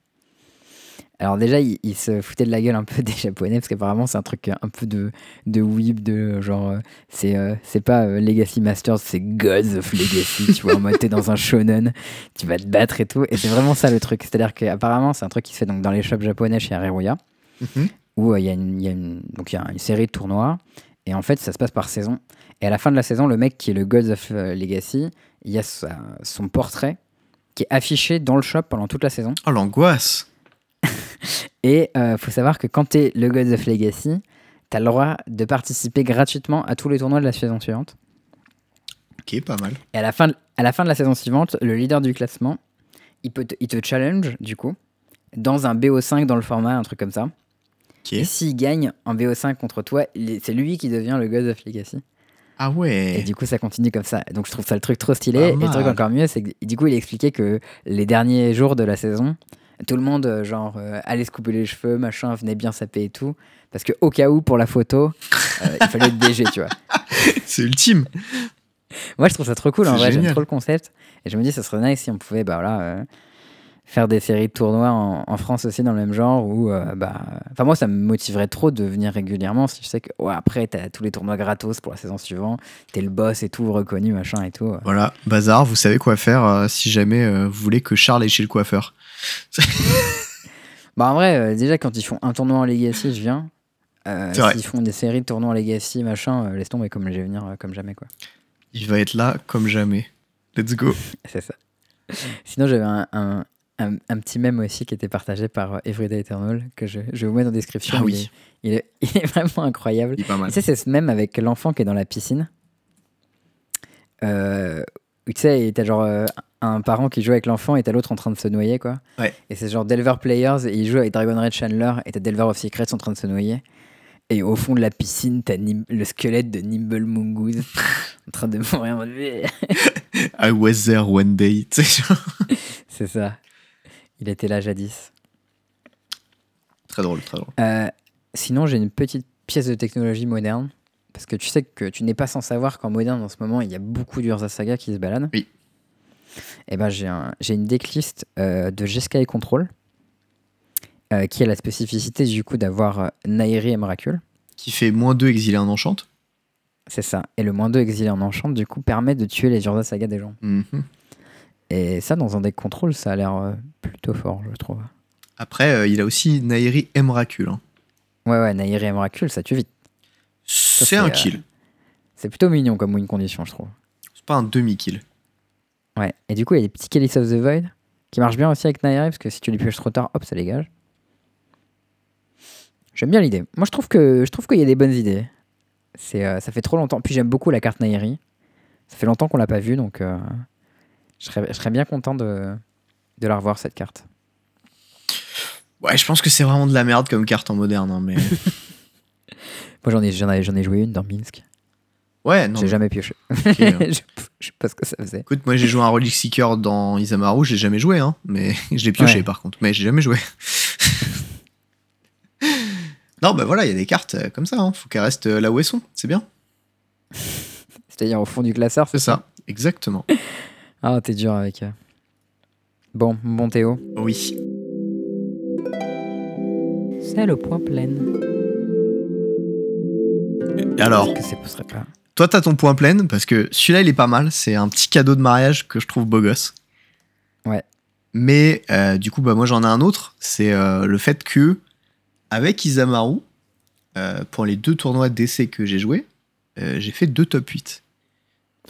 Alors déjà, il, il se foutait de la gueule un peu (laughs) des japonais, parce qu'apparemment c'est un truc un peu de, de weeb, de genre, euh, c'est euh, c'est pas euh, Legacy Masters, c'est Gods of Legacy, tu vois, en mode t'es dans un shonen, tu vas te battre et tout, et c'est vraiment ça le truc, c'est-à-dire qu'apparemment c'est un truc qui se fait donc dans les shops japonais chez Areruya, Mhm. où euh, il y, a une- il y a une- donc il y a une série de tournois, et en fait ça se passe par saison, et à la fin de la saison, le mec qui est le Gods of Legacy, il y a sa- son portrait qui est affiché dans le shop pendant toute la saison. Oh, l'angoisse (laughs) Et euh, faut savoir que quand t'es le Gods of Legacy, t'as le droit de participer gratuitement à tous les tournois de la saison suivante. Ok, pas mal. Et à la fin de, à la, fin de la saison suivante, le leader du classement, il, peut te, il te challenge, du coup, dans un BO5 dans le format, un truc comme ça. Ok. Et s'il gagne en BO5 contre toi, c'est lui qui devient le God of Legacy. Ah Et ouais. du coup, ça continue comme ça. Donc, je trouve ça le truc trop stylé. Et le truc encore mieux, c'est que du coup, il expliquait que les derniers jours de la saison, tout le monde, euh, genre, euh, allait se couper les cheveux, machin, venait bien saper et tout. Parce que, au cas où, pour la photo, euh, il fallait être DG, tu vois. (laughs) C'est ultime. Moi, je trouve ça trop cool. En vrai, j'aime trop le concept. Et je me dis, ça serait nice si on pouvait, bah voilà. Faire des séries de tournois en, en France aussi dans le même genre où euh, bah enfin moi ça me motiverait trop de venir régulièrement si je sais que ouais, après t'as tous les tournois gratos pour la saison suivante t'es le boss et tout reconnu machin et tout euh. Voilà, bazar, vous savez quoi faire euh, si jamais euh, vous voulez que Charles est chez le coiffeur. (laughs) Bah en vrai, déjà quand ils font un tournoi en Legacy, je viens. S'ils font des séries de tournois en Legacy, machin, laisse tomber comme je vais venir comme jamais quoi. Il va être là comme jamais. Let's go. (laughs) C'est ça. Sinon j'avais un, un, un- un petit mème aussi qui était partagé par euh, Everyday Eternal que je, je vous mets dans la description. Ah il oui. est- Il est, (laughs) il est vraiment incroyable. Il est pas mal. Tu sais, c'est ce même avec l'enfant qui est dans la piscine. Euh, tu sais, t'as genre euh, un parent qui joue avec l'enfant et t'as l'autre en train de se noyer, quoi. Ouais. Et c'est genre Delver Players et il joue avec Dragon Red Chandler et t'as Delver of Secrets en train de se noyer. Et au fond de la piscine, t'as Nim- le squelette de Nimble Mongoose (laughs) en train de mourir. (laughs) I was there one day. tu sais, genre. C'est ça. Il était là jadis. très drôle, très drôle. Euh, sinon, j'ai une petite pièce de technologie moderne. Parce que tu sais que tu n'es pas sans savoir qu'en moderne, en ce moment, il y a beaucoup d'Urza Saga qui se baladent. Oui. Et ben, j'ai un- j'ai une decklist euh, de G-Sky Control euh, qui a la spécificité du coup d'avoir Nairi et Miracle. Qui fait moins 2 exilé en enchante. C'est ça. Et le moins 2 exilé en enchant, du coup, permet de tuer les Urza Saga des gens. Mhm. Et ça, dans un deck contrôle, ça a l'air euh, plutôt fort, je trouve. Après, euh, il a aussi Nairi Emrakul. hein. Ouais, ouais, Nairi et Miracle, ça tue vite. C'est un euh, kill. C'est plutôt mignon comme win condition, je trouve. C'est pas un demi-kill. Ouais. Et du coup, il y a des petits Chalice of the Void qui marchent bien aussi avec Nairi, parce que si tu les pioches trop tard, hop, ça dégage. J'aime bien l'idée. Moi, je trouve que je trouve qu'il y a des bonnes idées. C'est, euh, ça fait trop longtemps. Puis j'aime beaucoup la carte Nairi. Ça fait longtemps qu'on l'a pas vue, donc euh, je, serais, je serais bien content de, de la revoir cette carte. Ouais, je pense que c'est vraiment de la merde comme carte en moderne. hein, mais... (laughs) Moi, j'en ai, j'en ai, j'en ai joué une dans Minsk. ouais, non. J'ai jamais pioché. ok, hein. je, (laughs) je sais pas ce que ça faisait. Écoute, moi j'ai joué un Relic Seeker dans Isamaru, j'ai jamais joué, hein, mais (laughs) je l'ai pioché Ouais. par contre, mais j'ai jamais joué. non, bah voilà, il y a des cartes euh, comme ça, hein. faut qu'elles restent euh, là où elles sont, c'est bien. C'est-à-dire au fond du classeur. C'est ça, exactement. Ah, t'es dur avec. euh. Bon, bon Théo. Oui. C'est le point plein. Et alors, Que c'est ce serait pas. toi t'as ton point plein, parce que celui-là il est pas mal, c'est un petit cadeau de mariage que je trouve beau gosse. Ouais. Mais euh, du coup, bah moi j'en ai un autre, c'est euh, le fait que, avec Isamaru, euh, pour les deux tournois d'essai que j'ai joué, euh, j'ai fait deux top 8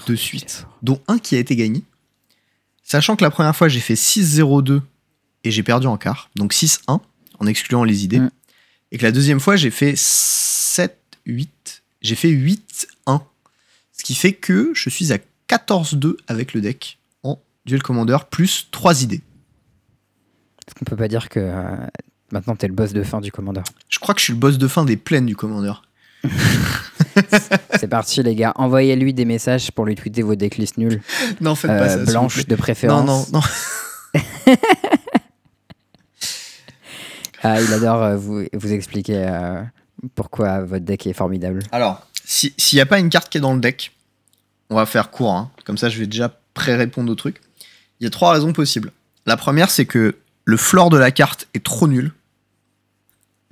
de suite. dont un qui a été gagné. Sachant que la première fois, j'ai fait 6-0-2 et j'ai perdu en quart, donc 6-1 en excluant les idées. Mm. Et que la deuxième fois, j'ai fait 7-8, j'ai fait 8-1. Ce qui fait que je suis à 14-2 avec le deck en duel commander plus 3 idées. Est-ce qu'on peut pas dire que euh, maintenant t'es le boss de fin du commandeur Je crois que je suis le boss de fin des plaines du commander. (laughs) (laughs) C'est parti, les gars. Envoyez-lui des messages pour lui tweeter vos decklists nuls. Non, faites Euh, pas ça. plaît. de préférence. Non, non, non. (laughs) Ah, il adore euh, vous, vous expliquer euh, pourquoi votre deck est formidable. Alors, si- s'il n'y a pas une carte qui est dans le deck, on va faire court, hein. comme ça je vais déjà pré-répondre au truc. Il y a trois raisons possibles. La première, c'est que le floor de la carte est trop nul.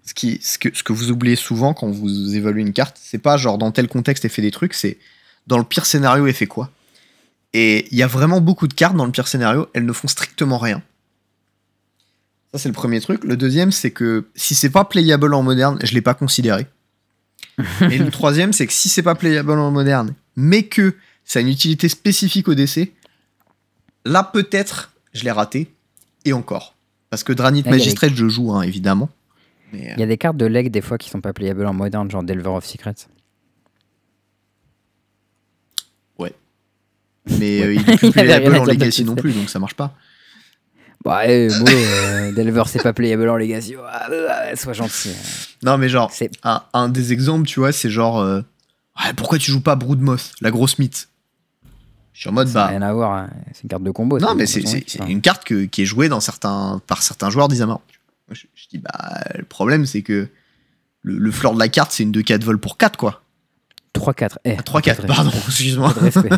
Ce, qui, ce, que, ce que vous oubliez souvent quand vous évaluez une carte, c'est pas genre dans tel contexte elle fait des trucs, c'est dans le pire scénario elle fait quoi? Et il y a vraiment beaucoup de cartes dans le pire scénario, elles ne font strictement rien. Ça, c'est le premier truc. Le deuxième, c'est que si c'est pas playable en moderne, je l'ai pas considéré. (laughs) Et le troisième, c'est que si c'est pas playable en moderne, mais que ça a une utilité spécifique au DC, là peut-être je l'ai raté. Et encore. Parce que Dranit Magistrate, je joue, hein, évidemment. Mais, euh, Il y a des cartes de leg des fois qui sont pas playables en moderne, genre Delver of Secrets. mais euh, il est plus playable (laughs) en Legacy non plus, donc ça marche pas. Bah, eh, bon, euh, Delver c'est pas playable en Legacy. Euh, sois gentil. Non, mais genre, un, un des exemples, tu vois, c'est genre. euh, Ouais, pourquoi tu joues pas Broodmoth, la grosse mythe? Je suis en mode, ça n'a bah. rien à voir. hein. C'est une carte de combo. Non, mais c'est une carte que- qui est jouée dans certains, par certains joueurs d'Isamaru. Je, je dis, bah, le problème, c'est que le, le floor de la carte, c'est une 2-4 vol pour 4, quoi. 3-4. Eh, 3-4, pas de pardon, respect. excuse-moi. Respect.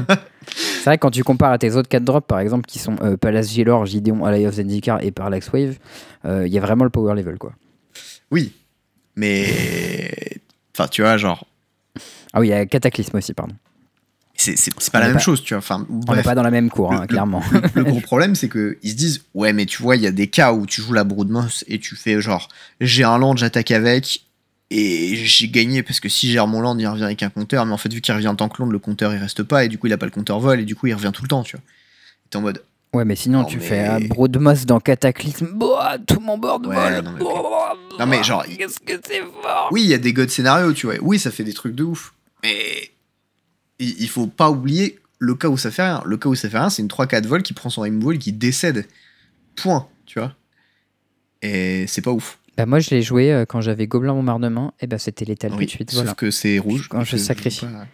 c'est vrai que quand tu compares à tes autres 4 drops, par exemple, qui sont euh, Palace Gilor, Gideon, Ally of Zendikar et Parallax Wave, euh, il y a vraiment le power level, quoi. Oui, mais. Enfin, tu vois, genre. Ah oui, il y a Cataclysme aussi, pardon. C'est pas On la même pas- chose, tu vois. Enfin, On n'est pas dans la même cour, hein, le- clairement. le gros (laughs) problème, c'est que ils se disent ouais, mais tu vois, il y a des cas où tu joues la Broodmoth et tu fais genre j'ai un land, j'attaque avec et j'ai gagné parce que si j'ai mon land, il revient avec un compteur, mais en fait vu qu'il revient en tant que land, le compteur il reste pas et du coup il a pas le compteur vol et du coup il revient tout le temps, tu vois. T'es en mode Ouais, mais sinon, Non, tu mais- fais un Broodmoss dans Cataclysme. Boah, tout mon board Ouais, vol. non, mais ok. Boah, Non, mais genre, Qu'est-ce que c'est fort. oui, il y a des god scénarios, tu vois. Oui, ça fait des trucs de ouf, mais il, faut pas oublier le cas où ça fait rien. Le cas où ça fait rien, c'est une 3-4 vol qui prend son et qui décède. Point, tu vois. Et c'est pas ouf. Bah, moi, je l'ai joué euh, quand j'avais Gobelin Bombardement, et ben c'était létal Oui, tout de suite. sauf Voilà. que c'est rouge. Quand je sacrifie. pas.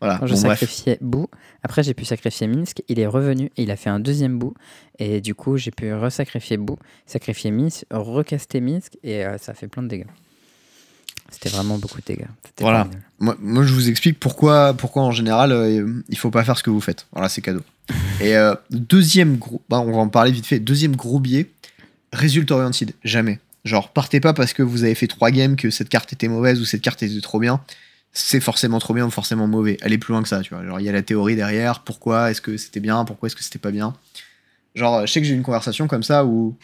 Voilà, Quand je bon, sacrifiais Boo, après j'ai pu sacrifier Minsk, il est revenu et il a fait un deuxième Boo. Et du coup, j'ai pu resacrifier Boo, sacrifier Minsk, recaster Minsk et euh, ça fait plein de dégâts. C'était vraiment beaucoup de dégâts. Voilà. Moi, moi, je vous explique pourquoi, pourquoi en général, euh, il faut pas faire ce que vous faites. Voilà, c'est cadeau. (laughs) Et euh, deuxième gros, bah, on va en parler vite fait. Deuxième gros biais, résultat oriented. Jamais. Genre, partez pas parce que vous avez fait trois games que cette carte était mauvaise ou cette carte était trop bien. C'est forcément trop bien ou forcément mauvais. Allez plus loin que ça, tu vois. Genre, il y a la théorie derrière. Pourquoi est-ce que c'était bien? Pourquoi est-ce que c'était pas bien? Genre, je sais que j'ai eu une conversation comme ça où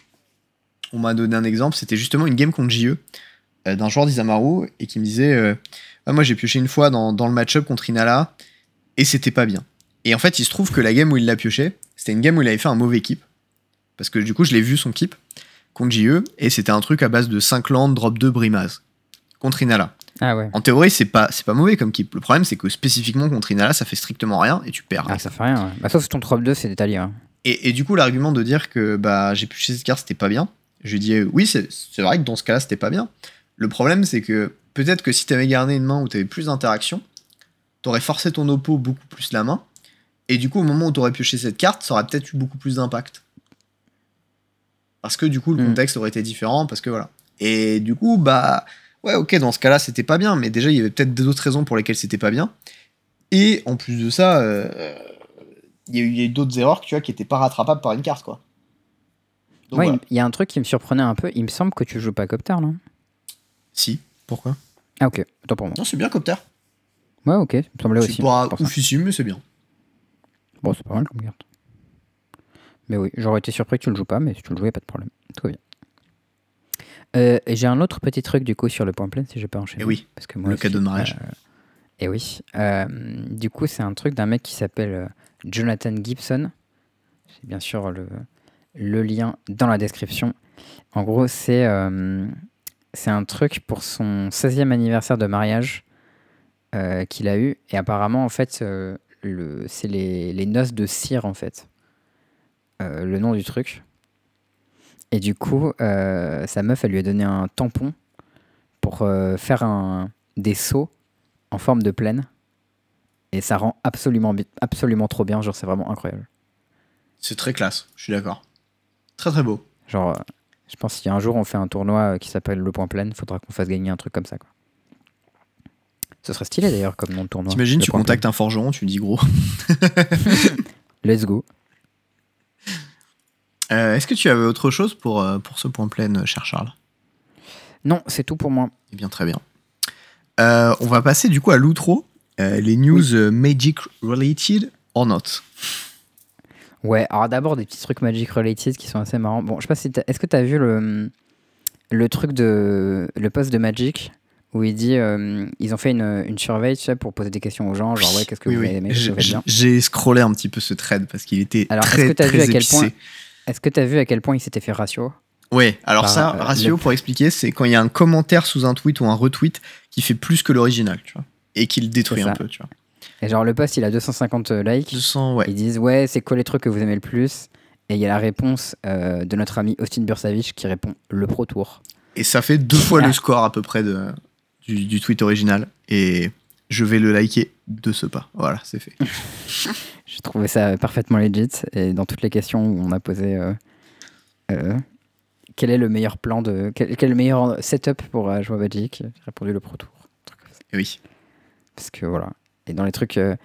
on m'a donné un exemple. C'était justement une game contre JE d'un joueur d'Isamaru et qui me disait euh, Ah, Moi, j'ai pioché une fois dans, dans le match-up contre Inala et c'était pas bien. Et en fait, il se trouve que la game où il l'a pioché, c'était une game où il avait fait un mauvais keep. Parce que du coup, je l'ai vu son keep contre JE et c'était un truc à base de 5 landes, drop 2, brimaz contre Inala. Ah ouais. En théorie, c'est pas, c'est pas mauvais comme keep. Le problème, c'est que spécifiquement contre Inala, ça fait strictement rien et tu perds. Ah, ça fait rien. ouais. Bah, sauf ton trop 2, c'est des taliers. hein. Et, et du coup, l'argument de dire que bah, j'ai pioché cette carte, c'était pas bien, je lui dis euh, oui, c'est c'est vrai que dans ce cas-là, c'était pas bien. Le problème, c'est que peut-être que si t'avais gardé une main où t'avais plus d'interaction, t'aurais forcé ton oppo beaucoup plus la main, et du coup, au moment où t'aurais pioché cette carte, ça aurait peut-être eu beaucoup plus d'impact. Parce que du coup, le Hmm. contexte aurait été différent, parce que voilà. Et du coup, bah, ouais, ok, dans ce cas-là, c'était pas bien, mais déjà, il y avait peut-être d'autres raisons pour lesquelles c'était pas bien. Et en plus de ça, euh, il y a eu, d'autres erreurs tu vois, qui étaient pas rattrapables par une carte, quoi. Donc, Ouais, voilà. il y a un truc qui me surprenait un peu. Il me semble que tu joues pas Copter, non? Si, pourquoi? Ah, ok. Attends pour moi. Non, c'est bien, Copter. Ouais, ok. Ça me semblait aussi. C'est pas pour oufissime, mais c'est bien. Bon, c'est pas mal comme carte. Mais oui, j'aurais été surpris que tu le joues pas, mais si tu le jouais, pas de problème. Tout va bien. Euh, et J'ai un autre petit truc du coup sur le point plein si je peux enchaîner. Eh oui, parce que moi le aussi, cadeau de mariage. euh, et oui. Euh, du coup, c'est un truc d'un mec qui s'appelle euh, Jonathan Gibson. C'est bien sûr le, le lien dans la description. En gros, c'est euh, c'est un truc pour son 16e anniversaire de mariage euh, qu'il a eu. Et apparemment, en fait, euh, le- c'est les, les noces de cire, en fait. Euh, le nom du truc. Et du coup, sa meuf, elle lui a donné un tampon pour faire un, des sauts en forme de plaine. Et ça rend absolument, absolument trop bien. Genre, c'est vraiment incroyable. C'est très classe, je suis d'accord. Très très beau. Genre, je pense qu'il y a un jour, on fait un tournoi euh, qui s'appelle le point pleine. Faudra qu'on fasse gagner un truc comme ça, quoi. Ce serait stylé d'ailleurs comme nom de tournoi. T'imagines, tu contactes un forgeron, tu lui dis gros. (laughs) (laughs) Let's go. Euh, Est-ce que tu avais autre chose pour, euh, pour ce point plein, cher Charles? Non, c'est tout pour moi. Eh bien, très bien. Euh, on va passer du coup à l'outro. Euh, les news Magic related or not. Ouais, alors d'abord des petits trucs Magic related qui sont assez marrants. Bon, je sais pas si est-ce que tu as vu le, le truc de le post de Magic où il dit euh, ils ont fait une, une surveille tu sais, pour poser des questions aux gens, genre ouais, qu'est-ce que Oui, vous oui. avez aimé, J'ai- scrollé un petit peu ce thread parce qu'il était Alors, est-ce que t'as vu très à quel épicé. point- Est-ce que tu as vu à quel point il s'était fait ratio? Ouais, alors Par, ça, euh, ratio le- pour expliquer, c'est quand il y a un commentaire sous un tweet ou un retweet qui fait plus que l'original, tu vois, et qui le détruit un peu, tu vois. Et genre le post il a 250 likes. 200, ouais. Ils disent ouais, c'est quoi les trucs que vous aimez le plus? Et il y a la réponse euh, de notre ami Austin Bursavich qui répond le Pro Tour. Et ça fait deux fois le score à peu près de, du, du tweet original. Et je vais le liker de ce pas. Voilà, c'est fait. (laughs) J'ai trouvé ça parfaitement legit. Et dans toutes les questions où on a posé euh, euh, quel est le meilleur plan de. Quel, quel est le meilleur setup pour euh, jouer à Magic J'ai répondu le Pro Tour. Un truc comme ça. Et oui. Parce que voilà. Et dans les trucs. euh,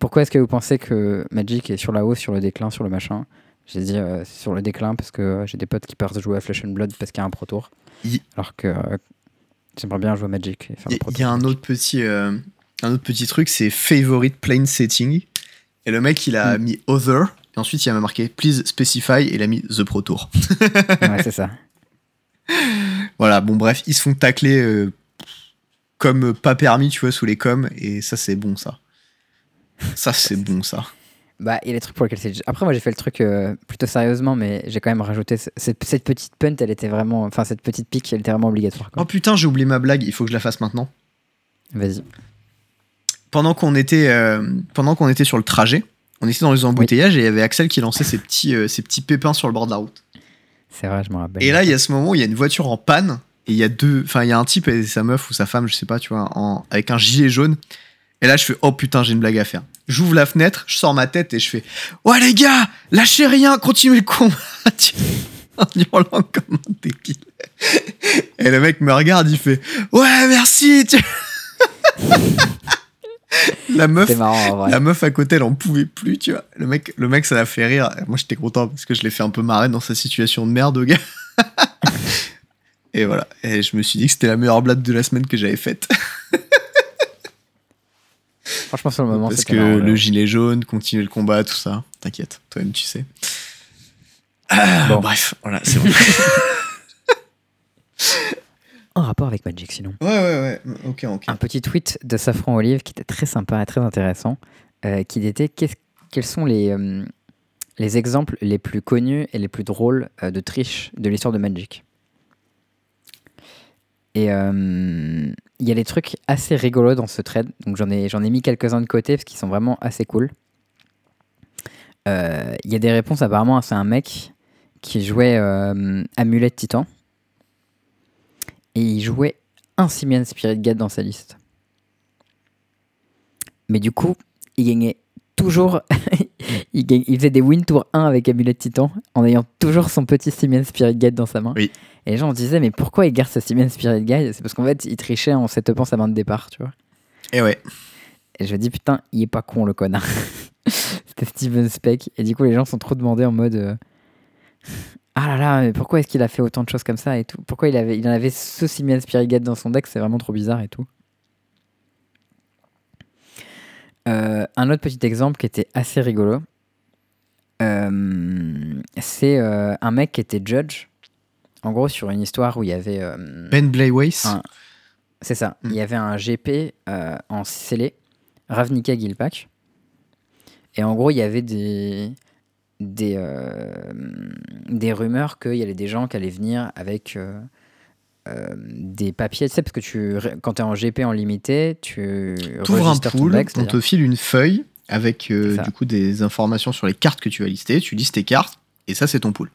pourquoi est-ce que vous pensez que Magic est sur la hausse, sur le déclin, sur le machin? J'ai dit euh, c'est sur le déclin parce que euh, j'ai des potes qui partent jouer à Flesh and Blood parce qu'il y a un Pro Tour. Alors que euh, j'aimerais bien jouer à Magic. Et faire le Pro Il y a Tour. un autre petit, euh, un autre petit truc, c'est favorite plane setting. Et le mec, il a Mm. mis other. Et ensuite, il a marqué please specify. Et il a mis the pro tour. ouais, c'est ça. (laughs) Voilà, bon, bref, ils se font tacler euh, comme pas permis, tu vois, sous les coms. Et ça, c'est bon, ça. Ça, (laughs) c'est bon, ça. Bah, il y a des trucs pour lesquels c'est. Après, moi, j'ai fait le truc euh, plutôt sérieusement, mais j'ai quand même rajouté. ce- Cette, cette petite punt, elle était vraiment. Enfin, cette petite pique, elle était vraiment obligatoire. Oh putain, j'ai oublié ma blague. Il faut que je la fasse maintenant. Vas-y. pendant qu'on était, euh, pendant qu'on était sur le trajet, on était dans les embouteillages et il y avait Axel qui lançait ses petits, euh, ses petits pépins sur le bord de la route. C'est vrai, je me rappelle. Et là, il y a ce moment où il y a une voiture en panne Et il y a deux. Enfin, il y a un type et sa meuf ou sa femme, je sais pas, tu vois, en, avec un gilet jaune. Et là, je fais Oh putain, j'ai une blague à faire. J'ouvre la fenêtre, je sors ma tête et je fais Ouais, les gars, lâchez rien, continuez le combat. (laughs) en hurlant comme un débile. Et le mec me regarde, il fait Ouais, merci. tu- (laughs) la meuf, marrant la meuf à côté, elle en pouvait plus, tu vois. Le mec, le mec, ça l'a fait rire. Moi, j'étais content parce que je l'ai fait un peu marrer dans sa situation de merde, gars. (laughs) Et voilà. Et je me suis dit que c'était la meilleure blague de la semaine que j'avais faite. (laughs) Franchement, sur le moment, Parce que marrant, le ouais. gilet jaune, continuer le combat, tout ça. T'inquiète, toi-même, tu sais. Ah, Bon. Bref, voilà, c'est bon. (laughs) En rapport avec Magic, sinon. ouais, ouais, ouais. Ok, ok. Un petit tweet de Safran Olive qui était très sympa et très intéressant, euh, qui était quels sont les, euh, les exemples les plus connus et les plus drôles euh, de triche de l'histoire de Magic? Et euh, il y a des trucs assez rigolos dans ce thread, donc j'en ai, j'en ai mis quelques-uns de côté parce qu'ils sont vraiment assez cool. Euh, Il y a des réponses apparemment, c'est un mec qui jouait euh, Amulet Titan et il jouait un Simian Spirit Guide dans sa liste. Mais du coup, il gagnait toujours. (laughs) il, faisait des win tour 1 avec Amulet Titan en ayant toujours son petit Simian Spirit Guide dans sa main. Oui. Et les gens se disaient, mais pourquoi il garde ce Simian Spirit Guide? C'est parce qu'en fait, il trichait en setupant sa main de départ, tu vois. Et ouais. Et je me dis, putain, il est pas con le connard. (laughs) C'était Steven Speck. Et du coup, les gens sont trop demandés en mode. euh, ah là là, mais pourquoi est-ce qu'il a fait autant de choses comme ça et tout? Pourquoi il, avait, il en avait ce Simian Spirit Guide dans son deck? C'est vraiment trop bizarre et tout. Euh, un autre petit exemple qui était assez rigolo, euh, c'est euh, un mec qui était judge. En gros, sur une histoire où il y avait. Ben Blayways. C'est ça. Mm. Il y avait un GP en scellé, Ravnica Gilpak. Et en gros, il y avait des, des, des rumeurs qu'il y avait des gens qui allaient venir avec euh, des papiers. Tu sais, parce que tu, quand tu es en GP en limité, tu T'ouvres un ton pool, deck, on te file une feuille avec euh, du coup des informations sur les cartes que tu vas lister. Tu listes tes cartes et ça, c'est ton pool.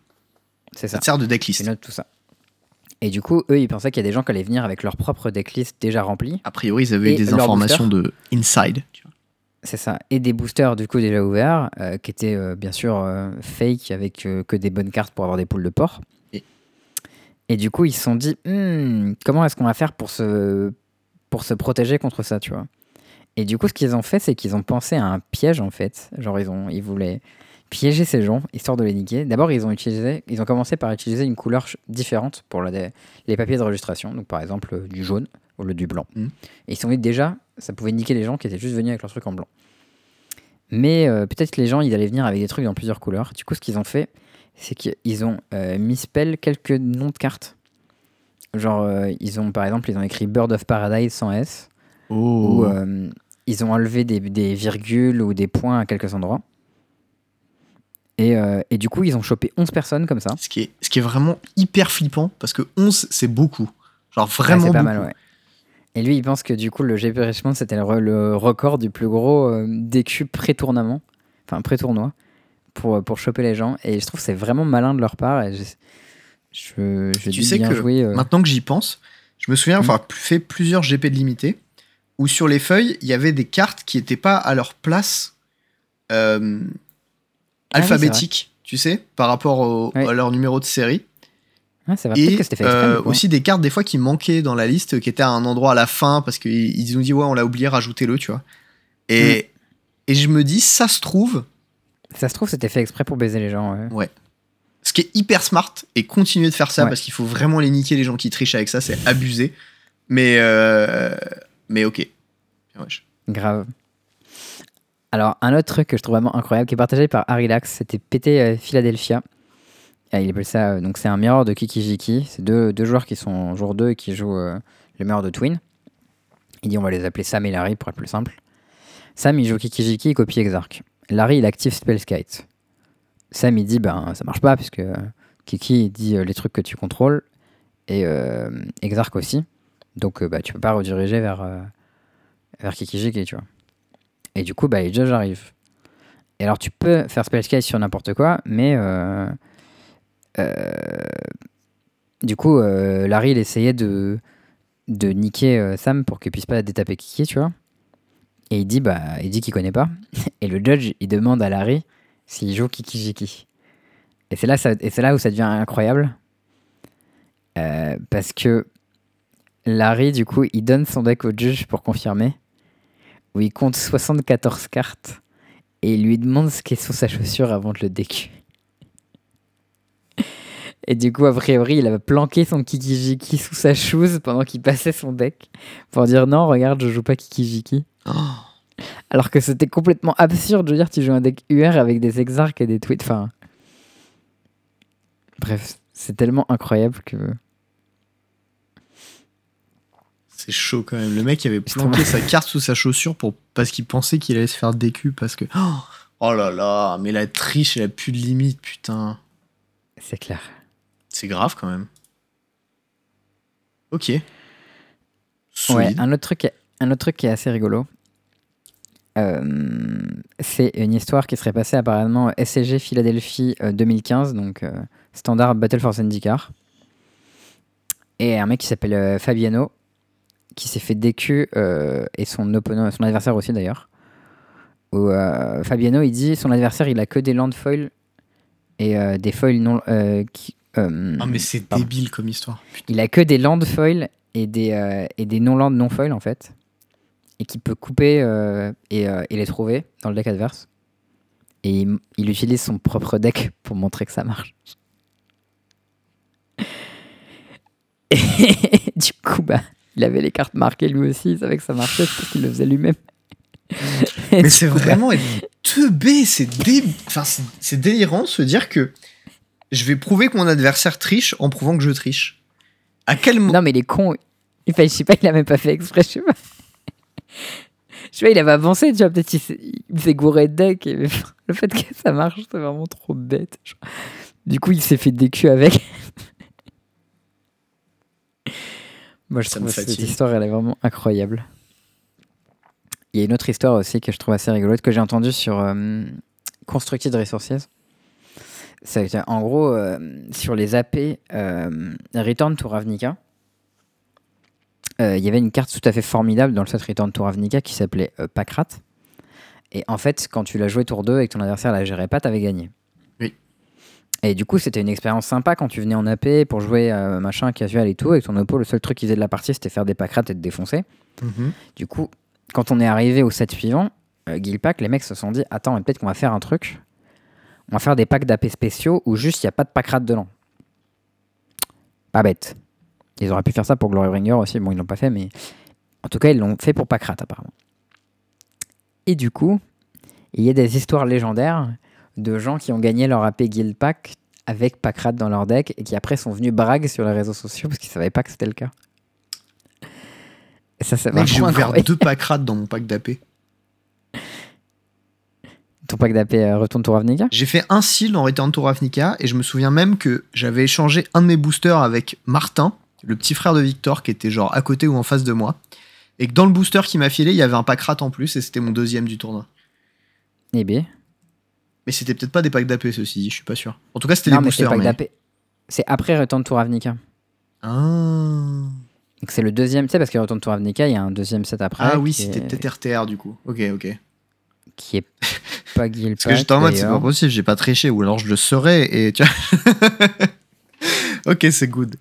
C'est Ça ça. te sert de Tu decklist. notes tout ça. Et du coup, eux, ils pensaient qu'il y a des gens qui allaient venir avec leur propre decklist déjà remplie. A priori, ils avaient eu des informations de inside. tu. C'est ça. Et des boosters, du coup, déjà ouverts, euh, qui étaient euh, bien sûr euh, fake, avec que des bonnes cartes pour avoir des poules de port. Et- du coup, ils se sont dit, Hmm, comment est-ce qu'on va faire pour se, pour se protéger contre ça, tu vois? Et du coup, ce qu'ils ont fait, c'est qu'ils ont pensé à un piège, en fait. Genre, ils, ont, ils voulaient piéger ces gens, histoire de les niquer. D'abord, ils ont utilisé, ils ont commencé par utiliser une couleur différente pour la- les papiers de registration. Donc, par exemple, euh, du jaune au lieu du blanc. Mhm. Et ils se sont dit déjà, ça pouvait niquer les gens qui étaient juste venus avec leur truc en blanc. Mais euh, peut-être que les gens, ils allaient venir avec des trucs dans plusieurs couleurs. Du coup, ce qu'ils ont fait, c'est qu'ils ont euh, misspell quelques noms de cartes. Genre, euh, ils ont, par exemple, ils ont écrit Bird of Paradise sans S. Ou Oh. euh, ils ont enlevé des, des virgules ou des points à quelques endroits. Et, euh, et du coup, ils ont chopé 11 personnes comme ça. Ce, qui est, ce qui est vraiment hyper flippant parce que 11, c'est beaucoup. Genre Ouais, vraiment c'est pas beaucoup. mal, ouais. Et lui, il pense que du coup, le GP Richmond, c'était le, re- le record du plus gros DQ pré-tournament, enfin pré-tournoi, pour, pour choper les gens. Et je trouve que c'est vraiment malin de leur part. Et je, je, je Tu sais bien que euh, Maintenant que j'y pense, je me souviens Mhm. avoir fait plusieurs GP de limité où sur les feuilles, il y avait des cartes qui n'étaient pas à leur place euh, Ah oui, alphabétique, tu sais, par rapport au- à leur numéro de série. ah, vrai, Et que fait euh, aussi des cartes des fois qui manquaient dans la liste, qui étaient à un endroit à la fin parce qu'ils ils ont dit ouais on l'a oublié, rajoutez-le, tu vois. Et, Mm. et je me dis ça se trouve, Ça se trouve, c'était fait exprès pour baiser les gens. ouais. ce qui est hyper smart et continuer de faire ça Ouais. parce qu'il faut vraiment les niquer les gens qui trichent avec ça, c'est abusé. Mais euh, mais ok. Wesh. Grave. Alors, un autre truc que je trouve vraiment incroyable, qui est partagé par Arilax, c'était PT euh, Philadelphia. Il appelle ça, euh, donc c'est un mirror de Kikijiki. C'est deux, deux joueurs qui sont en jour 2 et qui jouent euh, le mirror de Twin. Il dit on va les appeler Sam et Larry pour être plus simple. Sam il joue Kikijiki et copie Exarch. Larry il active Spellskite. Sam il dit ben ça marche pas puisque Kiki dit euh, les trucs que tu contrôles et euh, Exarch aussi. Donc euh, bah, tu peux pas rediriger vers, vers Kikijiki, tu vois. Et du coup, bah, les judges arrivent. Et alors, tu peux faire Spellskite sur n'importe quoi, mais du coup, Larry, il essayait de, niquer Sam pour qu'il puisse pas détaper Kiki, tu vois. Et il dit, bah, il dit qu'il connaît pas. Et le judge, il demande à Larry s'il joue Kiki Jiki. Et c'est là, et c'est là où ça devient incroyable. Euh, parce que Larry, du coup, il donne son deck au juge pour confirmer. Où il compte 74 cartes. Et il lui demande ce qu'est sous sa chaussure avant de le décu. (laughs) Et du coup, a priori, il avait planqué son Kikijiki sous sa chouse pendant qu'il passait son deck. Pour dire non, regarde, je joue pas Kikijiki. Oh. Alors que c'était complètement absurde. Je veux dire, tu joues un deck UR avec des exarques et des tweets. Enfin. Bref, c'est tellement incroyable que. C'est chaud quand même. Le mec avait planqué sa carte sous sa chaussure pour... parce qu'il pensait qu'il allait se faire décu parce que. Oh, Oh là là, mais la triche, elle a plus de limite, putain. C'est clair. C'est grave quand même. Ok. Ouais, un autre, truc, qui est- un autre truc qui est assez rigolo. euh, c'est une histoire qui serait passée apparemment SCG Philadelphie euh, 2015, donc euh, standard Battle for Zendikar. Et un mec qui s'appelle euh, Fabiano, qui s'est fait DQ, euh, et son opponent, son adversaire aussi d'ailleurs. Où euh, Fabiano, il dit son adversaire, il a que des land foils et euh, des foils non. euh, qui, euh, Ah, mais c'est débile comme histoire. Putain. Il a que des land foils et des, euh, et des non-land non foils en fait. Et qui peut couper euh, et, euh, et les trouver dans le deck adverse. Et il, il utilise son propre deck (laughs) pour montrer que ça marche. (laughs) Et du coup, bah, il avait les cartes marquées lui aussi, il savait que ça marchait parce qu'il le faisait lui-même. (laughs) Mais c'est coup, bah, vraiment être teubé, c'est dé... enfin, c'est- délirant de se dire que je vais prouver que mon adversaire triche en prouvant que je triche. À quel moment Non, mais il est con. Enfin, je sais pas, il a même pas fait exprès, je sais pas. Je sais pas, il avait avancé, tu vois, peut-être il s'est- gouré de deck. Et (laughs) le fait que ça marche, c'est vraiment trop bête. genre. Du coup, il s'est fait décu avec. (laughs) Moi, je Ça trouve cette histoire, elle est vraiment incroyable. Il y a une autre histoire aussi que je trouve assez rigolote que j'ai entendue sur euh, Constructed Resources. C'est en gros euh, sur les AP euh, Return to Ravnica. Euh, Il y avait une carte tout à fait formidable dans le set Return to Ravnica qui s'appelait euh, Pakrat. Et en fait, quand tu l'as joué tour 2 et que ton adversaire la gérait pas, t'avais gagné. Oui. Et du coup, c'était une expérience sympa quand tu venais en AP pour jouer euh, machin casual et tout. Avec ton oppo, le seul truc qu'ils faisaient de la partie, c'était faire des Pakrat et te défoncer. Mhm. Du coup, quand on est arrivé au set suivant, euh, Guilpack, les mecs se sont dit Attends, mais peut-être qu'on va faire un truc. On va faire des packs d'AP spéciaux où juste il n'y a pas de pack rat dedans. Pas bête. Ils auraient pu faire ça pour Glorybringer aussi. Bon, ils l'ont pas fait, mais en tout cas, ils l'ont fait pour pack rat apparemment. Et du coup, il y a des histoires légendaires de gens qui ont gagné leur AP Guild Pack avec pack rat dans leur deck et qui après sont venus brague sur les réseaux sociaux parce qu'ils savaient pas que c'était le cas. Et ça, Mec, j'ai ouvert deux packs rats dans mon pack d'AP. Ton pack d'AP euh, retourne tour Ravnica? J'ai fait un seal dans Return to Ravnica et je me souviens même que j'avais échangé un de mes boosters avec Martin, le petit frère de Victor qui était genre à côté ou en face de moi. Et que dans le booster qui m'a filé, il y avait un pack rat en plus et c'était mon deuxième du tournoi. Eh bien. Mais c'était peut-être pas des packs d'AP, ceci dit, je suis pas sûr. En tout cas, c'était des boosters. mais-. C'est après Return to Ravnica. Ah. Donc c'est le deuxième, tu sais, parce que Return to Ravnica, il y a un deuxième set après. Ah oui, c'était peut-être RTR du coup. Ok, ok. Qui est pas (laughs) Guild Parce que j'étais en mode, c'est pas possible, j'ai pas triché, ou alors je le saurais, et tu vois. (laughs) ok, c'est good.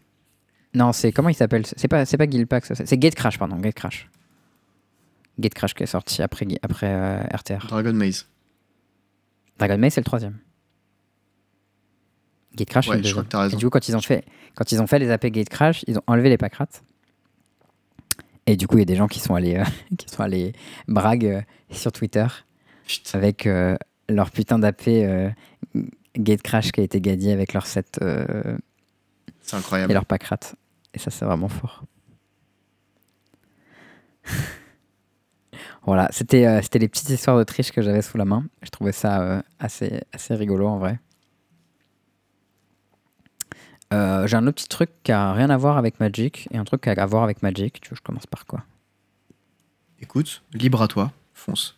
Non, c'est comment il s'appelle? C'est pas, c'est pas Guild Pack, ça, c'est c'est Gate Crash, pardon, Gate Crash. Gate Crash qui est sorti après, après euh, RTR. Dragon Maze. Dragon Maze, c'est le troisième. Gate Crash, c'est Ouais, le je crois deuxième. que t'as raison. Et du coup, quand ils ont fait, quand ils ont fait les AP Gate Crash, ils ont enlevé les pack rats. Et du coup, il y a des gens qui sont allés, euh, (laughs) qui sont allés brague euh, sur Twitter avec euh, leur putain d'AP euh, Gate Crash qui a été gagné avec leur set euh, C'est et incroyable. leur pack rat. Et ça, c'est vraiment fort. (laughs) voilà, c'était euh, c'était les petites histoires de triche que j'avais sous la main. Je trouvais ça euh, assez, assez rigolo en vrai. Euh, J'ai un autre petit truc qui a rien à voir avec Magic et un truc qui a à voir avec Magic. Tu veux, je commence par quoi? Écoute, libre à toi, fonce.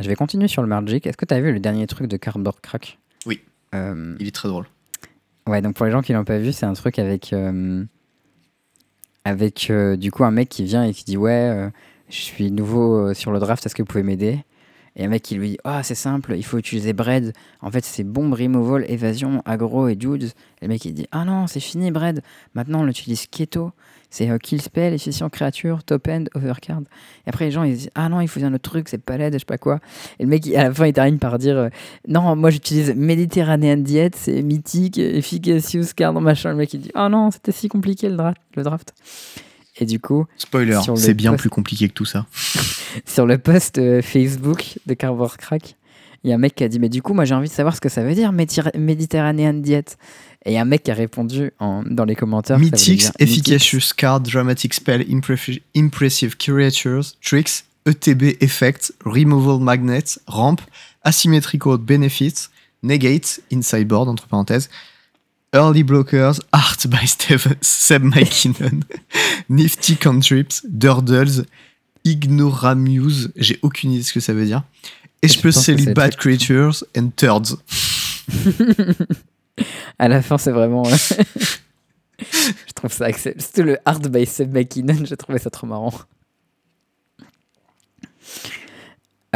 Je vais continuer sur le Magic. Est-ce que tu as vu le dernier truc de Cardboard Crack? Oui. Il est très drôle. Ouais, donc pour les gens qui l'ont pas vu, c'est un truc avec. euh, avec euh, du coup un mec qui vient et qui dit Ouais, euh, je suis nouveau euh, sur le draft, est-ce que vous pouvez m'aider? Et un mec qui lui dit Ah, c'est simple, il faut utiliser Bread. En fait, c'est bombe, removal, évasion, aggro et dudes. Le mec il dit Ah non, c'est fini, Bread. Maintenant, on utilise Keto. C'est euh, kill spell, efficient créature, top end, overcard. Et après, les gens ils disent Ah non, il faut un autre truc, c'est palette, je sais pas quoi. Et le mec, à la fin, il termine par dire euh, Non, moi j'utilise Mediterranean Diet, c'est mythique, efficacious card, machin. Le mec, il dit Ah non, c'était si compliqué le draft. Et du coup, Spoiler, c'est bien post- plus compliqué que tout ça. (laughs) sur le post euh, Facebook de Cardboard Crack, il y a un mec qui a dit Mais du coup, moi j'ai envie de savoir ce que ça veut dire Mediterranean Diet. Et il y a un mec qui a répondu en- dans les commentaires. Mythics. Efficacious Card, Dramatic Spell, Impressive Creatures, Tricks, ETB Effect, Removal Magnet, Ramp, Asymmetrical Benefits, Negate, Inside Board, entre parenthèses, Early Blockers, Art by Steve- Seb McKinnon, (laughs) Nifty Cantrips, Durdles, Ignoramuse, j'ai aucune idée de ce que ça veut dire, je que Especially c'est Bad Creatures and Turds. (laughs) À la fin, c'est vraiment. euh, (laughs) je trouve ça excellent. C'était le Hard by Seb McKinnon, j'ai trouvé ça trop marrant.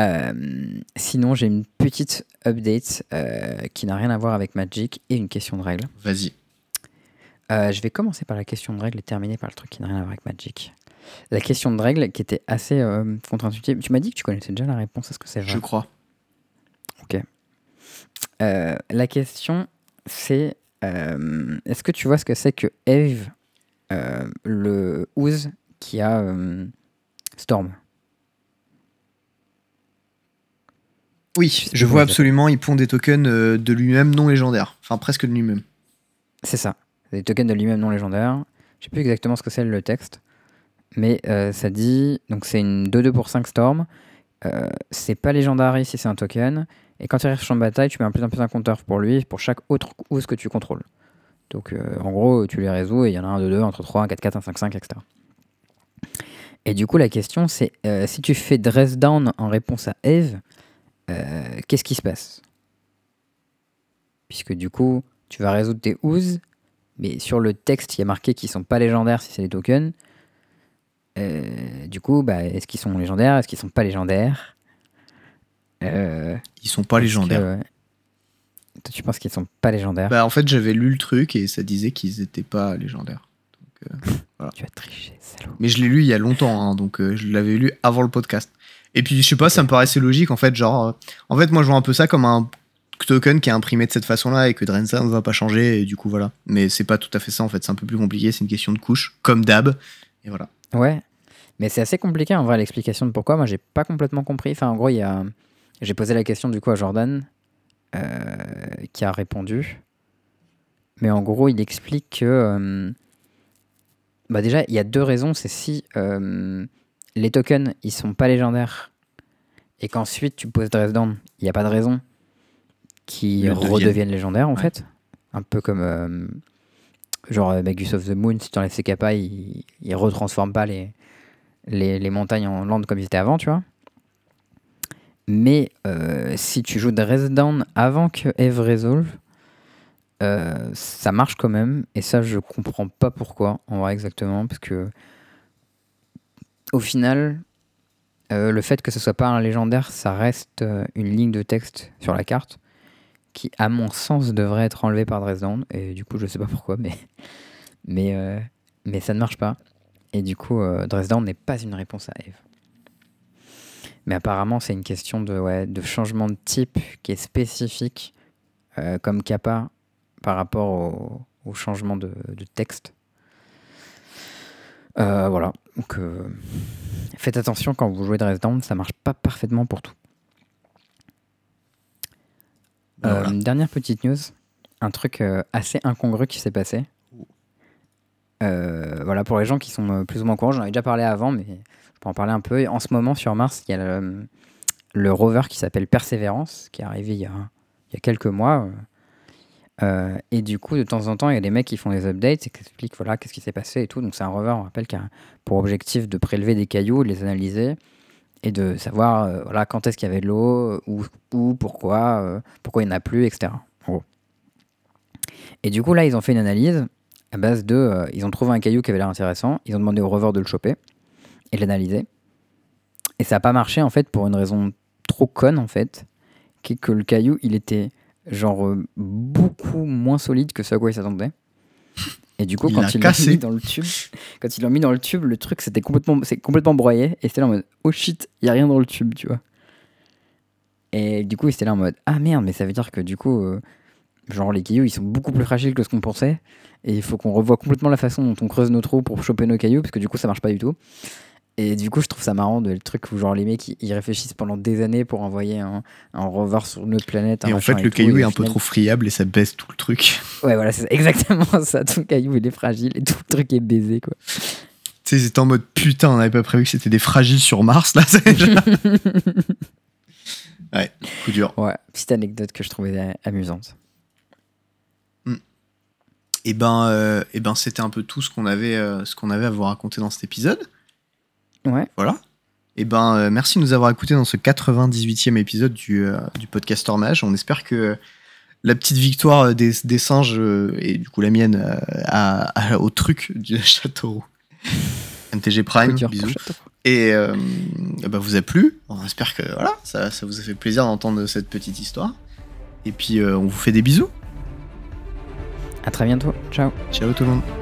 Euh, sinon, j'ai une petite update euh, qui n'a rien à voir avec Magic et une question de règle. Vas-y. Euh, je vais commencer par la question de règle et terminer par le truc qui n'a rien à voir avec Magic. La question de règle qui était assez contre-intuitive. Tu m'as dit que tu connaissais déjà la réponse, est-ce que c'est vrai? Je crois. Euh, La question, c'est est-ce que tu vois ce que c'est que Eve, le Ooze qui a Storm? Oui, je vois absolument, il pond des tokens euh, de lui-même non légendaires. Enfin, presque de lui-même. C'est ça. Des tokens de lui-même non légendaires. Je sais plus exactement ce que c'est le texte. Mais euh, ça dit. Donc c'est une 2-2 pour 5 Storm. Euh, c'est pas légendaire si c'est un token. Et quand il arrive sur champ de bataille, tu mets un plus en plus un compteur pour lui, pour chaque autre ooze que tu contrôles. Donc euh, en gros, tu les résous et il y en a un 2-2, un 3-3, un 4-4, un 5-5, etc. Et du coup, la question c'est si tu fais dress down en réponse à Eve, euh, qu'est-ce qui se passe? Puisque du coup, tu vas résoudre tes oozes, mais sur le texte, il y a marqué qu'ils sont pas légendaires si c'est des tokens. Euh, du coup, bah, est-ce qu'ils sont légendaires? Est-ce qu'ils sont pas légendaires? Euh, Ils sont pas légendaires. que- Toi, tu penses qu'ils sont pas légendaires? Bah, en fait, j'avais lu le truc et ça disait qu'ils étaient pas légendaires. (laughs) Tu as triché, salaud. Mais je l'ai lu il y a longtemps, hein, donc euh, je l'avais lu avant le podcast. Et puis, je sais pas, ça me paraissait logique, en fait, genre... euh, en fait, moi, je vois un peu ça comme un token qui est imprimé de cette façon-là et que Drenza ne va pas changer, et du coup, voilà. Mais c'est pas tout à fait ça, en fait, c'est un peu plus compliqué, c'est une question de couche, comme d'hab, et voilà. Ouais, mais c'est assez compliqué en vrai l'explication de pourquoi. Moi, j'ai pas complètement compris. Enfin, en gros, il y a... j'ai posé la question du coup à Jordan, euh, qui a répondu. Mais en gros, il explique que. euh, Bah déjà, il y a deux raisons. C'est si euh, les tokens ils sont pas légendaires et qu'ensuite tu poses dress down, il n'y a pas de raison qu'ils redeviennent légendaires en Ouais. fait. Un peu comme. euh, genre euh, Magus of the Moon, si tu enlèves ses capas, il, il retransforme pas les, les, les montagnes en land comme ils étaient avant, tu vois. Mais euh, si tu joues Dress Down avant que Eve Resolve, euh, ça marche quand même. Et ça, je comprends pas pourquoi, en vrai, exactement. Parce que, au final, euh, le fait que ce soit pas un légendaire, ça reste euh, une ligne de texte sur la carte qui, à mon sens, devrait être enlevée par Dress Down. Et du coup, je sais pas pourquoi, mais, (laughs) euh, ça ne marche pas. Et du coup, Dress Down n'est pas une réponse à Eve. Mais apparemment, c'est une question de, changement de type qui est spécifique, comme Kappa, par rapport au, changement de texte. Euh, voilà. Donc, euh, faites attention quand vous jouez Dress Down, ça marche pas parfaitement pour tout. Bah, Euh, voilà. Dernière petite news, un truc assez incongru qui s'est passé. Voilà, pour les gens qui sont plus ou moins au courant, j'en avais déjà parlé avant, mais je peux en parler un peu. En ce moment, sur Mars, il y a le, le rover qui s'appelle Persévérance, qui est arrivé il y a, il y a quelques mois. Euh. Et du coup, de temps en temps, il y a des mecs qui font des updates et qui expliquent voilà, qu'est-ce qui s'est passé et tout. Donc, c'est un rover, on rappelle, qui a pour objectif de prélever des cailloux, les analyser et de savoir euh, voilà, quand est-ce qu'il y avait de l'eau, où, où, pourquoi, euh, pourquoi il n'y en a plus, etc. en gros. Et du coup, là, ils ont fait une analyse à base de. ils ont trouvé un caillou qui avait l'air intéressant. Ils ont demandé au rover de le choper et de l'analyser. Et ça n'a pas marché, en fait, pour une raison trop conne, en fait, qui est que le caillou, il était genre euh, beaucoup moins solide que ce à quoi ils s'attendaient. Et du coup, Il quand l'a ils l'ont cassé. mis dans le tube, quand ils l'ont mis dans le tube, le truc c'était complètement, c'est complètement broyé. Et c'était là en mode, oh shit, il y a rien dans le tube, tu vois. Et du coup, ils étaient là en mode, ah merde, mais ça veut dire que du coup, euh, genre les cailloux, ils sont beaucoup plus fragiles que ce qu'on pensait. Et il faut qu'on revoie complètement la façon dont on creuse nos trous pour choper nos cailloux, parce que du coup, ça marche pas du tout. Et du coup, je trouve ça marrant de le truc où genre les mecs ils- réfléchissent pendant des années pour envoyer un, un rover sur une autre planète. Et en fait, le tout, caillou et est un peu trop friable et ça baisse tout le truc. Ouais, voilà, c'est (laughs) exactement ça. Ton caillou il est fragile et tout le truc est baisé quoi. Tu sais, ils étaient en mode putain, on n'avait pas prévu que c'était des fragiles sur Mars, là. (laughs) déjà- (laughs) ouais, coup dur. Ouais, petite anecdote que je trouvais amusante. Et ben, euh, eh ben c'était un peu tout ce qu'on avait, euh, ce qu'on avait à vous raconter dans cet épisode. Ouais, Voilà. Et ben, euh, merci de nous avoir écoutés dans ce 98e épisode du, euh, du podcast Tornage. On espère que la petite victoire euh, des, des singes euh, et du coup la mienne à- à- au truc du (laughs) château MTG Prime, bisous. Et eh ben, vous a plu. On espère que voilà, ça, ça vous a fait plaisir d'entendre cette petite histoire. Et puis on vous fait des bisous. À très bientôt. Ciao. Ciao tout le monde.